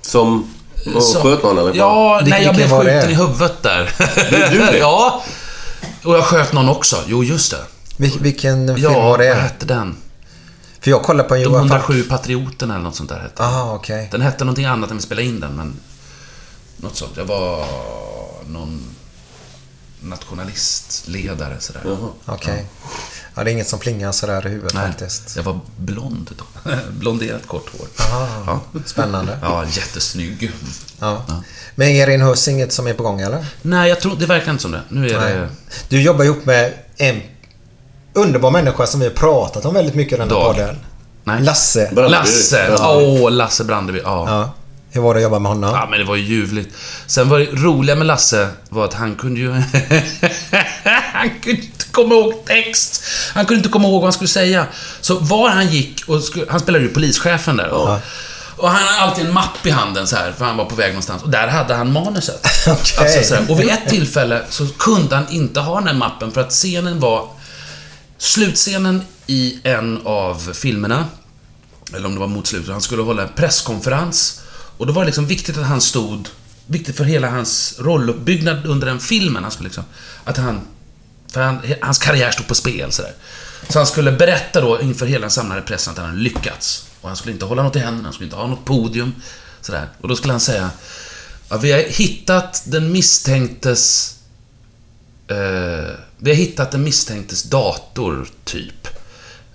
[SPEAKER 2] Som... Och sköt någon eller?
[SPEAKER 3] Ja, nej, jag blev
[SPEAKER 4] det?
[SPEAKER 3] skjuten i huvudet där.
[SPEAKER 2] Blev du det?
[SPEAKER 3] ja. Och jag sköt någon också. Jo, just det.
[SPEAKER 4] Vil- vilken film
[SPEAKER 3] Ja,
[SPEAKER 4] var
[SPEAKER 3] vad
[SPEAKER 4] det?
[SPEAKER 3] hette den?
[SPEAKER 4] För jag kollar på en
[SPEAKER 3] De
[SPEAKER 4] Johan Falk.
[SPEAKER 3] 107 Patrioterna eller något sånt där hette.
[SPEAKER 4] Aha, okej.
[SPEAKER 3] Den hette någonting annat än vi spelade in den, men... Något sånt. Jag var någon nationalistledare sådär.
[SPEAKER 4] Okej. Ja, det är inget som plingar sådär i huvudet
[SPEAKER 3] Nej,
[SPEAKER 4] faktiskt.
[SPEAKER 3] jag var blond då. Blonderat kort hår.
[SPEAKER 4] Aha,
[SPEAKER 3] Ja.
[SPEAKER 4] Spännande.
[SPEAKER 3] Ja, jättesnygg.
[SPEAKER 4] Ja. Men Erin Huss inget som är på gång eller?
[SPEAKER 3] Nej, jag tror, det verkar inte som det. Nu är
[SPEAKER 4] Nej.
[SPEAKER 3] det...
[SPEAKER 4] Du jobbar ihop med en underbar människa som vi har pratat om väldigt mycket i den här
[SPEAKER 3] Dag.
[SPEAKER 4] podden.
[SPEAKER 3] Nej.
[SPEAKER 4] Lasse.
[SPEAKER 2] Brandeby.
[SPEAKER 3] Lasse! Åh,
[SPEAKER 2] Ja.
[SPEAKER 3] Lasse Brandeby. Ja.
[SPEAKER 4] Ja. Hur var det att jobba med honom?
[SPEAKER 3] Ja, men det var ju ljuvligt. Sen var det roliga med Lasse var att han kunde ju... han kunde komma ihåg text. Han kunde inte komma ihåg vad han skulle säga. Så var han gick och skulle, Han spelade ju polischefen där. Och han hade alltid en mapp i handen så här, för han var på väg någonstans. Och där hade han manuset.
[SPEAKER 4] Okej.
[SPEAKER 3] Alltså, så här, och vid ett tillfälle så kunde han inte ha den här mappen för att scenen var... Slutscenen i en av filmerna, eller om det var mot slutet, han skulle hålla en presskonferens. Och då var det liksom viktigt att han stod, viktigt för hela hans rolluppbyggnad under den filmen, han skulle liksom, att han, för han, hans karriär stod på spel sådär. Så han skulle berätta då inför hela den samlade pressen att han hade lyckats. Och han skulle inte hålla något i händerna, han skulle inte ha något podium. Sådär. Och då skulle han säga, ja, vi har hittat den misstänktes Eh, vi har hittat den misstänktes dator, typ.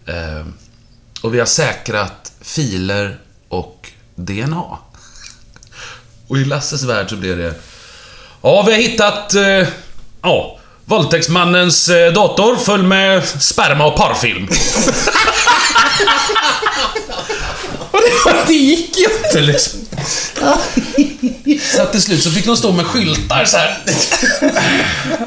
[SPEAKER 3] Eh, och vi har säkrat filer och DNA. Och i Lasses värld så blev det... Ja, vi har hittat... Eh, ja, våldtäktsmannens eh, dator full med sperma och parfilm. och det, gick ju inte liksom. Så att till slut så fick de stå med skyltar så här.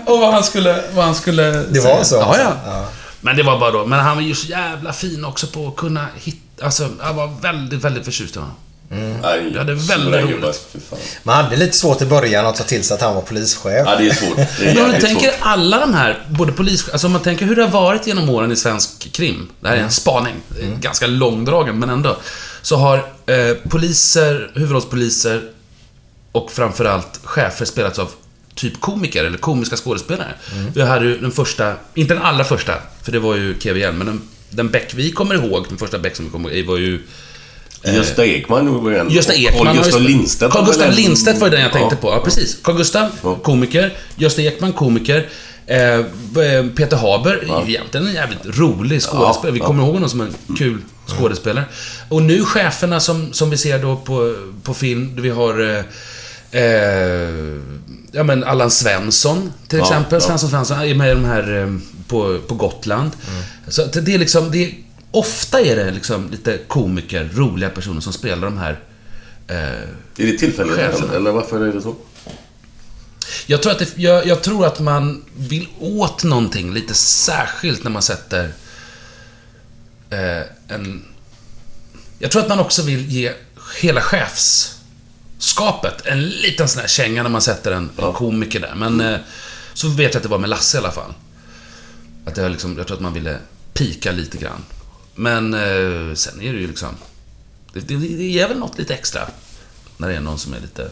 [SPEAKER 3] Och vad han skulle... Vad han skulle
[SPEAKER 4] Det var
[SPEAKER 3] säga.
[SPEAKER 4] så?
[SPEAKER 3] Ja, ja. Men det var bara då. Men han var ju så jävla fin också på att kunna hitta... Alltså, jag var väldigt, väldigt förtjust i honom.
[SPEAKER 2] Nej,
[SPEAKER 3] Ja, det är väldigt roligt.
[SPEAKER 4] Man hade lite svårt i början att ta till sig att han var polischef.
[SPEAKER 2] Ja, det är svårt. Det är
[SPEAKER 3] Men om du tänker
[SPEAKER 2] svårt.
[SPEAKER 3] alla de här, både polis... Alltså om man tänker hur det har varit genom åren i svensk krim. Det här är en spaning. Det är Ganska långdragen, men ändå. Så har eh, poliser, huvudrollspoliser och framförallt chefer spelats av typ komiker eller komiska skådespelare. Vi hade ju den första, inte den allra första, för det var ju KVN, men den, den Beck vi kommer ihåg, den första Beck som vi kommer ihåg, var ju
[SPEAKER 2] Gösta Ekman var en.
[SPEAKER 3] Gösta Ekman.
[SPEAKER 2] Carl
[SPEAKER 3] spelat-
[SPEAKER 2] Lindstedt.
[SPEAKER 3] Carl
[SPEAKER 2] en-
[SPEAKER 3] Lindstedt var den jag tänkte
[SPEAKER 2] Ja.
[SPEAKER 3] på. Ja, precis. Carl Gustaf, komiker. Gösta Ekman, komiker. Eh, eh, Peter Haber är ju egentligen en jävligt rolig skådespelare.
[SPEAKER 2] Ja,
[SPEAKER 3] Vi
[SPEAKER 2] ja.
[SPEAKER 3] kommer ihåg honom som en kul skådespelare. Och nu cheferna som, som vi ser då på, på film, vi har eh, eh, ja, men Allan Svensson, till
[SPEAKER 2] Ja,
[SPEAKER 3] exempel.
[SPEAKER 2] ja.
[SPEAKER 3] Svensson Svensson är med i de här eh, på, på Gotland. Så att det är liksom, det är, ofta är det liksom lite komiker, roliga personer som spelar de här eh,
[SPEAKER 2] Är det tillfälligt eller, eller varför är det så?
[SPEAKER 3] Jag tror, att det, jag, jag tror att man vill åt någonting lite särskilt när man sätter eh, en... Jag tror att man också vill ge hela chefskapet en liten sån här känga när man sätter en, en komiker där. Men eh, så vet jag att det var med Lasse i alla fall. Att det liksom, jag tror att man ville pika lite grann. Men eh, sen är det ju liksom... Det, det, det ger väl något lite extra. När det är någon som är lite...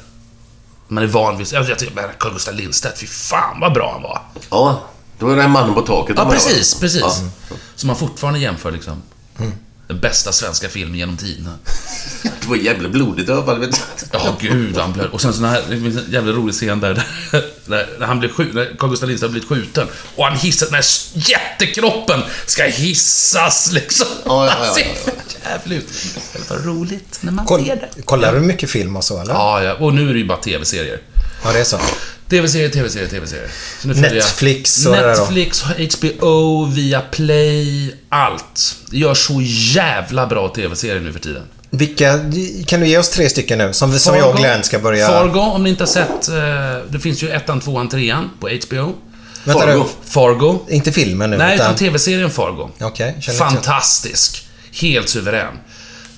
[SPEAKER 3] Man är van vid... Jag tycker Carl Gustaf Lindstedt, fy fan vad bra han var.
[SPEAKER 2] Ja, det var den mannen på taket.
[SPEAKER 3] Ja, precis, precis.
[SPEAKER 2] Ja.
[SPEAKER 3] Som man fortfarande jämför liksom. Den bästa svenska filmen genom tiderna.
[SPEAKER 2] Det var jävla blodigt i alla fall. Vet du.
[SPEAKER 3] Ja, gud han blöd. Och sen sån här, det finns en jävla rolig scen där, där när han blir skjuten, när Carl Gustaf Lindstedt har blivit skjuten. Och han hissar, den här jättekroppen ska hissas liksom.
[SPEAKER 2] Ja, ja, ja, ja, ja.
[SPEAKER 3] jävligt ut. Det var roligt när man
[SPEAKER 4] Koll,
[SPEAKER 3] ser det.
[SPEAKER 4] kollar du mycket film och så eller?
[SPEAKER 3] Ja, ja, och nu är det ju bara TV-serier.
[SPEAKER 4] Ja, det är så.
[SPEAKER 3] TV-serier, TV-serier, TV-serier.
[SPEAKER 4] Netflix och?
[SPEAKER 3] Netflix, HBO, Viaplay, allt. Det gör så jävla bra TV-serier nu för tiden.
[SPEAKER 4] Vilka, kan du ge oss tre stycken nu? Som, som jag och Glenn ska börja...
[SPEAKER 3] Fargo, om ni inte har sett. eh, Det finns ju ettan, tvåan, trean på HBO.
[SPEAKER 4] Vänta
[SPEAKER 2] Fargo.
[SPEAKER 3] Fargo.
[SPEAKER 4] Inte filmen nu,
[SPEAKER 3] Nej,
[SPEAKER 4] utan...
[SPEAKER 3] utan TV-serien Fargo.
[SPEAKER 4] Inte
[SPEAKER 3] Fantastisk. Helt suverän.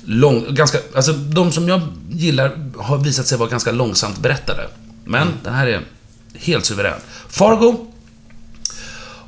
[SPEAKER 3] Lång, ganska, alltså de som jag gillar har visat sig vara ganska långsamt berättade. Men
[SPEAKER 4] Mm.
[SPEAKER 3] den här är helt suverän. Fargo.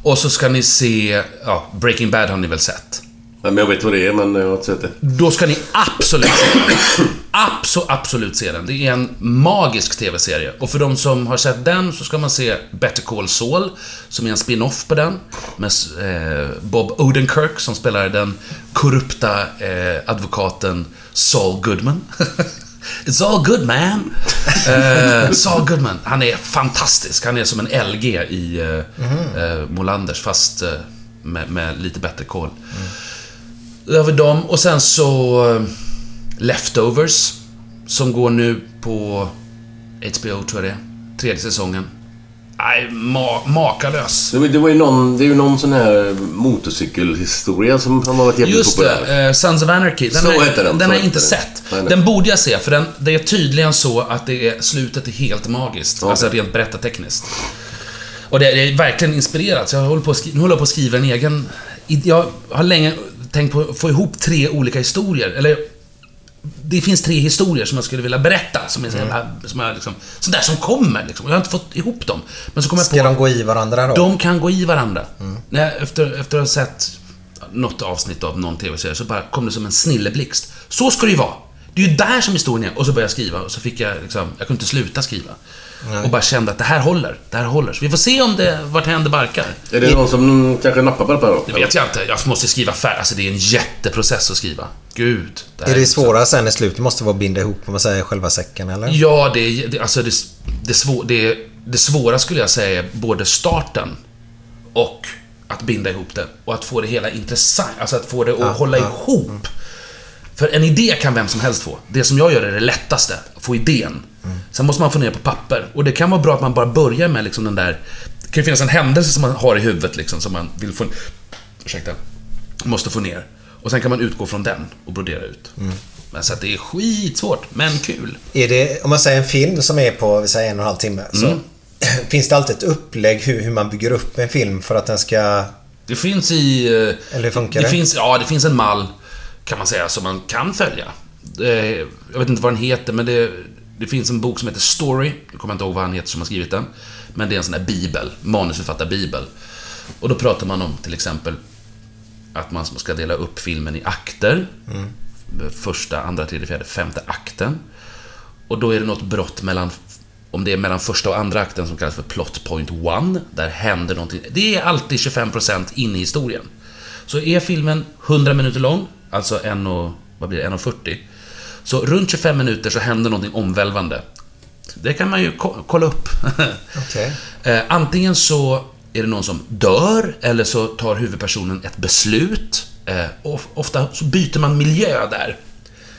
[SPEAKER 3] Och så ska ni se, ja, Breaking Bad har ni väl sett?
[SPEAKER 2] Nej, men jag vet vad det är, men jag har inte sett det.
[SPEAKER 3] Då ska ni absolut se den. Absolut, absolut se den. Det är en magisk TV-serie. Och för de som har sett den så ska man se Better Call Saul, som är en spin-off på den. Med eh, Bob Odenkirk som spelar den korrupta eh, advokaten Saul Goodman. It's all good man. Eh, Saul Goodman, han är fantastisk. Han är som en LG i uh, mm. uh, Molanders, fast eh, med, med lite bättre koll. Över dem och sen så Leftovers som går nu på HBO tror jag det är. Tredje säsongen. Nej, ma makalös.
[SPEAKER 2] Det var, det var ju någon, det är ju någon sån här motorcykelhistoria som har varit jävligt
[SPEAKER 3] Just
[SPEAKER 2] populär.
[SPEAKER 3] det, eh, Sons of Anarchy. Den,
[SPEAKER 2] Så heter den,
[SPEAKER 3] den har jag inte
[SPEAKER 2] den.
[SPEAKER 3] sett.
[SPEAKER 2] Nej, nej.
[SPEAKER 3] Den borde jag se, för den, det är tydligen så att det är, slutet är helt magiskt. Alltså rent berättartekniskt. Och det, det är verkligen inspirerat, så jag håller på nu håller jag på att skriva en egen... Jag har länge tänkt på att få ihop tre olika historier, eller... Det finns tre historier som jag skulle vilja berätta, som är så jävla, som liksom, sånt där som kommer liksom. Jag har inte fått ihop dem. Men så kommer jag
[SPEAKER 4] Ska
[SPEAKER 3] på...
[SPEAKER 4] de gå i varandra då?
[SPEAKER 3] De kan gå i varandra. När jag, efter, efter att ha sett något avsnitt av någon TV-serie så bara kom det som en snilleblixt. Så ska det ju vara. Det är ju där som historien är. Och så började jag skriva och så fick jag liksom, jag kunde inte sluta skriva. Och bara kände att det här håller, det här håller. Så vi får se om det, vart händer barkar.
[SPEAKER 2] Är det någon som kanske nappar på det här då?
[SPEAKER 3] Det vet jag inte. Jag måste skriva färdigt. Alltså det är en jätteprocess att skriva. Gud. här
[SPEAKER 4] Är det
[SPEAKER 3] liksom-
[SPEAKER 4] svåra sen i slutet? måste vara att binda ihop, om man säger, själva säcken eller?
[SPEAKER 3] Ja, det, är- det, alltså det, det, svå, det, det svåra skulle jag säga är både starten och att binda ihop det. Och att få det hela intressant, alltså att få det att hålla ihop. För en idé kan vem som helst få. Det som jag gör är det lättaste, att få idén. Sen måste man få ner på papper. Och det kan vara bra att man bara börjar med liksom den där... Det kan ju finnas en händelse som man har i huvudet liksom, som man vill få... Ursäkta. Måste få ner. Och sen kan man utgå från den och brodera ut. Men så att det är skitsvårt, men kul.
[SPEAKER 4] Är det, om man säger en film som är på vi säger, en och en halv timme. Så
[SPEAKER 3] Mm.
[SPEAKER 4] finns det alltid ett upplägg hur, hur man bygger upp en film för att den ska...
[SPEAKER 3] Det finns i... eh,
[SPEAKER 4] Eller hur funkar
[SPEAKER 3] det?
[SPEAKER 4] det?
[SPEAKER 3] Finns, ja, det finns en mall, kan man säga, som man kan följa. Jag vet inte vad den heter, men det, det finns en bok som heter Story. Jag kommer inte ihåg vad han heter som har skrivit den. Men det är en sån där bibel, manusförfattarbibel. Och då pratar man om till exempel att man ska dela upp filmen i akter. Första, andra, tredje, fjärde, femte akten. Och då är det något brott mellan, om det är mellan första och andra akten som kallas för plot point one. Där händer någonting. Det är alltid 25% in i historien. Så är filmen 100 minuter lång, alltså 1 och, vad blir det, 1.40. Så runt 25 minuter så händer någonting omvälvande. Det kan man ju ko- kolla upp.
[SPEAKER 4] Okej.
[SPEAKER 3] Eh, antingen så är det någon som dör, eller så tar huvudpersonen ett beslut. Eh, och ofta så byter man miljö där.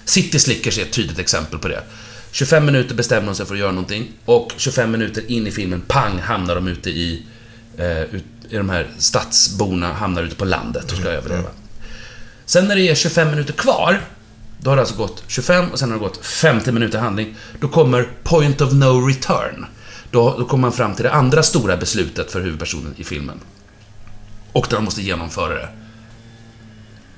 [SPEAKER 3] City Slickers är ett tydligt exempel på det. 25 minuter bestämmer de sig för att göra någonting och 25 minuter in i filmen, pang, hamnar de ute i... Eh, ut, i de här stadsborna hamnar ute på landet och ska överleva. Sen när det är 25 minuter kvar, då har det alltså gått 25 och sen har det gått 50 minuter handling. Då kommer point of no return. Då, då kommer man fram till det andra stora beslutet för huvudpersonen i filmen. Och där de måste genomföra det.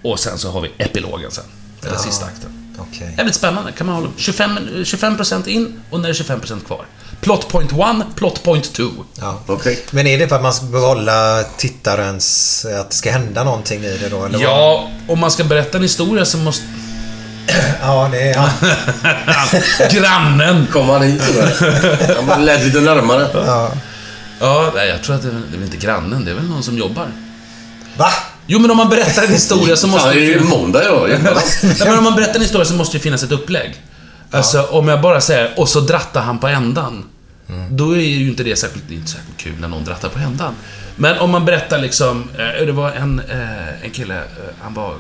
[SPEAKER 3] Och sen så har vi epilogen sen. Eller
[SPEAKER 4] Ja.
[SPEAKER 3] sista akten.
[SPEAKER 4] Okej.
[SPEAKER 3] Jävligt spännande. Kan man hålla 25, 25% in och när det är 25% kvar. Plot point 1, plot point 2.
[SPEAKER 4] Ja.
[SPEAKER 2] Okej.
[SPEAKER 4] Men är det för att man ska behålla tittarens... Att det ska hända någonting i det då? Eller vad?
[SPEAKER 3] Ja, om man ska berätta en historia så måste...
[SPEAKER 4] Ja, det är... Ja.
[SPEAKER 3] Grannen!
[SPEAKER 2] Kom han hit? Han lät lite närmare.
[SPEAKER 4] ja.
[SPEAKER 3] Ja, nej, jag tror att det, är- det är inte grannen, det är väl någon som jobbar.
[SPEAKER 4] Va?
[SPEAKER 3] Jo, men om man berättar en historia så måste
[SPEAKER 2] Fan, det är ju måndag idag.
[SPEAKER 3] Nej, men om man berättar en historia så måste det finnas ett upplägg. Alltså, om jag bara säger och så drattar han på ändan. Då är ju inte det särskilt, det inte särskilt kul när någon drattar på ändan. Men om man berättar liksom, eh, det var en, eh, en kille, eh, han var,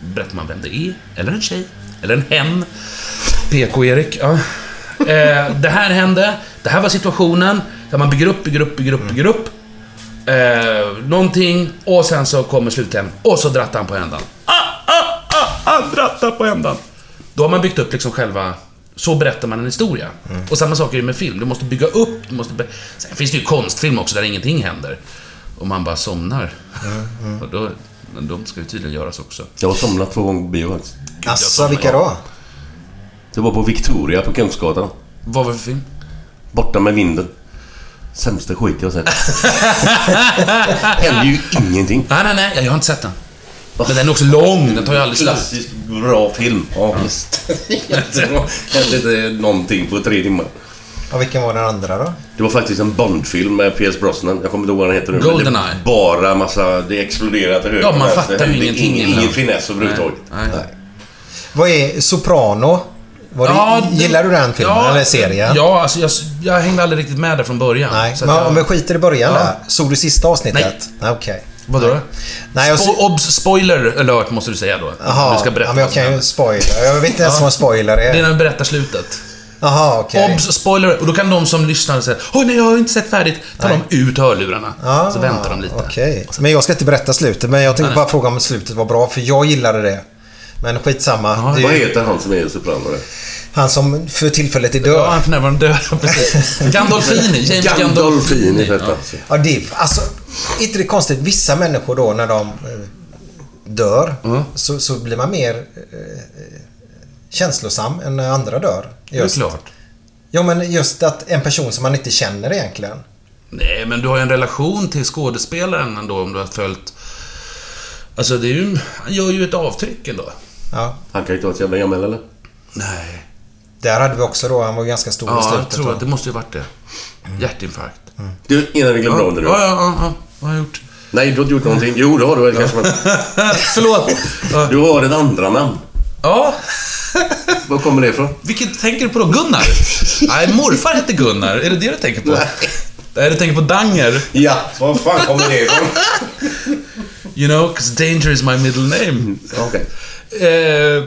[SPEAKER 3] berättar man vem det är, eller en tjej, eller en hen. PK-Erik, ja. Det här hände, det här var situationen, där man bygger upp, bygger upp, bygger upp, bygger upp. Eh, någonting, och sen så kommer slutklämmen, och så drattar han på ändan. Ah, ah, ah, han drattar på ändan. Då har man byggt upp liksom själva... Så berättar man en historia. Och samma sak är det med film. Du måste bygga upp, du måste... Be... Sen finns det ju konstfilm också där ingenting händer. Och man bara somnar. Och då, men de ska ju tydligen göras också.
[SPEAKER 2] Jag har somnat två gånger på bio faktiskt.
[SPEAKER 4] Asså, vilka då?
[SPEAKER 2] Det var på Victoria på Kungsgatan.
[SPEAKER 3] Vad var det för film?
[SPEAKER 2] Borta med vinden. Sämsta skit jag har sett. Händer ju ingenting.
[SPEAKER 3] Nej, nej, nej. Jag har inte sett den. Men den är också lång. Den tar ju aldrig slut.
[SPEAKER 2] Klassiskt bra film. Ja, visst. Jättebra. Hände inte någonting på tre timmar.
[SPEAKER 4] Och vilken var den andra då?
[SPEAKER 2] Det var faktiskt en Bond-film med Pierce Brosnan. Jag kommer inte ihåg vad den heter nu. men
[SPEAKER 3] Goldeneye.
[SPEAKER 2] Det är bara massa... Det exploderar till höger
[SPEAKER 3] Ja, man
[SPEAKER 2] och vänster.
[SPEAKER 3] fattar
[SPEAKER 2] Det
[SPEAKER 3] ju ingenting
[SPEAKER 2] Ingen,
[SPEAKER 3] ibland.
[SPEAKER 2] ingen finess överhuvudtaget.
[SPEAKER 3] Nej, nej.
[SPEAKER 4] Vad är Soprano? Var det,
[SPEAKER 3] Ja, det-
[SPEAKER 4] gillar du den filmen?
[SPEAKER 3] Ja,
[SPEAKER 4] eller serien?
[SPEAKER 3] Ja, alltså jag, jag hängde aldrig riktigt med där från början.
[SPEAKER 4] Nej,
[SPEAKER 3] Så att
[SPEAKER 4] men
[SPEAKER 3] jag,
[SPEAKER 4] om vi skiter i början
[SPEAKER 3] Ja.
[SPEAKER 4] där. Såg du sista avsnittet? Nej. Okej.
[SPEAKER 3] Vadå då?
[SPEAKER 4] Nej, jag...
[SPEAKER 3] Spo obs, spoiler alert måste du säga då.
[SPEAKER 4] Jaha,
[SPEAKER 3] du ska berätta
[SPEAKER 4] ja, men jag kan ju spoila. Jag vet inte ens vad spoiler
[SPEAKER 3] Det är
[SPEAKER 4] är.
[SPEAKER 3] när vi berättar slutet.
[SPEAKER 4] Jaha, okej.
[SPEAKER 3] Obs, spoiler. Och då kan de som lyssnar säga Åh nej, jag har inte sett färdigt. Tar
[SPEAKER 4] Nej.
[SPEAKER 3] de ut hörlurarna.
[SPEAKER 4] Ah,
[SPEAKER 3] så väntar de lite.
[SPEAKER 4] Okej. Men jag ska inte berätta slutet, men jag tänkte
[SPEAKER 3] Nej, nej.
[SPEAKER 4] bara fråga om slutet var bra, för jag gillade det. Men skitsamma. det är
[SPEAKER 2] Vad
[SPEAKER 4] ju
[SPEAKER 2] heter han som är Soprano?
[SPEAKER 4] Han som för tillfället är död.
[SPEAKER 3] Ja, han för närvarande död. Precis. Gandolfini. James
[SPEAKER 2] Gandolfini
[SPEAKER 3] Gandolfini. Ja.
[SPEAKER 4] det är, alltså, inte det är konstigt. Vissa människor då när de eh, dör
[SPEAKER 3] Mm.
[SPEAKER 4] så, så blir man mer eh, känslosam än när andra dör.
[SPEAKER 3] Det är klart.
[SPEAKER 4] Ja, men just att en person som man inte känner egentligen.
[SPEAKER 3] Nej, men du har ju en relation till skådespelaren ändå om du har följt... Alltså, det är ju... Han gör ju ett avtryck ändå.
[SPEAKER 4] Ja.
[SPEAKER 2] Han kan ju inte vara så jävla gammal eller?
[SPEAKER 3] Nej.
[SPEAKER 4] Där hade vi också då, han var ganska stor i
[SPEAKER 3] Ja,
[SPEAKER 4] slutet.
[SPEAKER 3] jag tror att det måste ju varit det. Hjärtinfarkt.
[SPEAKER 2] Du, innan vi glömmer av det nu.
[SPEAKER 3] Ja, ja, ja, ja. Vad har jag gjort?
[SPEAKER 2] Nej, du har inte gjort någonting. Jo, det har du väl kanske.
[SPEAKER 3] Förlåt. Ja.
[SPEAKER 2] du har ett andra namn.
[SPEAKER 3] Ja,
[SPEAKER 2] Var kommer det ifrån?
[SPEAKER 3] vilket tänker du på då? Gunnar? Nej, morfar hette Gunnar. Är det det du tänker på? Nej, du tänker på Danger.
[SPEAKER 2] Ja, var fan kommer det ifrån?
[SPEAKER 3] You know, 'cause danger is my middle name.
[SPEAKER 2] Okej.
[SPEAKER 3] Eh,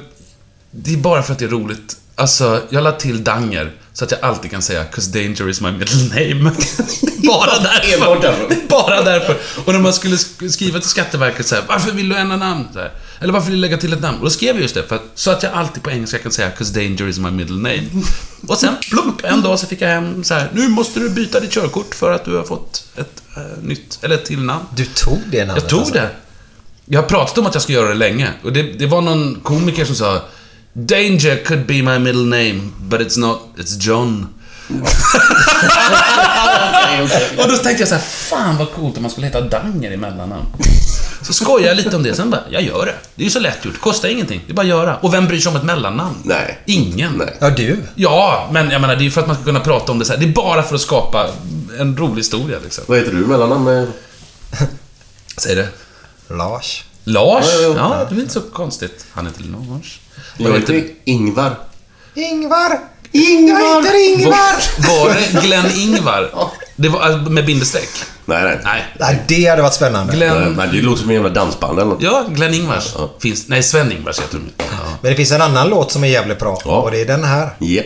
[SPEAKER 3] det är bara för att det är roligt. Alltså, jag la till Danger så att jag alltid kan säga 'cause danger is my middle name. bara därför. bara därför. Och när man skulle sk- skriva till Skatteverket så här, varför vill du ändra namn? Här, Eller varför vill du lägga till ett namn? Och då skrev jag just det, för att, så att jag alltid på engelska kan säga 'cause danger is my middle name. Och sen, plupp, en dag så fick jag hem så här, nu måste du byta ditt körkort för att du har fått ett eh, nytt, eller ett till namn.
[SPEAKER 4] Du tog det namnet
[SPEAKER 3] Jag tog
[SPEAKER 4] alltså.
[SPEAKER 3] det. Jag har pratat om att jag ska göra det länge. Och det, det var någon komiker som sa Danger could be my middle name, but it's not, it's John. Och då tänkte jag så här, fan vad coolt om man skulle heta Danger i mellannamn. Så skojade jag lite om det, sen bara, jag gör det. Det är ju så lätt gjort, kostar ingenting. Det är bara att göra. Och vem bryr sig om ett mellannamn?
[SPEAKER 2] Nej.
[SPEAKER 3] Ingen.
[SPEAKER 2] Nej.
[SPEAKER 4] Ja, du.
[SPEAKER 3] Ja, men jag menar, det är för att man ska kunna prata om det så här. Det är bara för att skapa en rolig historia, liksom.
[SPEAKER 2] Vad heter du mellannamn? med-
[SPEAKER 3] Säg det.
[SPEAKER 4] Lars.
[SPEAKER 3] Lars?
[SPEAKER 2] Ja, ja,
[SPEAKER 3] Ja,
[SPEAKER 2] ja.
[SPEAKER 3] det är inte så konstigt. Han heter Lars.
[SPEAKER 2] Jag heter Ingvar.
[SPEAKER 4] Ingvar! Jag heter Ingvar!
[SPEAKER 3] Var, var det Glenn Ingvar? Det var alltså, med bindestreck?
[SPEAKER 2] Nej, nej.
[SPEAKER 3] Nej.
[SPEAKER 4] Nej, det hade varit spännande.
[SPEAKER 2] Nej,
[SPEAKER 3] Glenn...
[SPEAKER 2] Men det låter som en jävla dansband eller något.
[SPEAKER 3] Ja, Glenn Ingvars.
[SPEAKER 2] Ja.
[SPEAKER 3] Finns... Nej, Sven Ingvars heter de. Ja.
[SPEAKER 4] Men det finns en annan låt som är jävligt bra.
[SPEAKER 2] Ja.
[SPEAKER 4] Och det är den här.
[SPEAKER 2] Japp.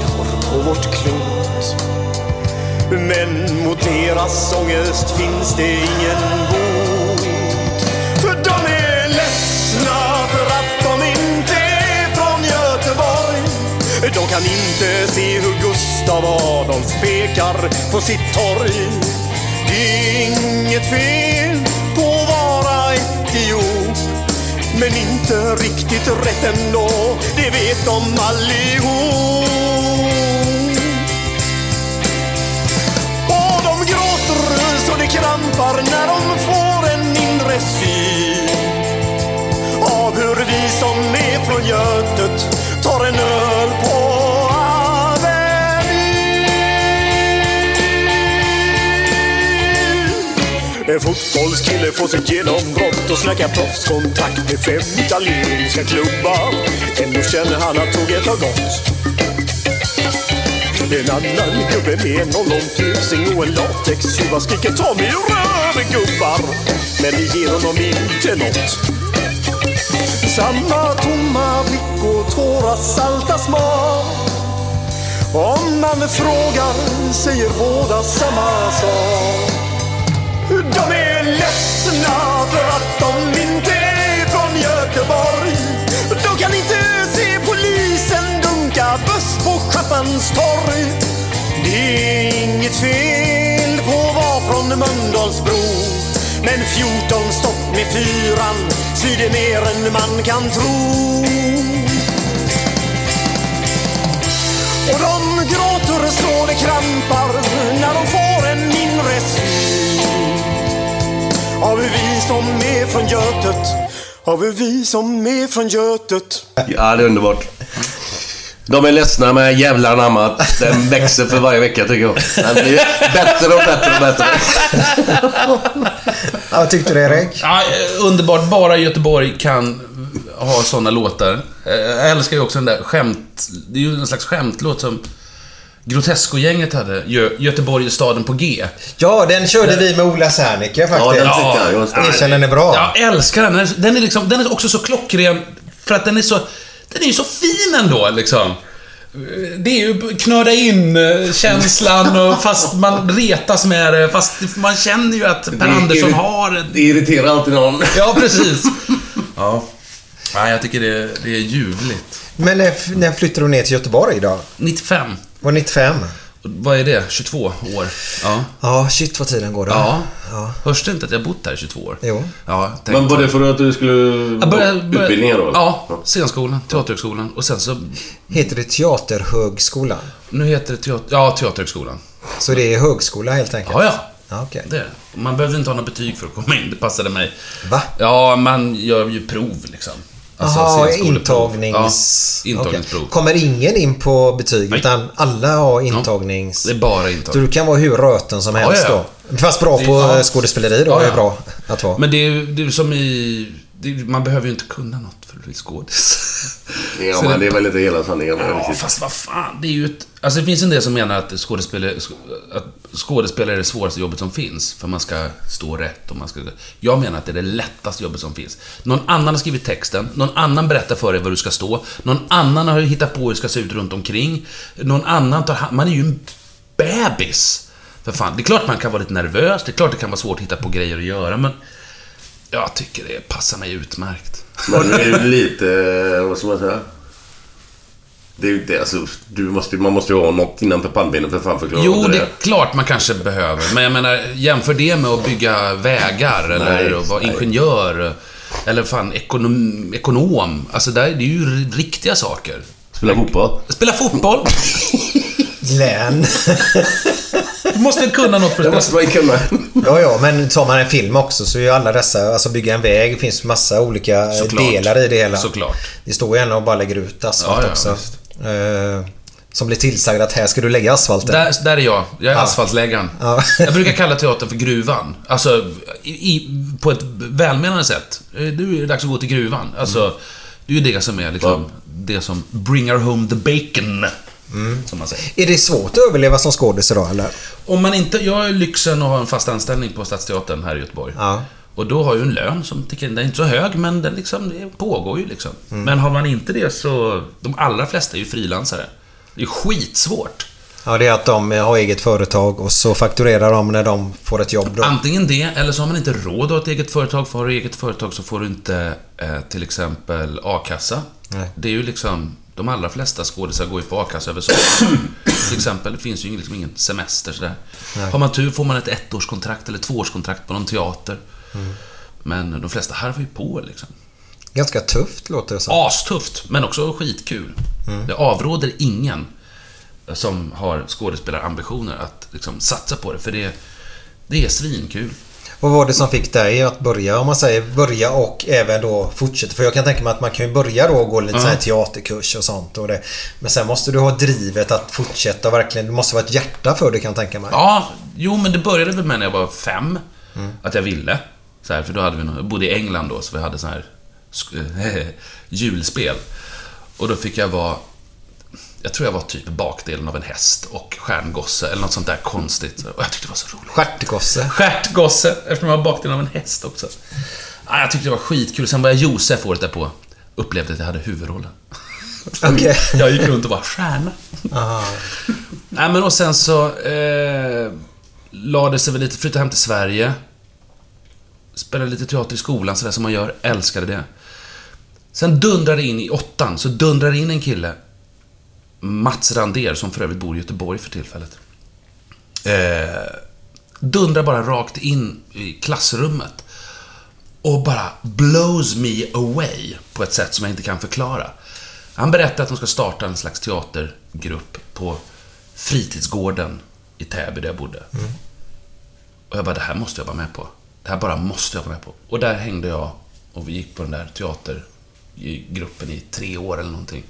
[SPEAKER 10] på vårt klot. Men mot deras ångest finns det ingen bot. För de är ledsna för att de inte är från Göteborg. De kan inte se hur Gustav Adolf pekar på sitt torg. Det är inget fel på att vara etiop. Men inte riktigt rätt ändå, det vet de allihop. Krampar när de får en inre syn av hur vi som är från Götet tar en öl på En fotbollskille får sitt genombrott och snackar proffskontakt med fem italienska klubbar. Ändå känner han att tåget har gått. En annan gubbe med en ollontusing och en latextjuva skriker ta mig ur röven gubbar. Men det ger honom inte nåt. Samma tomma blick och tårar salta smak. Om man frågar säger båda samma sak. De är ledsna för att de inte är från Göteborg. Polisen buss på Schappans torg. Det är inget fel på att vara från Mölndalsbro. Men 14 stopp med fyran svider mer än man kan tro. Och de gråter så det krampar när de får en inre syn Har vi vi som är från Götet Har vi vi som är från Götet
[SPEAKER 2] Ja, det är underbart. De är ledsna med jävlar anamma. Den växer för varje vecka tycker jag. Den blir bättre och bättre och bättre.
[SPEAKER 4] Ja, vad tyckte du Erik?
[SPEAKER 3] Ja, underbart. Bara Göteborg kan ha såna låtar. Eh, Jag älskar ju också den där skämt... Det är ju en slags skämtlåt som Grotesco-gänget hade. Gö Göteborg staden på G.
[SPEAKER 4] Ja, den körde vi med Ola Serneke faktiskt. Erkänn den är bra.
[SPEAKER 3] Jag älskar den. Den är- Den är, liksom, den är också så klockren för att den är så... Den är ju så fin ändå liksom. Det är ju knöda in känslan och fast man retas med det. Fast man känner ju att Per Andersson har...
[SPEAKER 2] Det irriterar alltid någon.
[SPEAKER 3] Ja, precis. Ja. ja jag tycker det, det är ljuvligt.
[SPEAKER 4] Men när, när flyttade du ner till Göteborg då?
[SPEAKER 3] 95.
[SPEAKER 4] Var 95?
[SPEAKER 3] Vad är det? 22 år? Ja.
[SPEAKER 4] Ja, shit vad tiden går då.
[SPEAKER 3] Ja.
[SPEAKER 4] ja.
[SPEAKER 3] Hörs det inte att jag bott här i 22 år?
[SPEAKER 4] Jo.
[SPEAKER 3] Ja,
[SPEAKER 2] Men var det för att du skulle...
[SPEAKER 3] Började, började,
[SPEAKER 2] Utbildningar då?
[SPEAKER 3] Ja, scenskolan, teaterhögskolan och sen så...
[SPEAKER 4] Heter det Teaterhögskolan?
[SPEAKER 3] Nu heter det teater, ja, teaterhögskolan.
[SPEAKER 4] Så det är högskola helt enkelt?
[SPEAKER 3] Ja, ja.
[SPEAKER 4] ja okej.
[SPEAKER 3] Det. Man behövde inte ha något betyg för att komma in, det passade mig.
[SPEAKER 4] Va?
[SPEAKER 3] Ja, man gör ju prov liksom. Alltså, scenskoleprov.
[SPEAKER 4] intagnings...
[SPEAKER 3] Ja, intagningsprov.
[SPEAKER 4] Okej. Kommer ingen in på betyg
[SPEAKER 3] Nej.
[SPEAKER 4] utan alla har intagnings...
[SPEAKER 3] Det är bara
[SPEAKER 4] Så
[SPEAKER 3] intagning.
[SPEAKER 4] du kan vara hur röten som
[SPEAKER 3] Ja,
[SPEAKER 4] helst
[SPEAKER 3] ja.
[SPEAKER 4] då? Fast bra
[SPEAKER 3] Det-
[SPEAKER 4] på
[SPEAKER 3] ja.
[SPEAKER 4] ja. skådespeleri då
[SPEAKER 3] Ja,
[SPEAKER 4] är
[SPEAKER 3] ja.
[SPEAKER 4] bra att vara.
[SPEAKER 3] Men det är det är som i... Det man behöver ju inte kunna något för att bli skådis.
[SPEAKER 2] Ja, men
[SPEAKER 3] det-
[SPEAKER 2] är väl inte hela sanningen.
[SPEAKER 3] Ja, fast vad fan. Det är ju ett... Alltså det finns en del som menar att skådespelare, att skådespelare är det svåraste jobbet som finns. För man ska stå rätt och man ska... Jag menar att det är det lättaste jobbet som finns. Någon annan har skrivit texten, någon annan berättar för dig var du ska stå, någon annan har hittat på hur det ska se ut runt omkring. Någon annan tar hand... Man är ju en bebis. För fan. Det är klart man kan vara lite nervös, det är klart det kan vara svårt att hitta på grejer att göra, men... Jag tycker det passar mig utmärkt.
[SPEAKER 2] Men det är ju lite... Vad ska man säga? Det är ju det, alltså, du måste, man måste ju ha något innanför pannbenet för fan förklara
[SPEAKER 3] Jo, det
[SPEAKER 2] är.
[SPEAKER 3] klart man kanske behöver. Men jag menar, jämför det med att bygga vägar eller
[SPEAKER 2] Nej,
[SPEAKER 3] att vara
[SPEAKER 2] nej.
[SPEAKER 3] ingenjör. Eller fan, ekonom. ekonom. Alltså, där, det är ju riktiga saker.
[SPEAKER 2] Spela fotboll.
[SPEAKER 3] Spela fotboll.
[SPEAKER 4] Län.
[SPEAKER 3] Du måste kunna något för
[SPEAKER 2] Det måste man ju kunna.
[SPEAKER 4] Ja, ja, men tar man en film också så är ju alla dessa, alltså bygga en väg, det finns massa olika
[SPEAKER 3] Såklart.
[SPEAKER 4] delar i det hela.
[SPEAKER 3] Såklart.
[SPEAKER 4] Det står ju en och bara lägger ut asfalt
[SPEAKER 3] Ja, ja,
[SPEAKER 4] också. Eh, som blir tillsagd att här ska du lägga asfalten.
[SPEAKER 3] Där, där är jag. Jag är
[SPEAKER 4] Ja.
[SPEAKER 3] asfaltläggaren.
[SPEAKER 4] Ja.
[SPEAKER 3] Jag brukar kalla teatern för gruvan. Alltså, i, i, på ett välmenande sätt. Eh, Nu är det dags att gå till gruvan. Alltså, det är ju det som är liksom, det som bringar home the bacon. Som man säger.
[SPEAKER 4] Är det svårt att överleva som skådis idag eller?
[SPEAKER 3] Om man inte... Jag har lyxen att ha en fast anställning på Stadsteatern här i Göteborg.
[SPEAKER 4] Ja.
[SPEAKER 3] Och då har jag en lön som tycker, den är inte så hög, men den liksom, det pågår ju liksom.
[SPEAKER 4] Mm.
[SPEAKER 3] Men har man inte det så... De allra flesta är ju frilansare. Det är skitsvårt.
[SPEAKER 4] Ja, det är att de har eget företag och så fakturerar de när de får ett jobb då.
[SPEAKER 3] Antingen det, eller så har man inte råd att ha ett eget företag. För har du eget företag så får du inte eh, till exempel a-kassa. Det är ju liksom... De allra flesta skådisar går ju på a-kassa över sommaren. till exempel. Det finns ju liksom ingen semester sådär.
[SPEAKER 4] Nej.
[SPEAKER 3] Har man tur får man ett ettårskontrakt eller tvåårskontrakt på någon teater.
[SPEAKER 4] Mm.
[SPEAKER 3] Men de flesta harvar ju på liksom.
[SPEAKER 4] Ganska tufft låter det som.
[SPEAKER 3] Astufft, men också skitkul.
[SPEAKER 4] Mm.
[SPEAKER 3] Jag avråder ingen som har skådespelarambitioner att liksom satsa på det, för det, det är svinkul.
[SPEAKER 4] Vad var det som fick dig att börja, om man säger börja och även då fortsätta? För jag kan tänka mig att man kan ju börja då och gå lite
[SPEAKER 3] Ja.
[SPEAKER 4] så här teaterkurs och sånt. Och det. Men sen måste du ha drivet att fortsätta verkligen. Det måste vara ett hjärta för det kan jag tänka mig.
[SPEAKER 3] Ja, jo men det började väl med när jag var fem.
[SPEAKER 4] Mm.
[SPEAKER 3] Att jag ville. Så här, för då hade vi, jag bodde i England då, så vi hade så här julspel. Och då fick jag vara, jag tror jag var typ bakdelen av en häst och stjärngosse eller något sånt där konstigt. Och jag tyckte det var så roligt.
[SPEAKER 4] Stjärtgosse.
[SPEAKER 3] Stjärtgosse, eftersom jag var bakdelen av en häst också. Ja, jag tyckte det var skitkul. Sen var jag Josef året därpå. Upplevde att jag hade huvudrollen.
[SPEAKER 4] Okej.
[SPEAKER 3] Jag gick runt och var stjärna. Nej, men och sen så eh, lade sig väl lite, flyttade hem till Sverige. Spelade lite teater i skolan, sådär som man gör. Älskade det. Sen dundrade in i åttan, så dundrade in en kille. Mats Rander, som för övrigt bor i Göteborg för tillfället. Eh, dundrar bara rakt in i klassrummet. Och bara blows me away på ett sätt som jag inte kan förklara. Han berättar att de ska starta en slags teatergrupp på fritidsgården i Täby där jag bodde. Och jag bara, det här måste jag vara med på. Det här bara måste jag vara med på. Och där hängde jag och vi gick på den där teatergruppen i tre år eller någonting.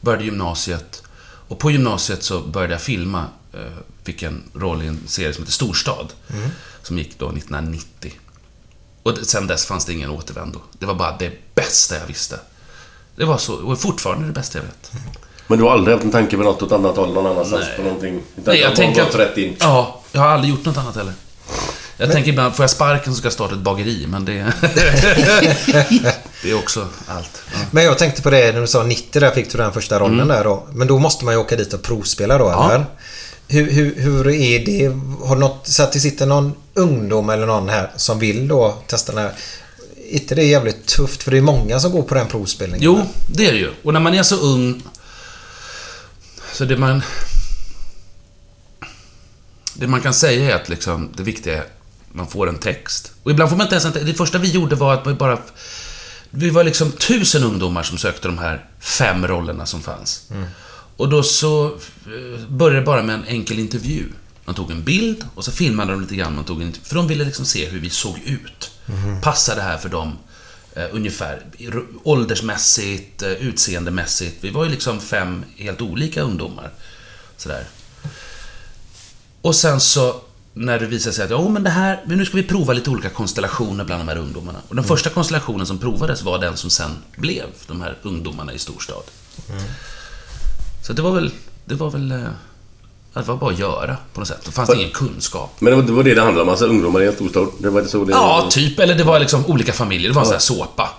[SPEAKER 3] Började gymnasiet. Och på gymnasiet så började jag filma. eh, Fick en roll i en serie som heter Storstad.
[SPEAKER 4] Mm.
[SPEAKER 3] Som gick då 1990. Och sen dess fanns det ingen återvändo. Det var bara det bästa jag visste. Det var så, och fortfarande det bästa jag vet.
[SPEAKER 2] Men du har aldrig haft en tanke med något åt annat håll någon annanstans
[SPEAKER 3] Nej.
[SPEAKER 2] på någonting?
[SPEAKER 3] Nej, jag tänker att...
[SPEAKER 2] rätt in.
[SPEAKER 3] Ja, jag har aldrig gjort något annat heller. Jag tänker ibland, får jag sparken så ska jag starta ett bageri, men det... det är också allt. Ja.
[SPEAKER 4] Men jag tänkte på det när du sa 90 där fick du den första rollen
[SPEAKER 3] Mm.
[SPEAKER 4] där då. Men då måste man ju åka dit och provspela då
[SPEAKER 3] Ja.
[SPEAKER 4] eller? Hur, hur, hur är det? Har du något, så att det sitter någon ungdom eller någon här som vill då testa den här. Är inte det jävligt tufft? För det är många som går på den provspelningen.
[SPEAKER 3] Jo, det är det ju. Och när man är så ung... Så det man... Det man kan säga är att liksom, det viktiga är man får en text. Och ibland får man inte ens en text. Det första vi gjorde var att vi bara... Vi var liksom tusen ungdomar som sökte de här fem rollerna som fanns.
[SPEAKER 4] Mm.
[SPEAKER 3] Och då så eh, började det bara med en enkel intervju. Man tog en bild och så filmade de lite grann. Man tog en, för de ville liksom se hur vi såg ut.
[SPEAKER 4] Mhm.
[SPEAKER 3] Passar det här för dem? Eh, ungefär. Åldersmässigt, eh, utseendemässigt. Vi var ju liksom fem helt olika ungdomar. Sådär. Och sen så när det visade sig att oh, men det här, men nu ska vi prova lite olika konstellationer bland de här ungdomarna. Och den första konstellationen som provades var den som sen blev de här ungdomarna i storstad. Så det var väl, det var väl, eh, det var bara att göra på något sätt. Det fanns ingen kunskap.
[SPEAKER 2] Men det var, det var det det handlade om, alltså ungdomar i en storstad. Det var så det...
[SPEAKER 3] Ja, typ. Eller det var liksom olika familjer. Det var en sån här såpa.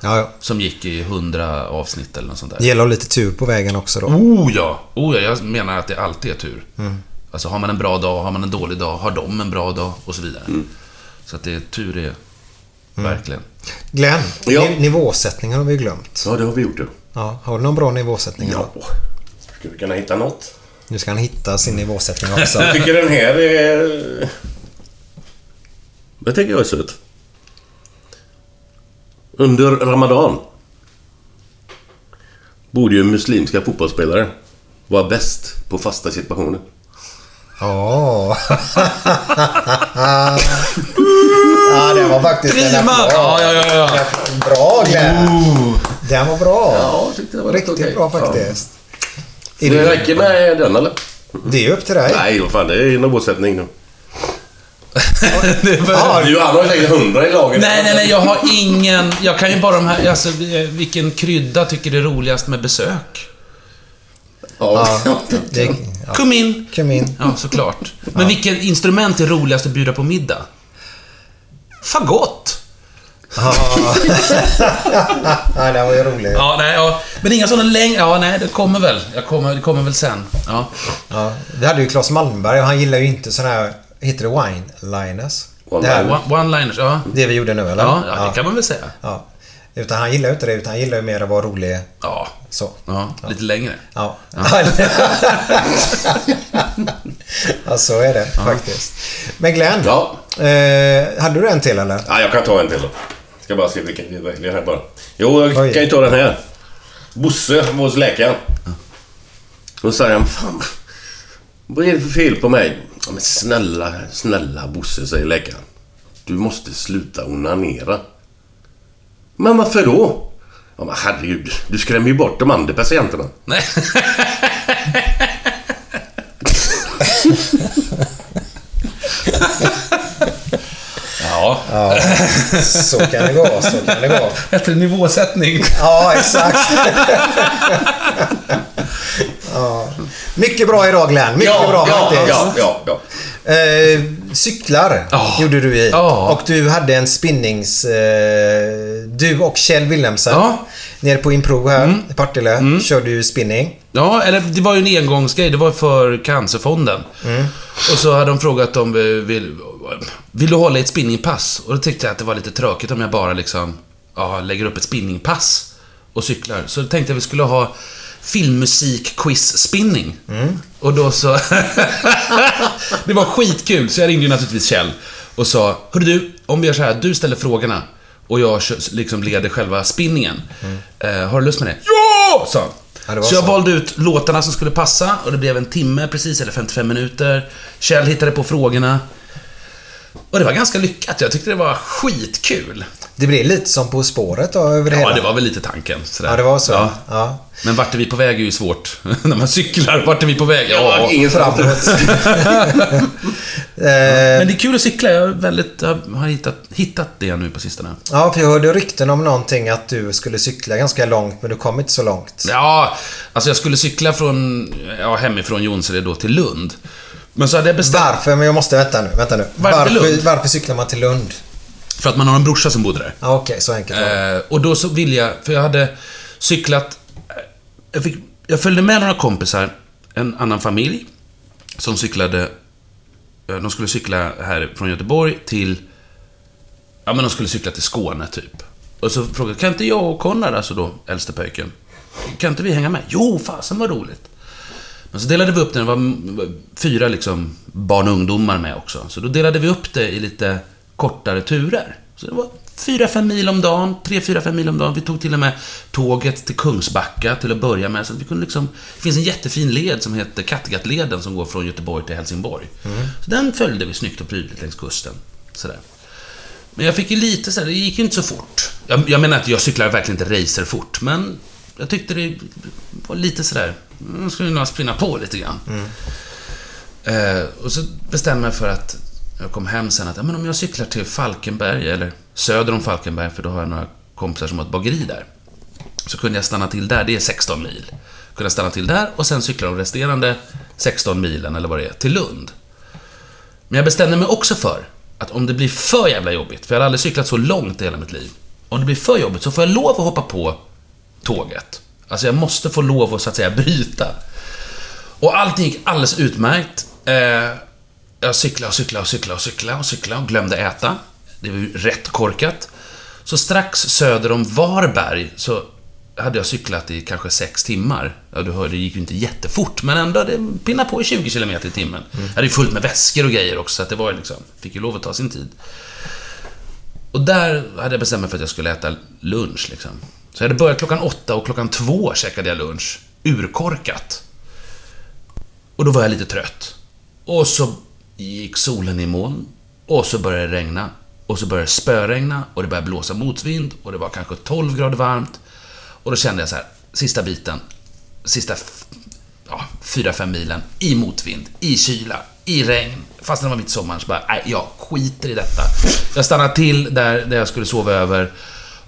[SPEAKER 4] Ja, ja.
[SPEAKER 3] Som gick i hundra avsnitt eller något sånt där.
[SPEAKER 4] Det gäller att ha lite tur på vägen också då.
[SPEAKER 3] Oh ja! Oh ja, jag menar att det alltid är tur.
[SPEAKER 4] Mm.
[SPEAKER 3] Alltså har man en bra dag, har man en dålig dag, har de en bra dag och så vidare. Så att det är tur det verkligen.
[SPEAKER 4] Glenn,
[SPEAKER 2] Ja.
[SPEAKER 4] ni- nivåsättningen har vi glömt.
[SPEAKER 2] Ja, det har vi gjort du.
[SPEAKER 4] Ja, har du någon bra nivåsättning?
[SPEAKER 2] Ja.
[SPEAKER 4] då?
[SPEAKER 2] Ska vi kunna hitta något?
[SPEAKER 4] Nu ska han hitta sin nivåsättning också.
[SPEAKER 2] Jag tycker den här är... Jag tycker jag är söt. Under Ramadan borde ju muslimska fotbollsspelare vara bäst på fasta situationer.
[SPEAKER 4] Ja. ja, det var faktiskt en
[SPEAKER 3] Prima!
[SPEAKER 4] applåd.
[SPEAKER 3] Ja, ja, ja, ja.
[SPEAKER 4] Bra Glenn. Den var bra.
[SPEAKER 2] Ja, tyckte det var
[SPEAKER 4] Riktigt
[SPEAKER 2] okej.
[SPEAKER 4] bra faktiskt. Är
[SPEAKER 2] Det
[SPEAKER 4] du-
[SPEAKER 2] räcker med den eller?
[SPEAKER 4] Det är upp till dig.
[SPEAKER 2] Nej, vad fan det är en målsättning nu.
[SPEAKER 4] Ja,
[SPEAKER 2] Du, han har ju säkert hundra i laget.
[SPEAKER 3] Nej, nej, nej, jag har ingen... Jag kan ju bara de här... Alltså, eh, vilken krydda tycker det är roligast med besök?
[SPEAKER 2] Ja.
[SPEAKER 4] det, ja.
[SPEAKER 3] Kumin.
[SPEAKER 4] Kumin.
[SPEAKER 3] Ja, såklart. Men vilket instrument är roligast att bjuda på middag? Fagott!
[SPEAKER 4] Ja, den var ju rolig.
[SPEAKER 3] Ja, nej, ja. Men inga sådana längre... Ja, nej, det kommer väl. Jag kommer, det kommer väl sen. Ja.
[SPEAKER 4] Ja, vi hade ju Claes Malmberg och han gillar ju inte sådana här... Heter det wine-liners? Det, här,
[SPEAKER 3] One- One-liners, ja.
[SPEAKER 4] det vi gjorde nu eller?
[SPEAKER 3] Ja, ja, det kan man väl säga.
[SPEAKER 4] Ja. Utan han gillar ju inte det, utan han gillar ju mer att vara rolig.
[SPEAKER 3] Ja.
[SPEAKER 4] Så.
[SPEAKER 3] Ja, lite längre.
[SPEAKER 4] Ja. ja, så är det faktiskt. Men Glenn.
[SPEAKER 2] Ja.
[SPEAKER 4] Eh, hade du en till eller?
[SPEAKER 2] Ja, jag kan ta en till då. Ska bara se vilken vi väljer här bara. Jo, jag
[SPEAKER 4] Oj.
[SPEAKER 2] kan ju ta den här. Bosse var hos läkaren. Då säger han, fan, vad är det för fel på mig? Ja, men snälla, snälla Bosse, säger läkaren. Du måste sluta onanera. Men varför då? Ja, men herregud, du skrämmer ju bort de andra patienterna.
[SPEAKER 3] Nej. Ja.
[SPEAKER 4] Ja, så kan det gå. Så kan det gå.
[SPEAKER 3] Efter nivåsättning.
[SPEAKER 4] Ja, exakt. ja. Mycket bra idag Glenn. Mycket
[SPEAKER 2] Ja,
[SPEAKER 4] bra
[SPEAKER 2] ja,
[SPEAKER 4] faktiskt.
[SPEAKER 2] ja, ja, ja.
[SPEAKER 4] Eh, cyklar
[SPEAKER 3] Ja.
[SPEAKER 4] gjorde du i.
[SPEAKER 3] Ja.
[SPEAKER 4] Och du hade en spinnings... Eh, du och Kjell Wilhelmsen.
[SPEAKER 3] Mm.
[SPEAKER 4] Nere på Impro här i Partille. Körde ju spinning.
[SPEAKER 3] Ja, eller det var ju en engångsgrej. Det var för Cancerfonden. Och så hade de frågat om vi vill, vill du hålla ett spinningpass? Och då tyckte jag att det var lite tråkigt om jag bara liksom ja, lägger upp ett spinningpass och cyklar. Så då tänkte jag att vi skulle ha filmmusik-quiz-spinning. Och då så... det var skitkul, så jag ringde ju naturligtvis Kjell och sa, Hörru du, om vi gör så här, du ställer frågorna och jag liksom leder själva spinningen. Eh, har du lust med det? Ja! sa.
[SPEAKER 4] Ja,
[SPEAKER 3] så jag
[SPEAKER 4] så.
[SPEAKER 3] valde ut låtarna som skulle passa och det blev en timme precis, eller 55 minuter. Kjell hittade på frågorna. Och det var ganska lyckat. Jag tyckte det var skitkul.
[SPEAKER 4] Det blev lite som På spåret då, över det
[SPEAKER 3] Ja,
[SPEAKER 4] hela.
[SPEAKER 3] det var väl lite tanken. Sådär.
[SPEAKER 4] Ja, det var så.
[SPEAKER 3] Ja.
[SPEAKER 4] Ja.
[SPEAKER 3] Men vart är vi på väg är ju svårt. När man cyklar, vart är vi på väg?
[SPEAKER 2] Ja, ingen
[SPEAKER 4] Framåt.
[SPEAKER 3] Men det är kul att cykla. Jag, är väldigt, jag har hittat, hittat det nu på sistone.
[SPEAKER 4] Ja, för jag hörde rykten om någonting att du skulle cykla ganska långt, men du kom inte så långt.
[SPEAKER 3] Ja, alltså jag skulle cykla från, ja, hemifrån Jonsered då till Lund. Men så hade jag bestämt...
[SPEAKER 4] Varför? Men jag måste vänta nu. Vänta nu.
[SPEAKER 3] Varför Lund?
[SPEAKER 4] varför cyklar man till Lund?
[SPEAKER 3] För att man har en brorsa som bodde där.
[SPEAKER 4] Ja, okej, så enkelt.
[SPEAKER 3] Eh, och då så ville jag, för jag hade cyklat... Jag, fick, jag följde med några kompisar, en annan familj, som cyklade... eh, De skulle cykla här från Göteborg till... Ja, men de skulle cykla till Skåne, typ. Och så frågade kan inte jag och Konrad, alltså då, äldste pojken, kan inte vi hänga med? Jo, fasen vad roligt. Men så delade vi upp det, det var fyra liksom barn och ungdomar med också. Så då delade vi upp det i lite kortare turer. Så det var fyra, fem mil om dagen, tre, fyra, fem mil om dagen. Vi tog till och med tåget till Kungsbacka till att börja med. Så vi kunde liksom, det finns en jättefin led som heter Kattegattleden som går från Göteborg till Helsingborg. Så den följde vi snyggt och prydligt längs kusten. Sådär. Men jag fick ju lite så här, det gick ju inte så fort. Jag, jag menar att jag cyklar verkligen inte racer fort, men jag tyckte det var lite sådär, nu skulle jag nog springa på lite grann. Eh, och så bestämde jag mig för att jag kom hem sen att ja, men om jag cyklar till Falkenberg, eller söder om Falkenberg, för då har jag några kompisar som har ett bageri där. Så kunde jag stanna till där, det är 16 mil. Kunde jag stanna till där och sen cykla de resterande 16 milen, eller vad det är, till Lund. Men jag bestämde mig också för att om det blir för jävla jobbigt, för jag har aldrig cyklat så långt i hela mitt liv. Om det blir för jobbigt så får jag lov att hoppa på tåget. Alltså jag måste få lov att så att säga bryta. Och allting gick alldeles utmärkt. Eh, jag cyklade och cyklade och cyklade och cyklade och cyklade och glömde äta. Det var ju rätt korkat. Så strax söder om Varberg så hade jag cyklat i kanske sex timmar. Ja, du hörde, det gick ju inte jättefort, men ändå, det pinnade på i 20 km i timmen. Jag hade ju fullt med väskor och grejer också, så att det var ju liksom, fick ju lov att ta sin tid. Och där hade jag bestämt mig för att jag skulle äta lunch liksom. Så jag hade börjat klockan åtta och klockan två käkade jag lunch. Urkorkat. Och då var jag lite trött. Och så gick solen i moln. Och så började det regna. Och så började det spöregna och det började blåsa motvind och det var kanske 12 grader varmt. Och då kände jag så här, sista biten, sista ja, 4-5 milen i motvind, i kyla, i regn. Fast det var mitt sommar så bara, nej, jag skiter i detta. Jag stannar till där, där jag skulle sova över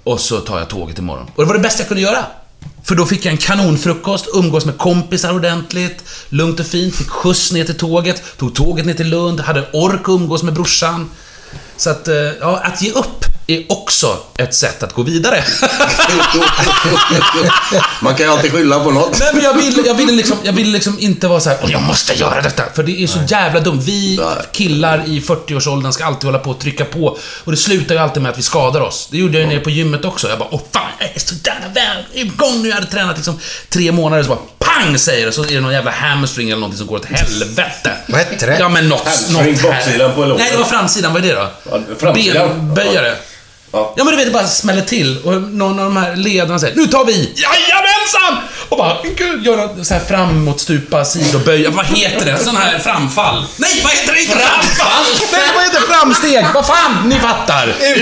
[SPEAKER 3] och så tar jag tåget imorgon. Och det var det bästa jag kunde göra. För då fick jag en kanonfrukost, umgås med kompisar ordentligt, lugnt och fint, fick skjuts ner till tåget, tog tåget ner till Lund, hade ork att umgås med brorsan. Så att, eh, ja, att ge upp är också ett sätt att gå vidare.
[SPEAKER 2] Man kan ju alltid skylla på något.
[SPEAKER 3] Nej men jag vill, jag vill, liksom, jag vill liksom inte vara så här, "Åh, jag måste göra detta. För det är så jävla dumt. Vi killar i 40-årsåldern ska alltid hålla på och trycka på. Och det slutar ju alltid med att vi skadar oss. Det gjorde jag ju nere på gymmet också. Jag bara, åh fan, jag är så jävla väl igång nu. Jag hade tränat liksom tre månader, så bara pang säger det. Så är det någon jävla hamstring eller någonting som går åt helvete.
[SPEAKER 4] Vad hette det?
[SPEAKER 3] Ja men något,
[SPEAKER 2] Hamstring,
[SPEAKER 3] något
[SPEAKER 2] baksidan på låret.
[SPEAKER 3] Nej, det var framsidan. Vad är det då?
[SPEAKER 2] Ja, framsidan.
[SPEAKER 3] Benböjare.
[SPEAKER 2] Ja.
[SPEAKER 3] Ja men du vet, det bara smäller till och någon av de här ledarna säger Nu tar vi! Jajamensan! Och bara, gud, gör något så här framåt, stupa, sidoböj. Vad heter det? Sån här framfall. Nej, vad heter det? Inte framfall! Nej, vad heter framsteg? Vad fan, ni fattar.
[SPEAKER 4] Utfall!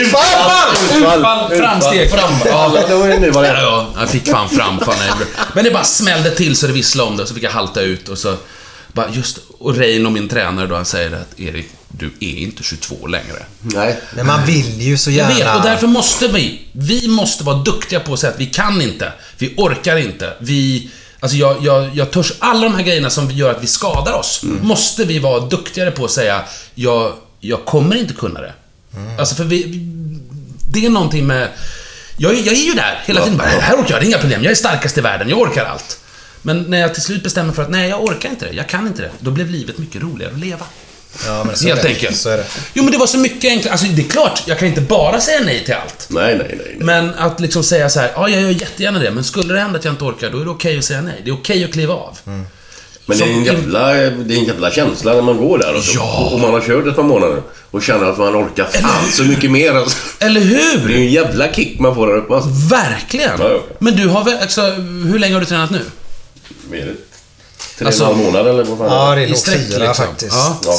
[SPEAKER 3] Utfall! Utfall, framsteg.
[SPEAKER 2] Framfall. Det nu det
[SPEAKER 3] Ja, ja, jag fick fan framfall det. Men det bara smällde till så det visslade om det, så fick jag halta ut och så... Bara just, och Reino, min tränare då, han säger att Erik, du är inte 22 längre.
[SPEAKER 2] Nej.
[SPEAKER 4] Men man vill ju så
[SPEAKER 3] Jag
[SPEAKER 4] gärna...
[SPEAKER 3] vet, och därför måste vi, vi måste vara duktiga på att säga att vi kan inte, vi orkar inte, vi... Alltså jag, jag, jag törs, alla de här grejerna som gör att vi skadar oss, måste vi vara duktigare på att säga, jag, jag kommer inte kunna det. Alltså för vi, det är någonting med... Jag, jag är ju där hela tiden bara, här orkar jag, det är inga problem, jag är starkast i världen, jag orkar allt. Men när jag till slut bestämmer för att nej, jag orkar inte det, jag kan inte det, då blev livet mycket roligare att leva.
[SPEAKER 4] Ja, men så
[SPEAKER 3] Helt
[SPEAKER 4] är det.
[SPEAKER 3] enkelt.
[SPEAKER 4] Så är det.
[SPEAKER 3] Jo, men det var så mycket enklare. Alltså, det är klart, jag kan inte bara säga nej till allt.
[SPEAKER 2] Nej, nej, nej. nej.
[SPEAKER 3] Men att liksom säga så här, ja, jag gör jättegärna det, men skulle det hända att jag inte orkar, då är det okej att säga nej. Det är okej att kliva av.
[SPEAKER 2] Men det är, en jävla, det är en jävla känsla när man går där. Alltså.
[SPEAKER 3] Ja.
[SPEAKER 2] Och man har kört ett par månader och känner att man orkar fan så mycket mer. Alltså.
[SPEAKER 3] Eller
[SPEAKER 2] Det
[SPEAKER 3] hur?
[SPEAKER 2] är en jävla kick man får där uppe. Alltså.
[SPEAKER 3] Verkligen!
[SPEAKER 2] Ja, ja.
[SPEAKER 3] Men du har väl, alltså, hur länge har du tränat nu?
[SPEAKER 2] Det? Tre
[SPEAKER 3] Alltså-
[SPEAKER 2] och en halv månad eller vad fan
[SPEAKER 4] Ja, det är
[SPEAKER 3] I
[SPEAKER 4] nog fyra
[SPEAKER 3] liksom.
[SPEAKER 4] faktiskt.
[SPEAKER 3] Ja.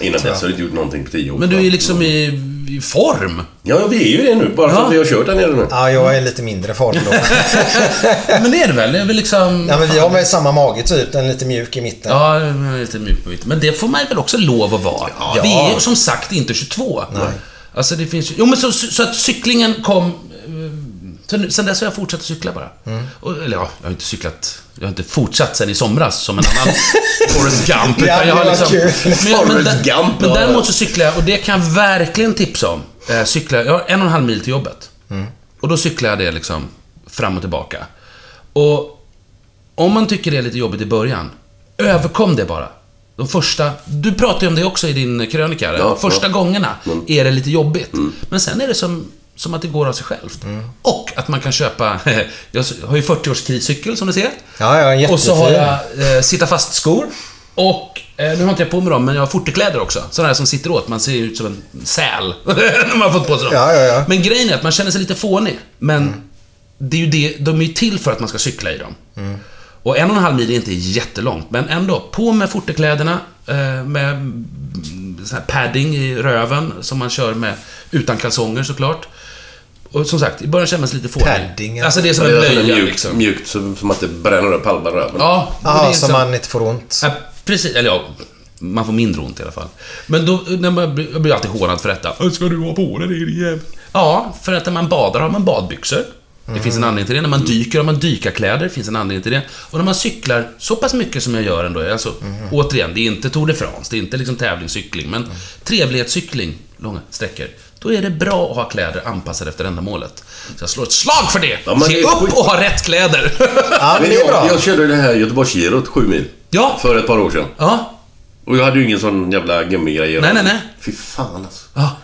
[SPEAKER 2] Innan dess har jag inte gjort någonting på tio år.
[SPEAKER 3] Men du är liksom i, i form.
[SPEAKER 2] Ja, vi är ju det nu. Bara för
[SPEAKER 3] Ja.
[SPEAKER 2] att vi har kört där nere nu.
[SPEAKER 4] Ja, jag är lite mindre form då.
[SPEAKER 3] Men det är det väl? Det är väl liksom...
[SPEAKER 4] ja, men vi har väl samma mage typ. Den är lite mjuk i mitten.
[SPEAKER 3] Ja, jag är lite mjuk på mitt. Men det får man väl också lov att vara?
[SPEAKER 4] Ja.
[SPEAKER 3] Vi är ju som sagt inte 22. Nej. Alltså det finns ju... Jo men så, så att cyklingen kom... Så nu, sen dess har jag fortsatt att cykla bara.
[SPEAKER 4] Mm.
[SPEAKER 3] Och, eller ja, jag har inte cyklat... Jag har inte fortsatt sen i somras som en annan Forrest Gump. Utan jag har
[SPEAKER 4] kul.
[SPEAKER 3] men, men, men
[SPEAKER 2] ja.
[SPEAKER 3] däremot så cyklar jag, och det kan jag verkligen tipsa om. Eh, cykla, jag har en och en halv mil till jobbet.
[SPEAKER 4] Mm.
[SPEAKER 3] Och då cyklar jag det liksom fram och tillbaka. Och om man tycker det är lite jobbigt i början, överkom det bara. De första, du pratade ju om det också i din krönika.
[SPEAKER 2] Ja,
[SPEAKER 3] Ja, första
[SPEAKER 2] ja.
[SPEAKER 3] gångerna
[SPEAKER 2] Mm.
[SPEAKER 3] är det lite jobbigt. Men sen är det som, som att det går av sig självt. Och att man kan köpa, jag har ju 40-årskriscykel som du ser.
[SPEAKER 4] Ja, ja, jättefin.
[SPEAKER 3] Och så har jag eh, sitta fast-skor. Och, eh, nu har inte jag på mig dem, men jag har fortekläder också. Sådana här som sitter åt. Man ser ut som en säl när man har fått på sig dem.
[SPEAKER 4] Ja, ja, ja.
[SPEAKER 3] Men grejen är att man känner sig lite fånig. Men det är ju det, de är ju till för att man ska cykla i dem. Och en och en halv mil är inte jättelångt, men ändå. På med fortekläderna, eh, med mm, sån här padding i röven, som man kör med utan kalsonger såklart. Och som sagt, i början sig lite fånig.
[SPEAKER 4] Padding, ja.
[SPEAKER 3] Alltså det är som
[SPEAKER 2] Det
[SPEAKER 3] en
[SPEAKER 2] är sådär
[SPEAKER 3] blöja
[SPEAKER 2] mjukt,
[SPEAKER 3] liksom.
[SPEAKER 2] mjukt som, som att det bränner upp halva röven.
[SPEAKER 3] Ja, är
[SPEAKER 4] så
[SPEAKER 3] som-
[SPEAKER 4] man inte får ont.
[SPEAKER 3] Ja, precis. Eller ja, man får mindre ont i alla fall. Men då, när man, blir- jag blir alltid hånad för detta. Ska du ha på dig det, din jävel? Ja, för att när man badar har man badbyxor. Det finns en anledning till det. När man dyker har man dykarkläder. Det finns en anledning till det. Och när man cyklar så pass mycket som jag gör ändå. Alltså, återigen, det är inte Tour de France. Det är inte liksom tävlingscykling. Men trevlighetscykling, långa sträckor. Då är det bra att ha kläder anpassade efter ändamålet. Så jag slår ett slag för det!
[SPEAKER 2] Ja, men
[SPEAKER 3] Se
[SPEAKER 2] det
[SPEAKER 3] upp och ha rätt kläder!
[SPEAKER 4] Ja, men
[SPEAKER 2] Men
[SPEAKER 4] det är
[SPEAKER 2] jag,
[SPEAKER 4] bra.
[SPEAKER 2] jag körde det här Göteborgsgirot, sju mil.
[SPEAKER 3] Ja.
[SPEAKER 2] För ett par år sedan.
[SPEAKER 3] ja.
[SPEAKER 2] Och jag hade ju ingen sån jävla gummigrej.
[SPEAKER 3] Nej, nej, nej.
[SPEAKER 2] Fy fan alltså.
[SPEAKER 3] Ja.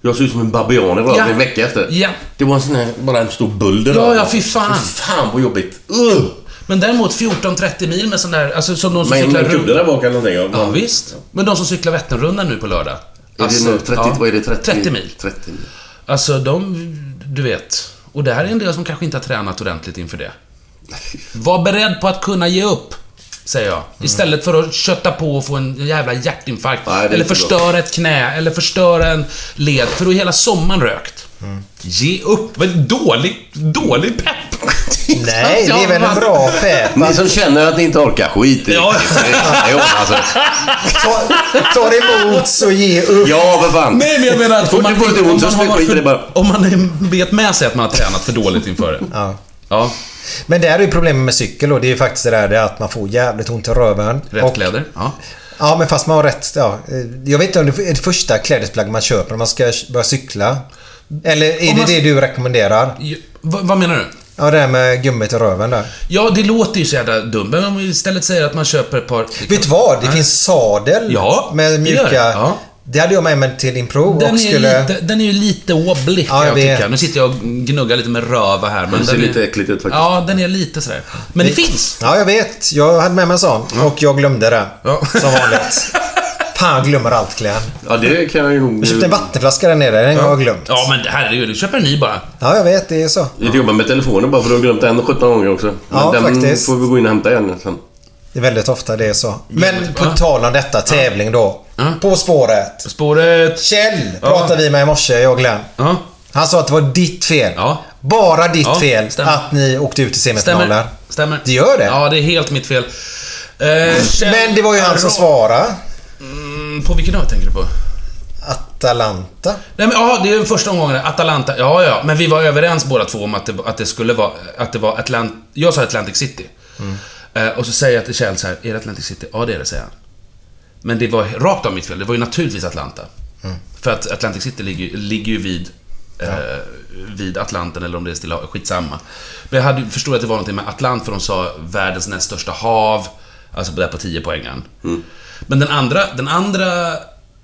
[SPEAKER 2] Jag såg ut som en babian i
[SPEAKER 3] Ja.
[SPEAKER 2] en vecka efter.
[SPEAKER 3] Ja.
[SPEAKER 2] Det var en sån här, bara en stor bulder.
[SPEAKER 3] Ja, ja, fy fan.
[SPEAKER 2] Fy fan vad jobbigt. Uh!
[SPEAKER 3] Men däremot 14-30 mil med sån där, alltså som de som
[SPEAKER 2] Men
[SPEAKER 3] cyklar
[SPEAKER 2] en kudde där bak eller någonting.
[SPEAKER 3] Ja, visst. Men de som cyklar Vätternrundan nu på lördag.
[SPEAKER 2] Är det nu 30,
[SPEAKER 3] ja.
[SPEAKER 2] vad är det? 30,
[SPEAKER 3] 30 mil.
[SPEAKER 2] 30 mil.
[SPEAKER 3] Alltså, de... Du vet. Och det här är en del som kanske inte har tränat ordentligt inför det. Var beredd på att kunna ge upp. Säger jag. Istället för att kötta på och få en jävla hjärtinfarkt.
[SPEAKER 2] Nej,
[SPEAKER 3] eller
[SPEAKER 2] inte bra.
[SPEAKER 3] förstöra ett knä. Eller förstöra en led. För då är hela sommaren rökt. Ge upp. Vad dålig, dålig pepp.
[SPEAKER 4] Nej, det är väl en bra pepp.
[SPEAKER 2] Ni som känner att ni inte orkar, skit i.
[SPEAKER 3] Ja.
[SPEAKER 2] Det sig.
[SPEAKER 4] Ta, ta emot så ge upp.
[SPEAKER 2] Ja, för fan.
[SPEAKER 3] Nej, men jag menar att om man,
[SPEAKER 2] lite
[SPEAKER 3] om man, har för, om man vet med sig att man har tränat för dåligt inför det.
[SPEAKER 4] Ja.
[SPEAKER 3] Ja,
[SPEAKER 4] Men det är ju problemet med cykel och det är ju faktiskt det där att man får jävligt ont i röven.
[SPEAKER 3] rätt
[SPEAKER 4] Och-
[SPEAKER 3] kläder. Ja.
[SPEAKER 4] Ja, men fast man har rätt... Ja, jag vet inte om det är det första klädesplagg man köper när man ska börja cykla. Eller är
[SPEAKER 3] Om
[SPEAKER 4] det
[SPEAKER 3] man-
[SPEAKER 4] det du rekommenderar?
[SPEAKER 3] Vad menar du?
[SPEAKER 4] Ja, det här med gummit i röven där.
[SPEAKER 3] Ja, det låter ju så jävla dumt. Men om vi istället säger att man köper ett par...
[SPEAKER 4] Vet du vad? Det finns sadel
[SPEAKER 3] Ja,
[SPEAKER 4] med
[SPEAKER 3] det
[SPEAKER 4] mjuka...
[SPEAKER 3] det. Ja.
[SPEAKER 4] Det hade jag med mig till Impro
[SPEAKER 3] Den
[SPEAKER 4] och
[SPEAKER 3] är,
[SPEAKER 4] skulle...
[SPEAKER 3] lite, den är ju lite wobblig kan
[SPEAKER 4] Ja,
[SPEAKER 3] jag, tycka. Nu sitter jag och gnuggar lite med röva här. Men
[SPEAKER 2] Det ser
[SPEAKER 3] den är,
[SPEAKER 2] lite äckligt ut faktiskt.
[SPEAKER 3] Ja, den är lite sådär. Men det finns.
[SPEAKER 4] Ja, jag vet. Jag hade med mig en sån. Och jag glömde det.
[SPEAKER 3] Ja.
[SPEAKER 4] Som vanligt. Fan, jag glömmer allt Glenn.
[SPEAKER 2] Ja, det kan jag ju nog...
[SPEAKER 4] Jag köpte en vattenflaska där nere. Den har jag glömt.
[SPEAKER 3] Ja, men herregud. Du köper en ny bara.
[SPEAKER 4] Ja, jag vet. Det är så.
[SPEAKER 2] Vi jobbar med telefonen bara för du har glömt den 17 gånger också. Men
[SPEAKER 4] Ja,
[SPEAKER 2] den
[SPEAKER 4] faktiskt.
[SPEAKER 2] får vi gå in och hämta igen sen.
[SPEAKER 4] Det är väldigt ofta det är så. Men på tal om detta, tävling då.
[SPEAKER 3] Ja.
[SPEAKER 4] På spåret.
[SPEAKER 3] Spåret...
[SPEAKER 4] Kjell pratade vi med i morse, jag och Glenn. Han sa att det var ditt fel. Bara ditt fel
[SPEAKER 3] stämmer.
[SPEAKER 4] att ni åkte ut i semifinaler.
[SPEAKER 3] Stämmer. Stämmer.
[SPEAKER 4] Det gör det?
[SPEAKER 3] Ja, det är helt mitt fel. Eh, Kjell-
[SPEAKER 4] Men det var ju han som svarade.
[SPEAKER 3] Mm, På vilken dag tänker du på?
[SPEAKER 4] Atalanta.
[SPEAKER 3] Nej men ja, det är den första omgången. Atalanta. Ja, ja. Men vi var överens båda två om att det, att det skulle vara... Att det var Atlant... Jag sa Atlantic City. Eh, och så säger jag till Kjell så här, är det Atlantic City? Ja, det är det, säger han. Men det var rakt av mitt fel. Det var ju naturligtvis Atlanta. För att Atlantic City ligger, ligger ju vid... Eh, vid Atlanten eller om det är stilla skitsamma. Men jag hade, förstod att det var någonting med Atlant för de sa världens näst största hav. Alltså där på 10 poängen. Men den andra, den andra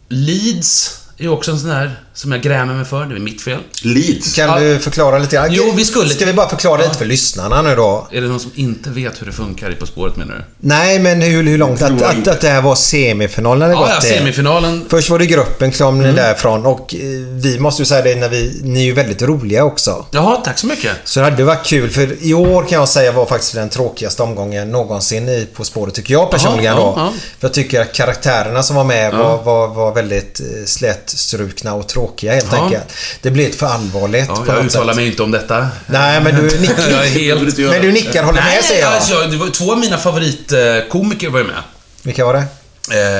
[SPEAKER 3] Leeds är ju också en sån där som jag grämer mig för. Det är mitt fel.
[SPEAKER 2] Leeds?
[SPEAKER 4] Kan
[SPEAKER 3] Ja.
[SPEAKER 4] du förklara lite grann?
[SPEAKER 3] Jo, vi skulle-
[SPEAKER 4] Ska vi bara förklara lite för lyssnarna nu då?
[SPEAKER 3] Är det någon som inte vet hur det funkar i På spåret menar du?
[SPEAKER 4] Nej, men hur, hur långt? Att, att, att det här var semifinalen hade
[SPEAKER 3] Ja,
[SPEAKER 4] gått
[SPEAKER 3] ja, semifinalen.
[SPEAKER 4] Först var det gruppen, kom ni därifrån och eh, vi måste ju säga det när vi... Ni är ju väldigt roliga också.
[SPEAKER 3] Jaha, tack så mycket.
[SPEAKER 4] Så det hade varit kul för i år kan jag säga var faktiskt den tråkigaste omgången någonsin i På spåret tycker jag personligen
[SPEAKER 3] Jaha,
[SPEAKER 4] då.
[SPEAKER 3] ja, ja.
[SPEAKER 4] För jag tycker att karaktärerna som var med var, var, var väldigt eh, slätstrukna och tråkiga helt
[SPEAKER 3] Ja.
[SPEAKER 4] enkelt. Det blev för allvarligt
[SPEAKER 3] Ja, jag uttalar mig inte om detta.
[SPEAKER 4] Nej, men du nickar.
[SPEAKER 3] helt...
[SPEAKER 4] men du nickar, håller med säger jag.
[SPEAKER 3] alltså, det var två av mina favoritkomiker var ju med.
[SPEAKER 4] Vilka var det?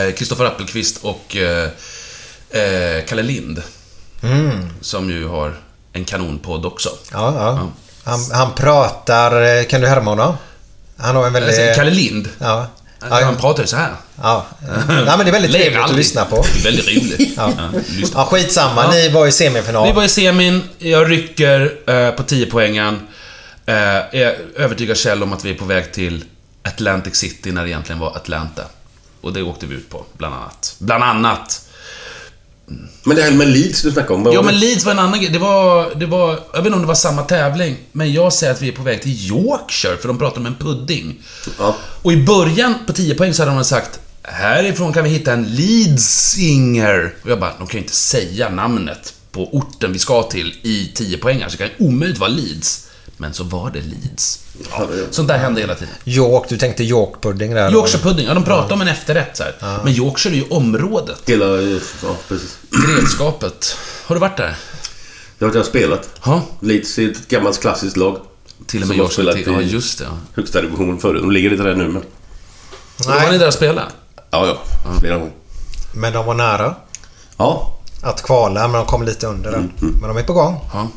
[SPEAKER 3] Eh, Kristoffer Appelqvist och eh, eh, Kalle Lind. Som ju har en kanonpodd också.
[SPEAKER 4] Ja, ja. Han, han pratar... eh, Kan du härma honom? Han har en väldigt...
[SPEAKER 3] Alltså, Kalle Lind.
[SPEAKER 4] Ja.
[SPEAKER 3] Han, han pratar ju så här.
[SPEAKER 4] Ja. Nej, men det är väldigt trevligt att lyssna på.
[SPEAKER 3] Det är väldigt roligt.
[SPEAKER 4] Ja.
[SPEAKER 3] lyssna.
[SPEAKER 4] Ja, skitsamma.
[SPEAKER 3] Ja.
[SPEAKER 4] Ni var i semifinal.
[SPEAKER 3] Vi var i semin, jag rycker eh, på 10 poängen. Eh, jag övertygar Kjell om att vi är på väg till Atlantic City när det egentligen var Atlanta. Och det åkte vi ut på, bland annat. Bland annat.
[SPEAKER 2] Men det här med Leeds du snackade om. vad var
[SPEAKER 3] men? Leeds var en annan grej. Det var, det var... Jag vet inte om det var samma tävling, men jag säger att vi är på väg till Yorkshire, för de pratar om en pudding.
[SPEAKER 2] Ja.
[SPEAKER 3] Och i början, på 10 poäng, så hade de sagt Härifrån kan vi hitta en Leedsinger. Och jag bara, de kan ju inte säga namnet på orten vi ska till i 10 poängar, så det kan ju omöjligt vara Leeds. Men så var det Leeds.
[SPEAKER 2] Ja, det-
[SPEAKER 3] Sånt där hände hela tiden.
[SPEAKER 4] York, du tänkte York pudding där. då?
[SPEAKER 3] Yorkshire pudding, ja de pratar om en efterrätt så här. Men Yorkshire är ju området.
[SPEAKER 2] Hela... Ja, precis.
[SPEAKER 3] Grevskapet. Har du varit där?
[SPEAKER 2] Det har jag spelat.
[SPEAKER 3] Ja.
[SPEAKER 2] Leeds är ett gammalt klassiskt lag.
[SPEAKER 3] Till och med
[SPEAKER 2] Som har
[SPEAKER 3] jag
[SPEAKER 2] spelat
[SPEAKER 3] spelat till. Ja, just det. Ja.
[SPEAKER 2] Högsta divisionen förut. De ligger inte där nu men...
[SPEAKER 3] Då var ni där och spelade?
[SPEAKER 2] Ja, ja. Flera gånger.
[SPEAKER 4] Men de var nära
[SPEAKER 2] Ja.
[SPEAKER 4] att kvala, men de kom lite under den. Men de är på gång.
[SPEAKER 3] Ja.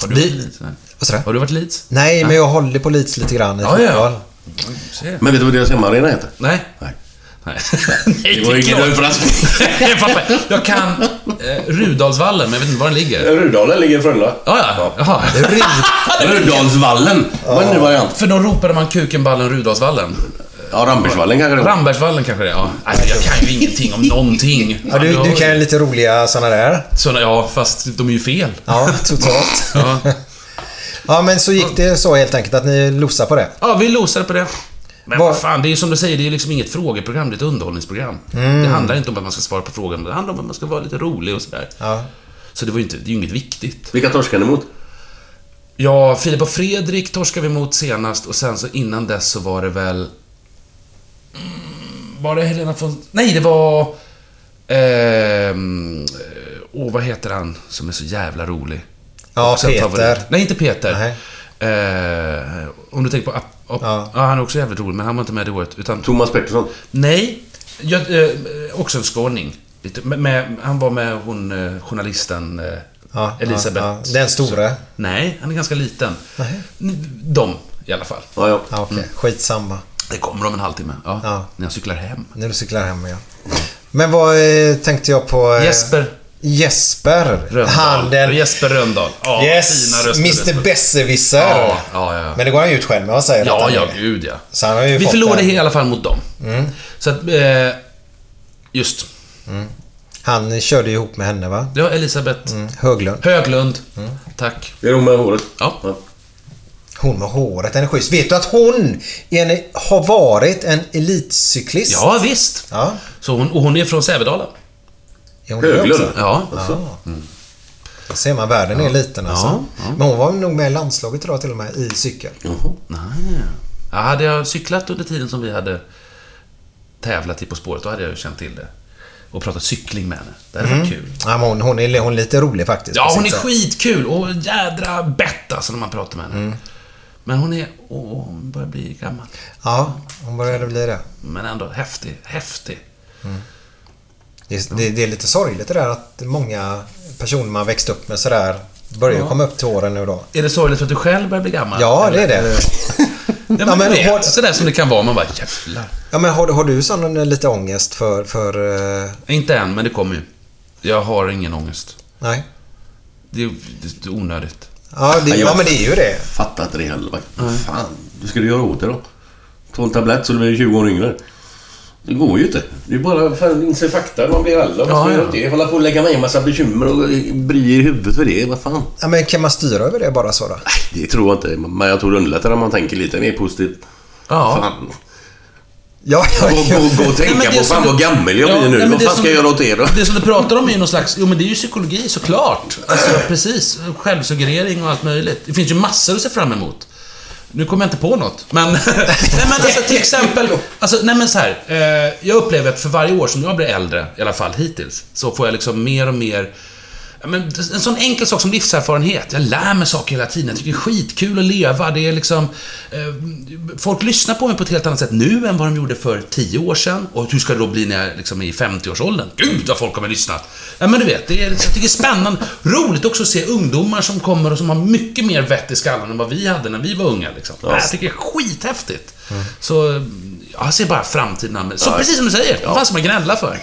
[SPEAKER 3] Har du
[SPEAKER 4] Vi-?
[SPEAKER 3] Nej.
[SPEAKER 4] Vad sa du?
[SPEAKER 3] Har du varit Leeds?
[SPEAKER 4] Nej, men jag håller på Leeds lite grann i
[SPEAKER 3] Ja, ja.
[SPEAKER 4] fotboll.
[SPEAKER 2] Men vet du vad deras hemmaarena heter?
[SPEAKER 3] Nej.
[SPEAKER 2] Nej.
[SPEAKER 3] Nej. Nej,
[SPEAKER 2] Det var ju ingen överraskning.
[SPEAKER 3] Jag fattar. Jag kan eh, Rudalsvallen, men jag vet inte var den ligger.
[SPEAKER 2] Rudalen ligger i Frölunda.
[SPEAKER 3] Ja, ja. Jaha.
[SPEAKER 2] Rudalsvallen var en ny variant.
[SPEAKER 3] För då ropade man Kukenballen Rudalsvallen.
[SPEAKER 2] Ja, Rambergsvallen kanske det var.
[SPEAKER 3] Rambergsvallen kanske det är, ja. Nej, jag kan ju ingenting om någonting.
[SPEAKER 4] Ja, du, du kan ju lite roliga såna där.
[SPEAKER 3] Såna, ja, fast de är ju fel.
[SPEAKER 4] Ja, totalt.
[SPEAKER 3] Ja,
[SPEAKER 4] Ja, men så gick det så helt enkelt att ni losade på det.
[SPEAKER 3] ja vi losade på det. Men
[SPEAKER 4] Vad-
[SPEAKER 3] fan, det är ju som du säger, det är liksom inget frågeprogram, det är ett underhållningsprogram.
[SPEAKER 4] Mm.
[SPEAKER 3] Det handlar inte om att man ska svara på frågan, det handlar om att man ska vara lite rolig och sådär.
[SPEAKER 4] Ja.
[SPEAKER 3] Så det var ju inte, det är ju inget viktigt.
[SPEAKER 2] Vilka torskade ni mot?
[SPEAKER 3] Ja, Filip och Fredrik torskade vi mot senast och sen så innan dess så var det väl... Mm, Var det Helena von... Nej, det var... Ehm... Åh, vad heter han som är så jävla rolig?
[SPEAKER 4] Ja,
[SPEAKER 3] Också
[SPEAKER 4] Peter.
[SPEAKER 3] favorit. Nej, inte Peter.
[SPEAKER 4] Nej.
[SPEAKER 3] Eh, om du tänker på... App, app, ja. han är också jävligt rolig, men han var inte med det året. Utan,
[SPEAKER 2] Thomas Pettersson?
[SPEAKER 3] Nej. Jag, eh, också en skåning. Lite, med, med, han var med hon, eh, journalisten eh,
[SPEAKER 4] Ja,
[SPEAKER 3] Elisabeth.
[SPEAKER 4] ja, ja. Den stora?
[SPEAKER 3] Nej, han är ganska liten.
[SPEAKER 4] Nej.
[SPEAKER 3] De, i alla fall.
[SPEAKER 2] Ja, ja.
[SPEAKER 4] Ja, okej. Skitsamma.
[SPEAKER 3] Det kommer om en halvtimme. Ja,
[SPEAKER 4] Ja.
[SPEAKER 3] När jag cyklar hem.
[SPEAKER 4] När du cyklar hem, ja. Men vad eh, tänkte jag på? eh,
[SPEAKER 3] Jesper.
[SPEAKER 4] Jesper.
[SPEAKER 3] Röndahl.
[SPEAKER 4] Han den...
[SPEAKER 3] Jesper Röndahl. Ja,
[SPEAKER 4] yes!
[SPEAKER 3] fina röster.
[SPEAKER 4] Mr Besserwisser.
[SPEAKER 3] Ja, ja, ja.
[SPEAKER 4] Men det går han ju ut själv med att säga
[SPEAKER 3] Ja, ja, gud ja.
[SPEAKER 4] Så han har ju
[SPEAKER 3] Vi
[SPEAKER 4] fått
[SPEAKER 3] förlorade
[SPEAKER 4] den.
[SPEAKER 3] i alla fall mot dem.
[SPEAKER 4] Mm.
[SPEAKER 3] Så att, eh, just.
[SPEAKER 4] Han körde ihop med henne, va?
[SPEAKER 3] Det var Elisabeth
[SPEAKER 4] Mm. Höglund.
[SPEAKER 3] Höglund. Tack.
[SPEAKER 2] Det är hon med håret?
[SPEAKER 3] Ja.
[SPEAKER 4] Hon med håret, den är schysst. Vet du att hon en, har varit en elitcyklist?
[SPEAKER 3] Ja, visst.
[SPEAKER 4] Ja.
[SPEAKER 3] Så hon, och hon är från Sävedalen.
[SPEAKER 4] Är hon det
[SPEAKER 2] Höglund?
[SPEAKER 3] Ja.
[SPEAKER 4] Ja. Då ser man, världen är liten alltså.
[SPEAKER 3] Ja, ja.
[SPEAKER 4] Men hon var nog med i landslaget jag till och med, i cykel.
[SPEAKER 3] Nej. Ja, hade jag cyklat under tiden som vi hade tävlat i På spåret, då hade jag ju känt till det. Och pratat cykling med henne. Det hade varit kul.
[SPEAKER 4] Ja, men hon, hon, är, hon är lite rolig faktiskt.
[SPEAKER 3] Ja, hon är
[SPEAKER 4] sätt.
[SPEAKER 3] skitkul och jädra bett alltså när man pratar med henne.
[SPEAKER 4] Mm.
[SPEAKER 3] Men hon är... Åh, hon börjar bli gammal.
[SPEAKER 4] Ja, hon började bli det.
[SPEAKER 3] Men ändå häftig. Häftig.
[SPEAKER 4] Det, är- det, det är lite sorgligt det där att många personer man växt upp med sådär börjar
[SPEAKER 3] Ja.
[SPEAKER 4] komma upp till åren nu då.
[SPEAKER 3] Är det sorgligt för att du själv börjar bli gammal?
[SPEAKER 4] Ja, det är det.
[SPEAKER 3] Ja, men,
[SPEAKER 4] Ja, men
[SPEAKER 3] du vet,
[SPEAKER 4] har-
[SPEAKER 3] sådär som det kan vara. Man bara, jävlar.
[SPEAKER 4] Ja, men har, har du sån eh, lite ångest för... för eh,
[SPEAKER 3] Inte än, men det kommer ju. Jag har ingen ångest.
[SPEAKER 4] nej?
[SPEAKER 3] Det är, det är onödigt.
[SPEAKER 4] Ja, det, ja, men det är ju det.
[SPEAKER 2] Fattar inte det heller. Vad fan, du ska du göra åt det då? Ta en tablett så du blir 20 år yngre. Det går ju inte. Det är bara för att inse fakta. Man blir äldre. Vad
[SPEAKER 3] Ja,
[SPEAKER 2] ska
[SPEAKER 3] ja.
[SPEAKER 2] göra åt det? Hålla på och lägga mig en massa bekymmer och bry i huvudet för det. Vad fan?
[SPEAKER 4] Ja, men kan man styra över det bara så då?
[SPEAKER 2] Det tror jag inte. Men jag tror det underlättar om man tänker lite mer positivt.
[SPEAKER 3] Ja.
[SPEAKER 2] Fan.
[SPEAKER 4] Ja,
[SPEAKER 2] Gå, gå, gå och tänka
[SPEAKER 3] det
[SPEAKER 2] på fan
[SPEAKER 3] du-
[SPEAKER 2] vad gammal jag
[SPEAKER 3] Ja,
[SPEAKER 2] blir nu.
[SPEAKER 3] nej,
[SPEAKER 2] Vad fan
[SPEAKER 3] som
[SPEAKER 2] ska jag göra åt det då?
[SPEAKER 3] Det som du pratar om är ju någon slags... Jo, men det är ju psykologi såklart. Alltså, precis. Självsuggerering och allt möjligt. Det finns ju massor att se fram emot. Nu kommer jag inte på något, men... nej, men alltså till exempel... Alltså, nej men så här. Eh, jag upplever att för varje år som jag blir äldre, i alla fall hittills, så får jag liksom mer och mer... ja, Men en sån enkel sak som livserfarenhet. Jag lär mig saker hela tiden. Jag tycker det är skitkul att leva. Det är liksom... Eh, folk lyssnar på mig på ett helt annat sätt nu än vad de gjorde för 10 år sedan. Och hur ska det då bli när jag liksom är i 50-årsåldern? Gud vad folk kommer lyssna. Ja, men du vet, det är, jag tycker det är spännande. Roligt också att se ungdomar som kommer och som har mycket mer vett i skallen än vad vi hade när vi var unga. Liksom. Ja. Jag tycker det är skithäftigt. Så ja, jag ser bara framtiden an Så
[SPEAKER 2] Ja.
[SPEAKER 3] precis som du säger, vad fan ska man gnälla för?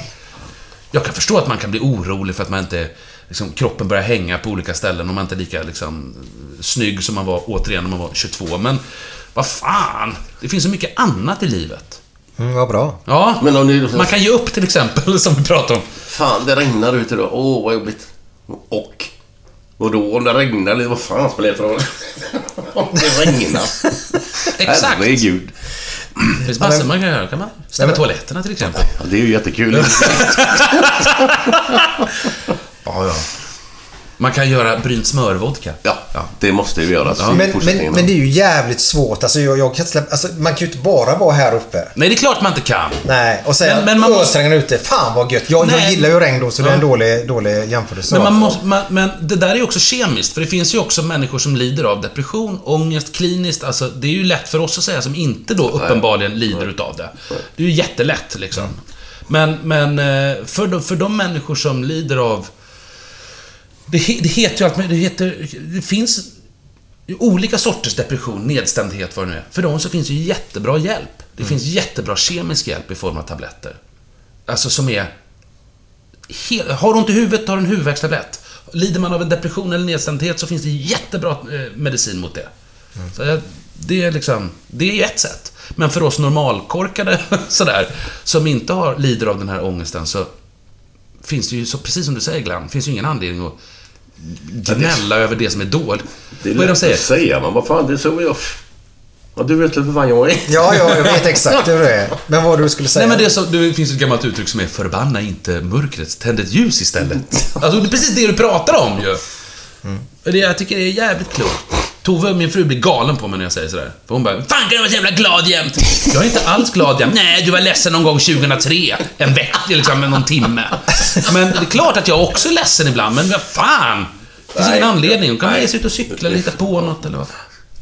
[SPEAKER 3] Jag kan förstå att man kan bli orolig för att man inte... Liksom, kroppen börjar hänga på olika ställen och man inte är lika liksom, snygg som man var, återigen, när man var 22. Men vad fan! Det finns så mycket annat i livet.
[SPEAKER 4] Mm, vad bra.
[SPEAKER 3] Ja,
[SPEAKER 2] Men om ni...
[SPEAKER 3] man kan ge upp till exempel, som vi pratade om.
[SPEAKER 2] Fan, det regnar ute idag. Åh, vad jobbigt. Och? Och då om det regnar vad fan spelar det för roll? Om det regnar.
[SPEAKER 3] Exakt.
[SPEAKER 2] Herregud.
[SPEAKER 3] Det finns massor man kan göra. Kan man städa toaletterna till exempel.
[SPEAKER 2] Ja, det är ju jättekul.
[SPEAKER 3] Ja, ja. Man kan göra brynt smörvodka.
[SPEAKER 2] Ja, det måste ju göras i
[SPEAKER 4] Men, men, men det är ju jävligt svårt. Alltså, jag, jag kan släppa, alltså, man kan ju inte bara vara här uppe.
[SPEAKER 3] Nej, det är klart man inte kan.
[SPEAKER 4] Nej, och säga
[SPEAKER 3] Men- men man
[SPEAKER 4] att
[SPEAKER 3] måste-
[SPEAKER 4] ute. Fan vad gött. Jag, jag
[SPEAKER 3] Nej.
[SPEAKER 4] gillar ju regn då, så det är en
[SPEAKER 3] Ja.
[SPEAKER 4] dålig, dålig jämförelse.
[SPEAKER 3] Men, man måste, man, men det där är ju också kemiskt, för det finns ju också människor som lider av depression, ångest, kliniskt. Alltså, det är ju lätt för oss att säga som inte då uppenbarligen lider utav det. Det är ju jättelätt liksom. Men, men eh, för, de, för de människor som lider av... Det, det heter ju allt möjligt. Det, heter, det finns olika sorters depression, nedstämdhet, vad det nu är. För dem så finns ju jättebra hjälp. Det finns jättebra kemisk hjälp i form av tabletter. Alltså som är He- har du ont i huvudet, tar du en huvudvärkstablett. Lider man av en depression eller nedstämdhet så finns det jättebra eh, medicin mot det. Så jag, det är liksom, det är ju ett sätt. Men för oss normalkorkade sådär, som inte har, lider av den här ångesten så finns det ju, så, precis som du säger Glenn, finns ju ingen anledning att gnälla över det som är dåligt.
[SPEAKER 2] Det är
[SPEAKER 3] Vad är det de
[SPEAKER 2] lätt
[SPEAKER 3] säger?
[SPEAKER 2] att säga, men vad fan, det är så jag... Ja, du vet väl för fan jag är.
[SPEAKER 4] Ja, ja, jag vet exakt hur det är. Men vad det du skulle säga?
[SPEAKER 3] Nej men det, är så, det finns ett gammalt uttryck som är förbanna inte mörkret, tänd ett ljus istället. Alltså det är precis det du pratar om ju. Det, jag tycker det är jävligt klokt. Tove, min fru, blir galen på mig när jag säger sådär. För hon bara, Fan kan du vara så jävla glad jämt? Jag är inte alls glad jämt. Nej, du var ledsen någon gång 2003. En vecka, liksom, någon timme. Men det är klart att jag också är ledsen ibland, men vad fan? Det finns ingen anledning. Hon kan väl ge sig ut och cykla eller hitta på något eller vad.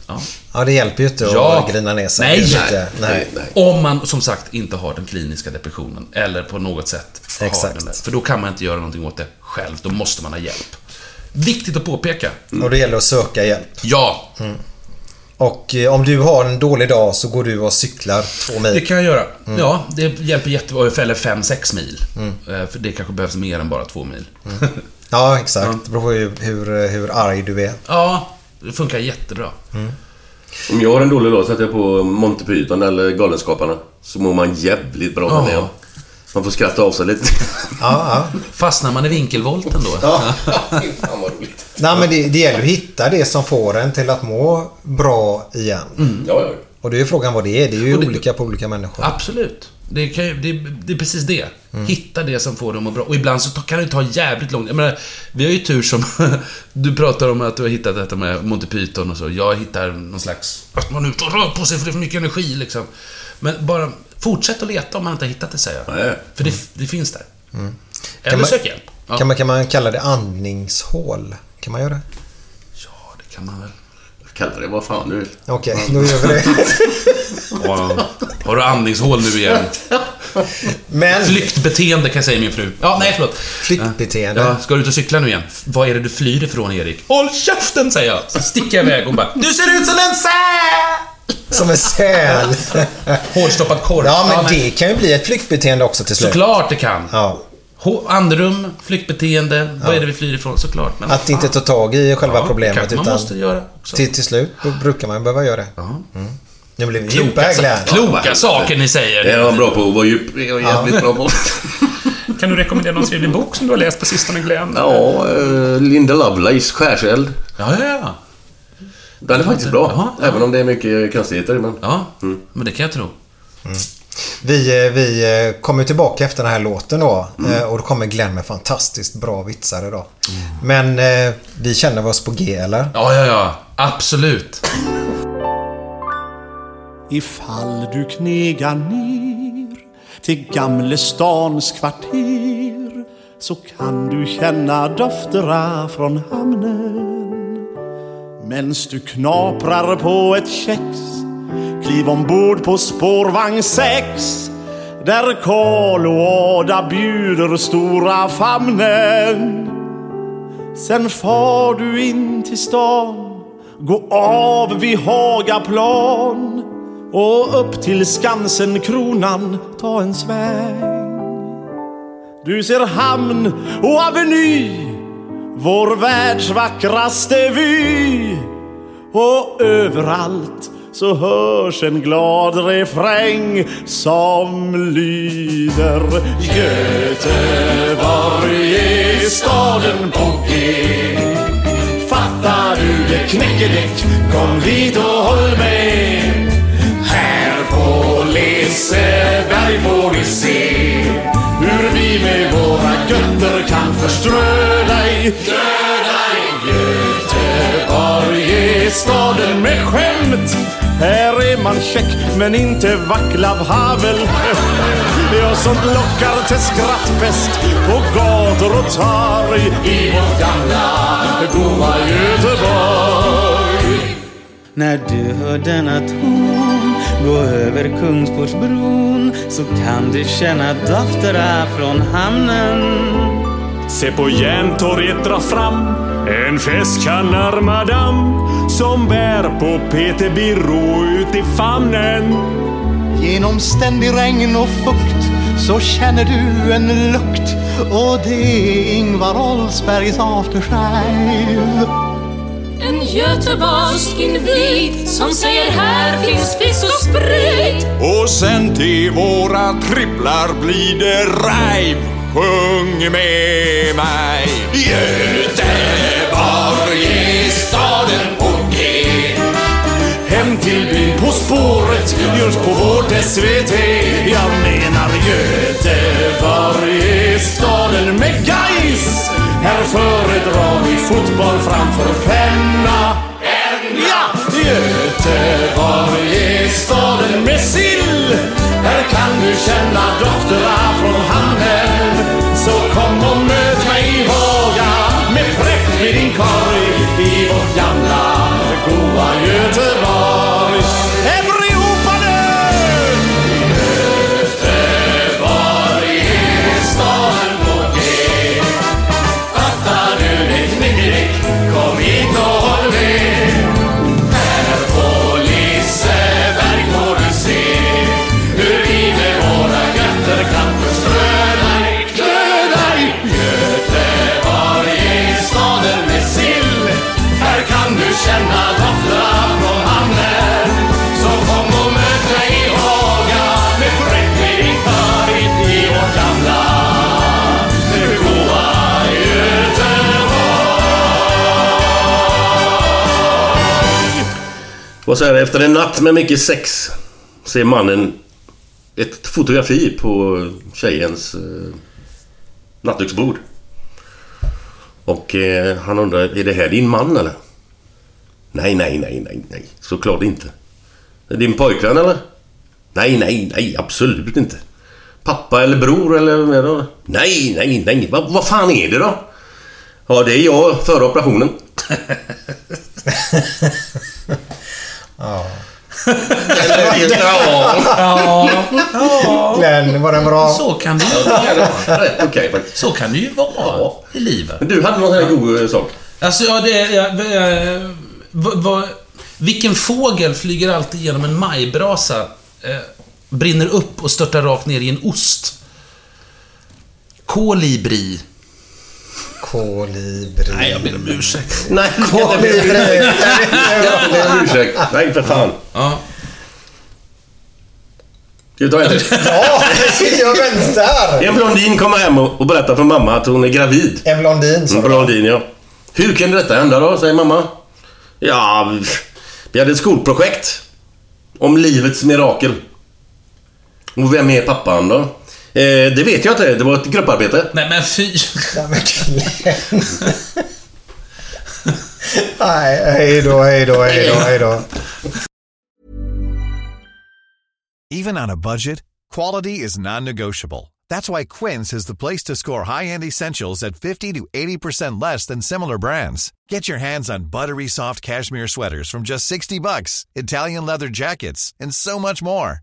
[SPEAKER 3] Ja.
[SPEAKER 4] Ja, det hjälper ju inte att grina ner sig.
[SPEAKER 3] Nej, nej,
[SPEAKER 4] inte- nej.
[SPEAKER 3] Om man som sagt inte har den kliniska depressionen eller på något sätt har
[SPEAKER 4] Exakt.
[SPEAKER 3] den där. För då kan man inte göra någonting åt det själv. Då måste man ha hjälp. Viktigt att påpeka.
[SPEAKER 4] Och det gäller att söka hjälp.
[SPEAKER 3] Ja,
[SPEAKER 4] Mm. Och eh, om du har en dålig dag så går du och cyklar två mil.
[SPEAKER 3] det kan jag göra.
[SPEAKER 4] Mm.
[SPEAKER 3] Ja, det hjälper jättebra. Eller 5-6 mil.
[SPEAKER 4] Mm.
[SPEAKER 3] Eh, För det kanske behövs mer än bara två mil.
[SPEAKER 4] Ja, exakt. Det beror på hur, hur, hur arg du är.
[SPEAKER 3] Ja, det funkar jättebra.
[SPEAKER 2] Om jag har en dålig dag sätter jag på Monty Python eller Galenskaparna. Så mår man jävligt bra med
[SPEAKER 3] Ja.
[SPEAKER 2] Man får skratta av sig lite.
[SPEAKER 4] Ja, ja.
[SPEAKER 3] Fastnar man i vinkelvolten då?
[SPEAKER 2] Ja, fan vad roligt.
[SPEAKER 4] Nej, men det, det gäller att hitta det som får en till att må bra igen.
[SPEAKER 2] Ja, ja.
[SPEAKER 4] Och det är ju frågan vad det är. Det är ju
[SPEAKER 3] det-
[SPEAKER 4] olika på olika människor.
[SPEAKER 3] Absolut. Det, kan ju, det, det är precis det.
[SPEAKER 4] Mm.
[SPEAKER 3] Hitta det som får dig att må bra. Och ibland så kan det ta jävligt långt. Jag menar, vi har ju tur som... du pratar om att du har hittat detta med Monty Python och så. Jag hittar någon slags... Att man är ute och rör på sig för det är för mycket energi liksom. Men bara fortsätt att leta om man inte har hittat det, säger jag.
[SPEAKER 2] Nej.
[SPEAKER 3] För det, det finns där.
[SPEAKER 4] Mm.
[SPEAKER 3] Eller
[SPEAKER 4] man-
[SPEAKER 3] sök hjälp. Ja.
[SPEAKER 4] Kan, man, kan man kalla det andningshål? Kan man göra det?
[SPEAKER 3] ja, det kan man väl.
[SPEAKER 2] Kalla det vad fan du vill.
[SPEAKER 4] Okej, då gör vi det.
[SPEAKER 3] Ja, har du andningshål nu igen?
[SPEAKER 4] Men...
[SPEAKER 3] Flyktbeteende kan jag säga min fru. Ja, nej förlåt.
[SPEAKER 4] Flyktbeteende?
[SPEAKER 3] Ja, ska du ut och cykla nu igen? Vad är det du flyr ifrån, Erik? Håll käften, säger jag. Så sticker jag iväg. Hon bara, du ser ut som en säl!
[SPEAKER 4] Som en säl.
[SPEAKER 3] Hårdstoppad korv.
[SPEAKER 4] Ja, men det kan ju bli ett flyktbeteende också till slut.
[SPEAKER 3] Såklart det kan.
[SPEAKER 4] Ja.
[SPEAKER 3] Andrum, flyktbeteende. Vad är det vi flyr ifrån? Såklart. Men
[SPEAKER 4] Att inte ta tag i själva
[SPEAKER 3] Ja,
[SPEAKER 4] problemet.
[SPEAKER 3] man
[SPEAKER 4] utan
[SPEAKER 3] måste göra också.
[SPEAKER 4] Till, till slut brukar man behöva göra det. Mm. Nu blir vi
[SPEAKER 3] Kloka,
[SPEAKER 4] djupa
[SPEAKER 3] kloka saker ni säger.
[SPEAKER 2] Det är jag bra på att vara djup. Det är jag jävligt bra på.
[SPEAKER 11] Kan du rekommendera någon trevlig bok som du har läst på sistone, Glenn?
[SPEAKER 2] Ja, eh, Linda Lovelace, Skärseld.
[SPEAKER 3] Ja, ja, ja.
[SPEAKER 2] Den är faktiskt bra.
[SPEAKER 3] Ja, ja.
[SPEAKER 2] Även om det är mycket konstigheter. Men...
[SPEAKER 3] Ja, men det kan jag tro.
[SPEAKER 4] Vi, eh, vi eh, kommer tillbaka efter den här låten då.
[SPEAKER 3] Mm.
[SPEAKER 4] eh, Och då kommer Glenn med fantastiskt bra vitsar idag. Men vi känner oss på G, eller?
[SPEAKER 3] Ja, ja, ja. Absolut.
[SPEAKER 10] Ifall du knegar ner till Gamle stans kvarter så kan du känna dofterna från hamnen. Mens du knaprar på ett kex kliv ombord på spårvagn 6 där Karl och Ada bjuder stora famnen. Sen far du in till stan Gå av vid Hagaplan och upp till Skansen kronan ta en sväng. Du ser hamn och aveny, vår världs vackraste vy. Och överallt så hörs en glad refräng som lyder Göteborg är staden på G Fattar du det knäckedäck? Kom hit och håll med Här på Liseberg får du se Hur vi med vår götter kan förströ dig. Döda i Göteborg är staden med skämt. Här är man check men inte vacklav Havel. Ja, sånt lockar till skrattfest på gator och torg. I vårt gamla goa Göteborg.
[SPEAKER 7] När du hör denna ton gå över Kungsportsbron så kan du känna dofterna från hamnen.
[SPEAKER 10] Se på Järntorget dra fram en festkannar madam som bär på Peter Birro ut i famnen.
[SPEAKER 12] Genom ständig regn och fukt så känner du en lukt och det är Ingvar Oldsbergs aftershave.
[SPEAKER 13] En göteborgsk invit som säger här finns fisk och sprit.
[SPEAKER 10] Och sen till våra tripplar blir det rajv. Sjung med mig. Göteborg på spåret görs på vårt SVT Jag menar Göteborg är staden med guys Här föredrar vi fotboll framför penna. Ja! Göteborg är staden med sill. Här kan du känna dofterna från hamnen Så kom och möt mig i Haga Med präkt vid din korg. I vårt gamla goa Göteborg. Och så
[SPEAKER 2] här, Efter en natt med mycket sex ser mannen ett fotografi på tjejens eh, nattduksbord. Och eh, han undrar, är det här din man eller? Nej, nej, nej, nej, nej. Såklart inte. Är det din pojkvän eller? Nej, nej, nej, absolut inte. Pappa eller bror eller vem är det? Nej, nej, nej. Vad, vad fan är det då? Ja, det är jag före operationen.
[SPEAKER 4] Ja.
[SPEAKER 3] Ja.
[SPEAKER 4] Glenn, var den bra?
[SPEAKER 3] Så kan det ju
[SPEAKER 2] Ja,
[SPEAKER 3] vara.
[SPEAKER 2] Okej faktiskt.
[SPEAKER 3] Så kan det ju vara i livet.
[SPEAKER 2] Men du hade någon här god eh, sak?
[SPEAKER 3] Alltså, ja, det... Ja, eh, vad- vad- vilken fågel flyger alltid genom en majbrasa, eh, brinner upp och störtar rakt ner i en ost? Kolibri.
[SPEAKER 4] Kolibri.
[SPEAKER 3] Nej, jag ber om ursäkt.
[SPEAKER 2] Nej,
[SPEAKER 4] Kolibri.
[SPEAKER 2] Jag ber om ursäkt. Nej, för fan.
[SPEAKER 3] Ja.
[SPEAKER 2] Ska vi ta en till?
[SPEAKER 4] Ja, jag väntar!
[SPEAKER 2] En blondin kommer hem och och berättar för mamma att hon är gravid.
[SPEAKER 4] En blondin sa
[SPEAKER 2] En blondin, ja. Hur kunde detta hända då, säger mamma. Ja, vi hade ett skolprojekt. Om livets mirakel. Och vem är pappan då? Eh, det vet jag inte. Det var ett grupparbete.
[SPEAKER 3] Nej, men fy.
[SPEAKER 4] Nej, men Glenn. Nej, hej då, hej då, hej då, hej då.
[SPEAKER 14] Even on a budget, quality is non-negotiable. That's why Quince is the place to score high-end essentials at 50 to 80% less than similar brands. Get your hands on buttery soft cashmere sweaters from just 60 bucks, Italian leather jackets, and so much more.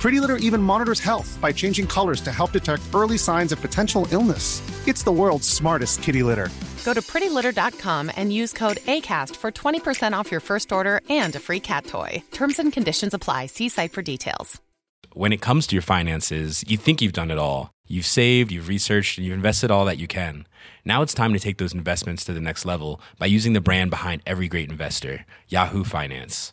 [SPEAKER 11] Pretty Litter even monitors health by changing colors to help detect early signs of potential illness. It's the world's smartest kitty litter.
[SPEAKER 15] Go to prettylitter.com and use code ACAST for 20% off your first order and a free cat toy. Terms and conditions apply. See site for details.
[SPEAKER 16] when it comes to your finances, you think you've done it all. You've saved, you've researched, and you've invested all that you can. Now it's time to take those investments to the next level by using the brand behind every great investor, Yahoo Finance.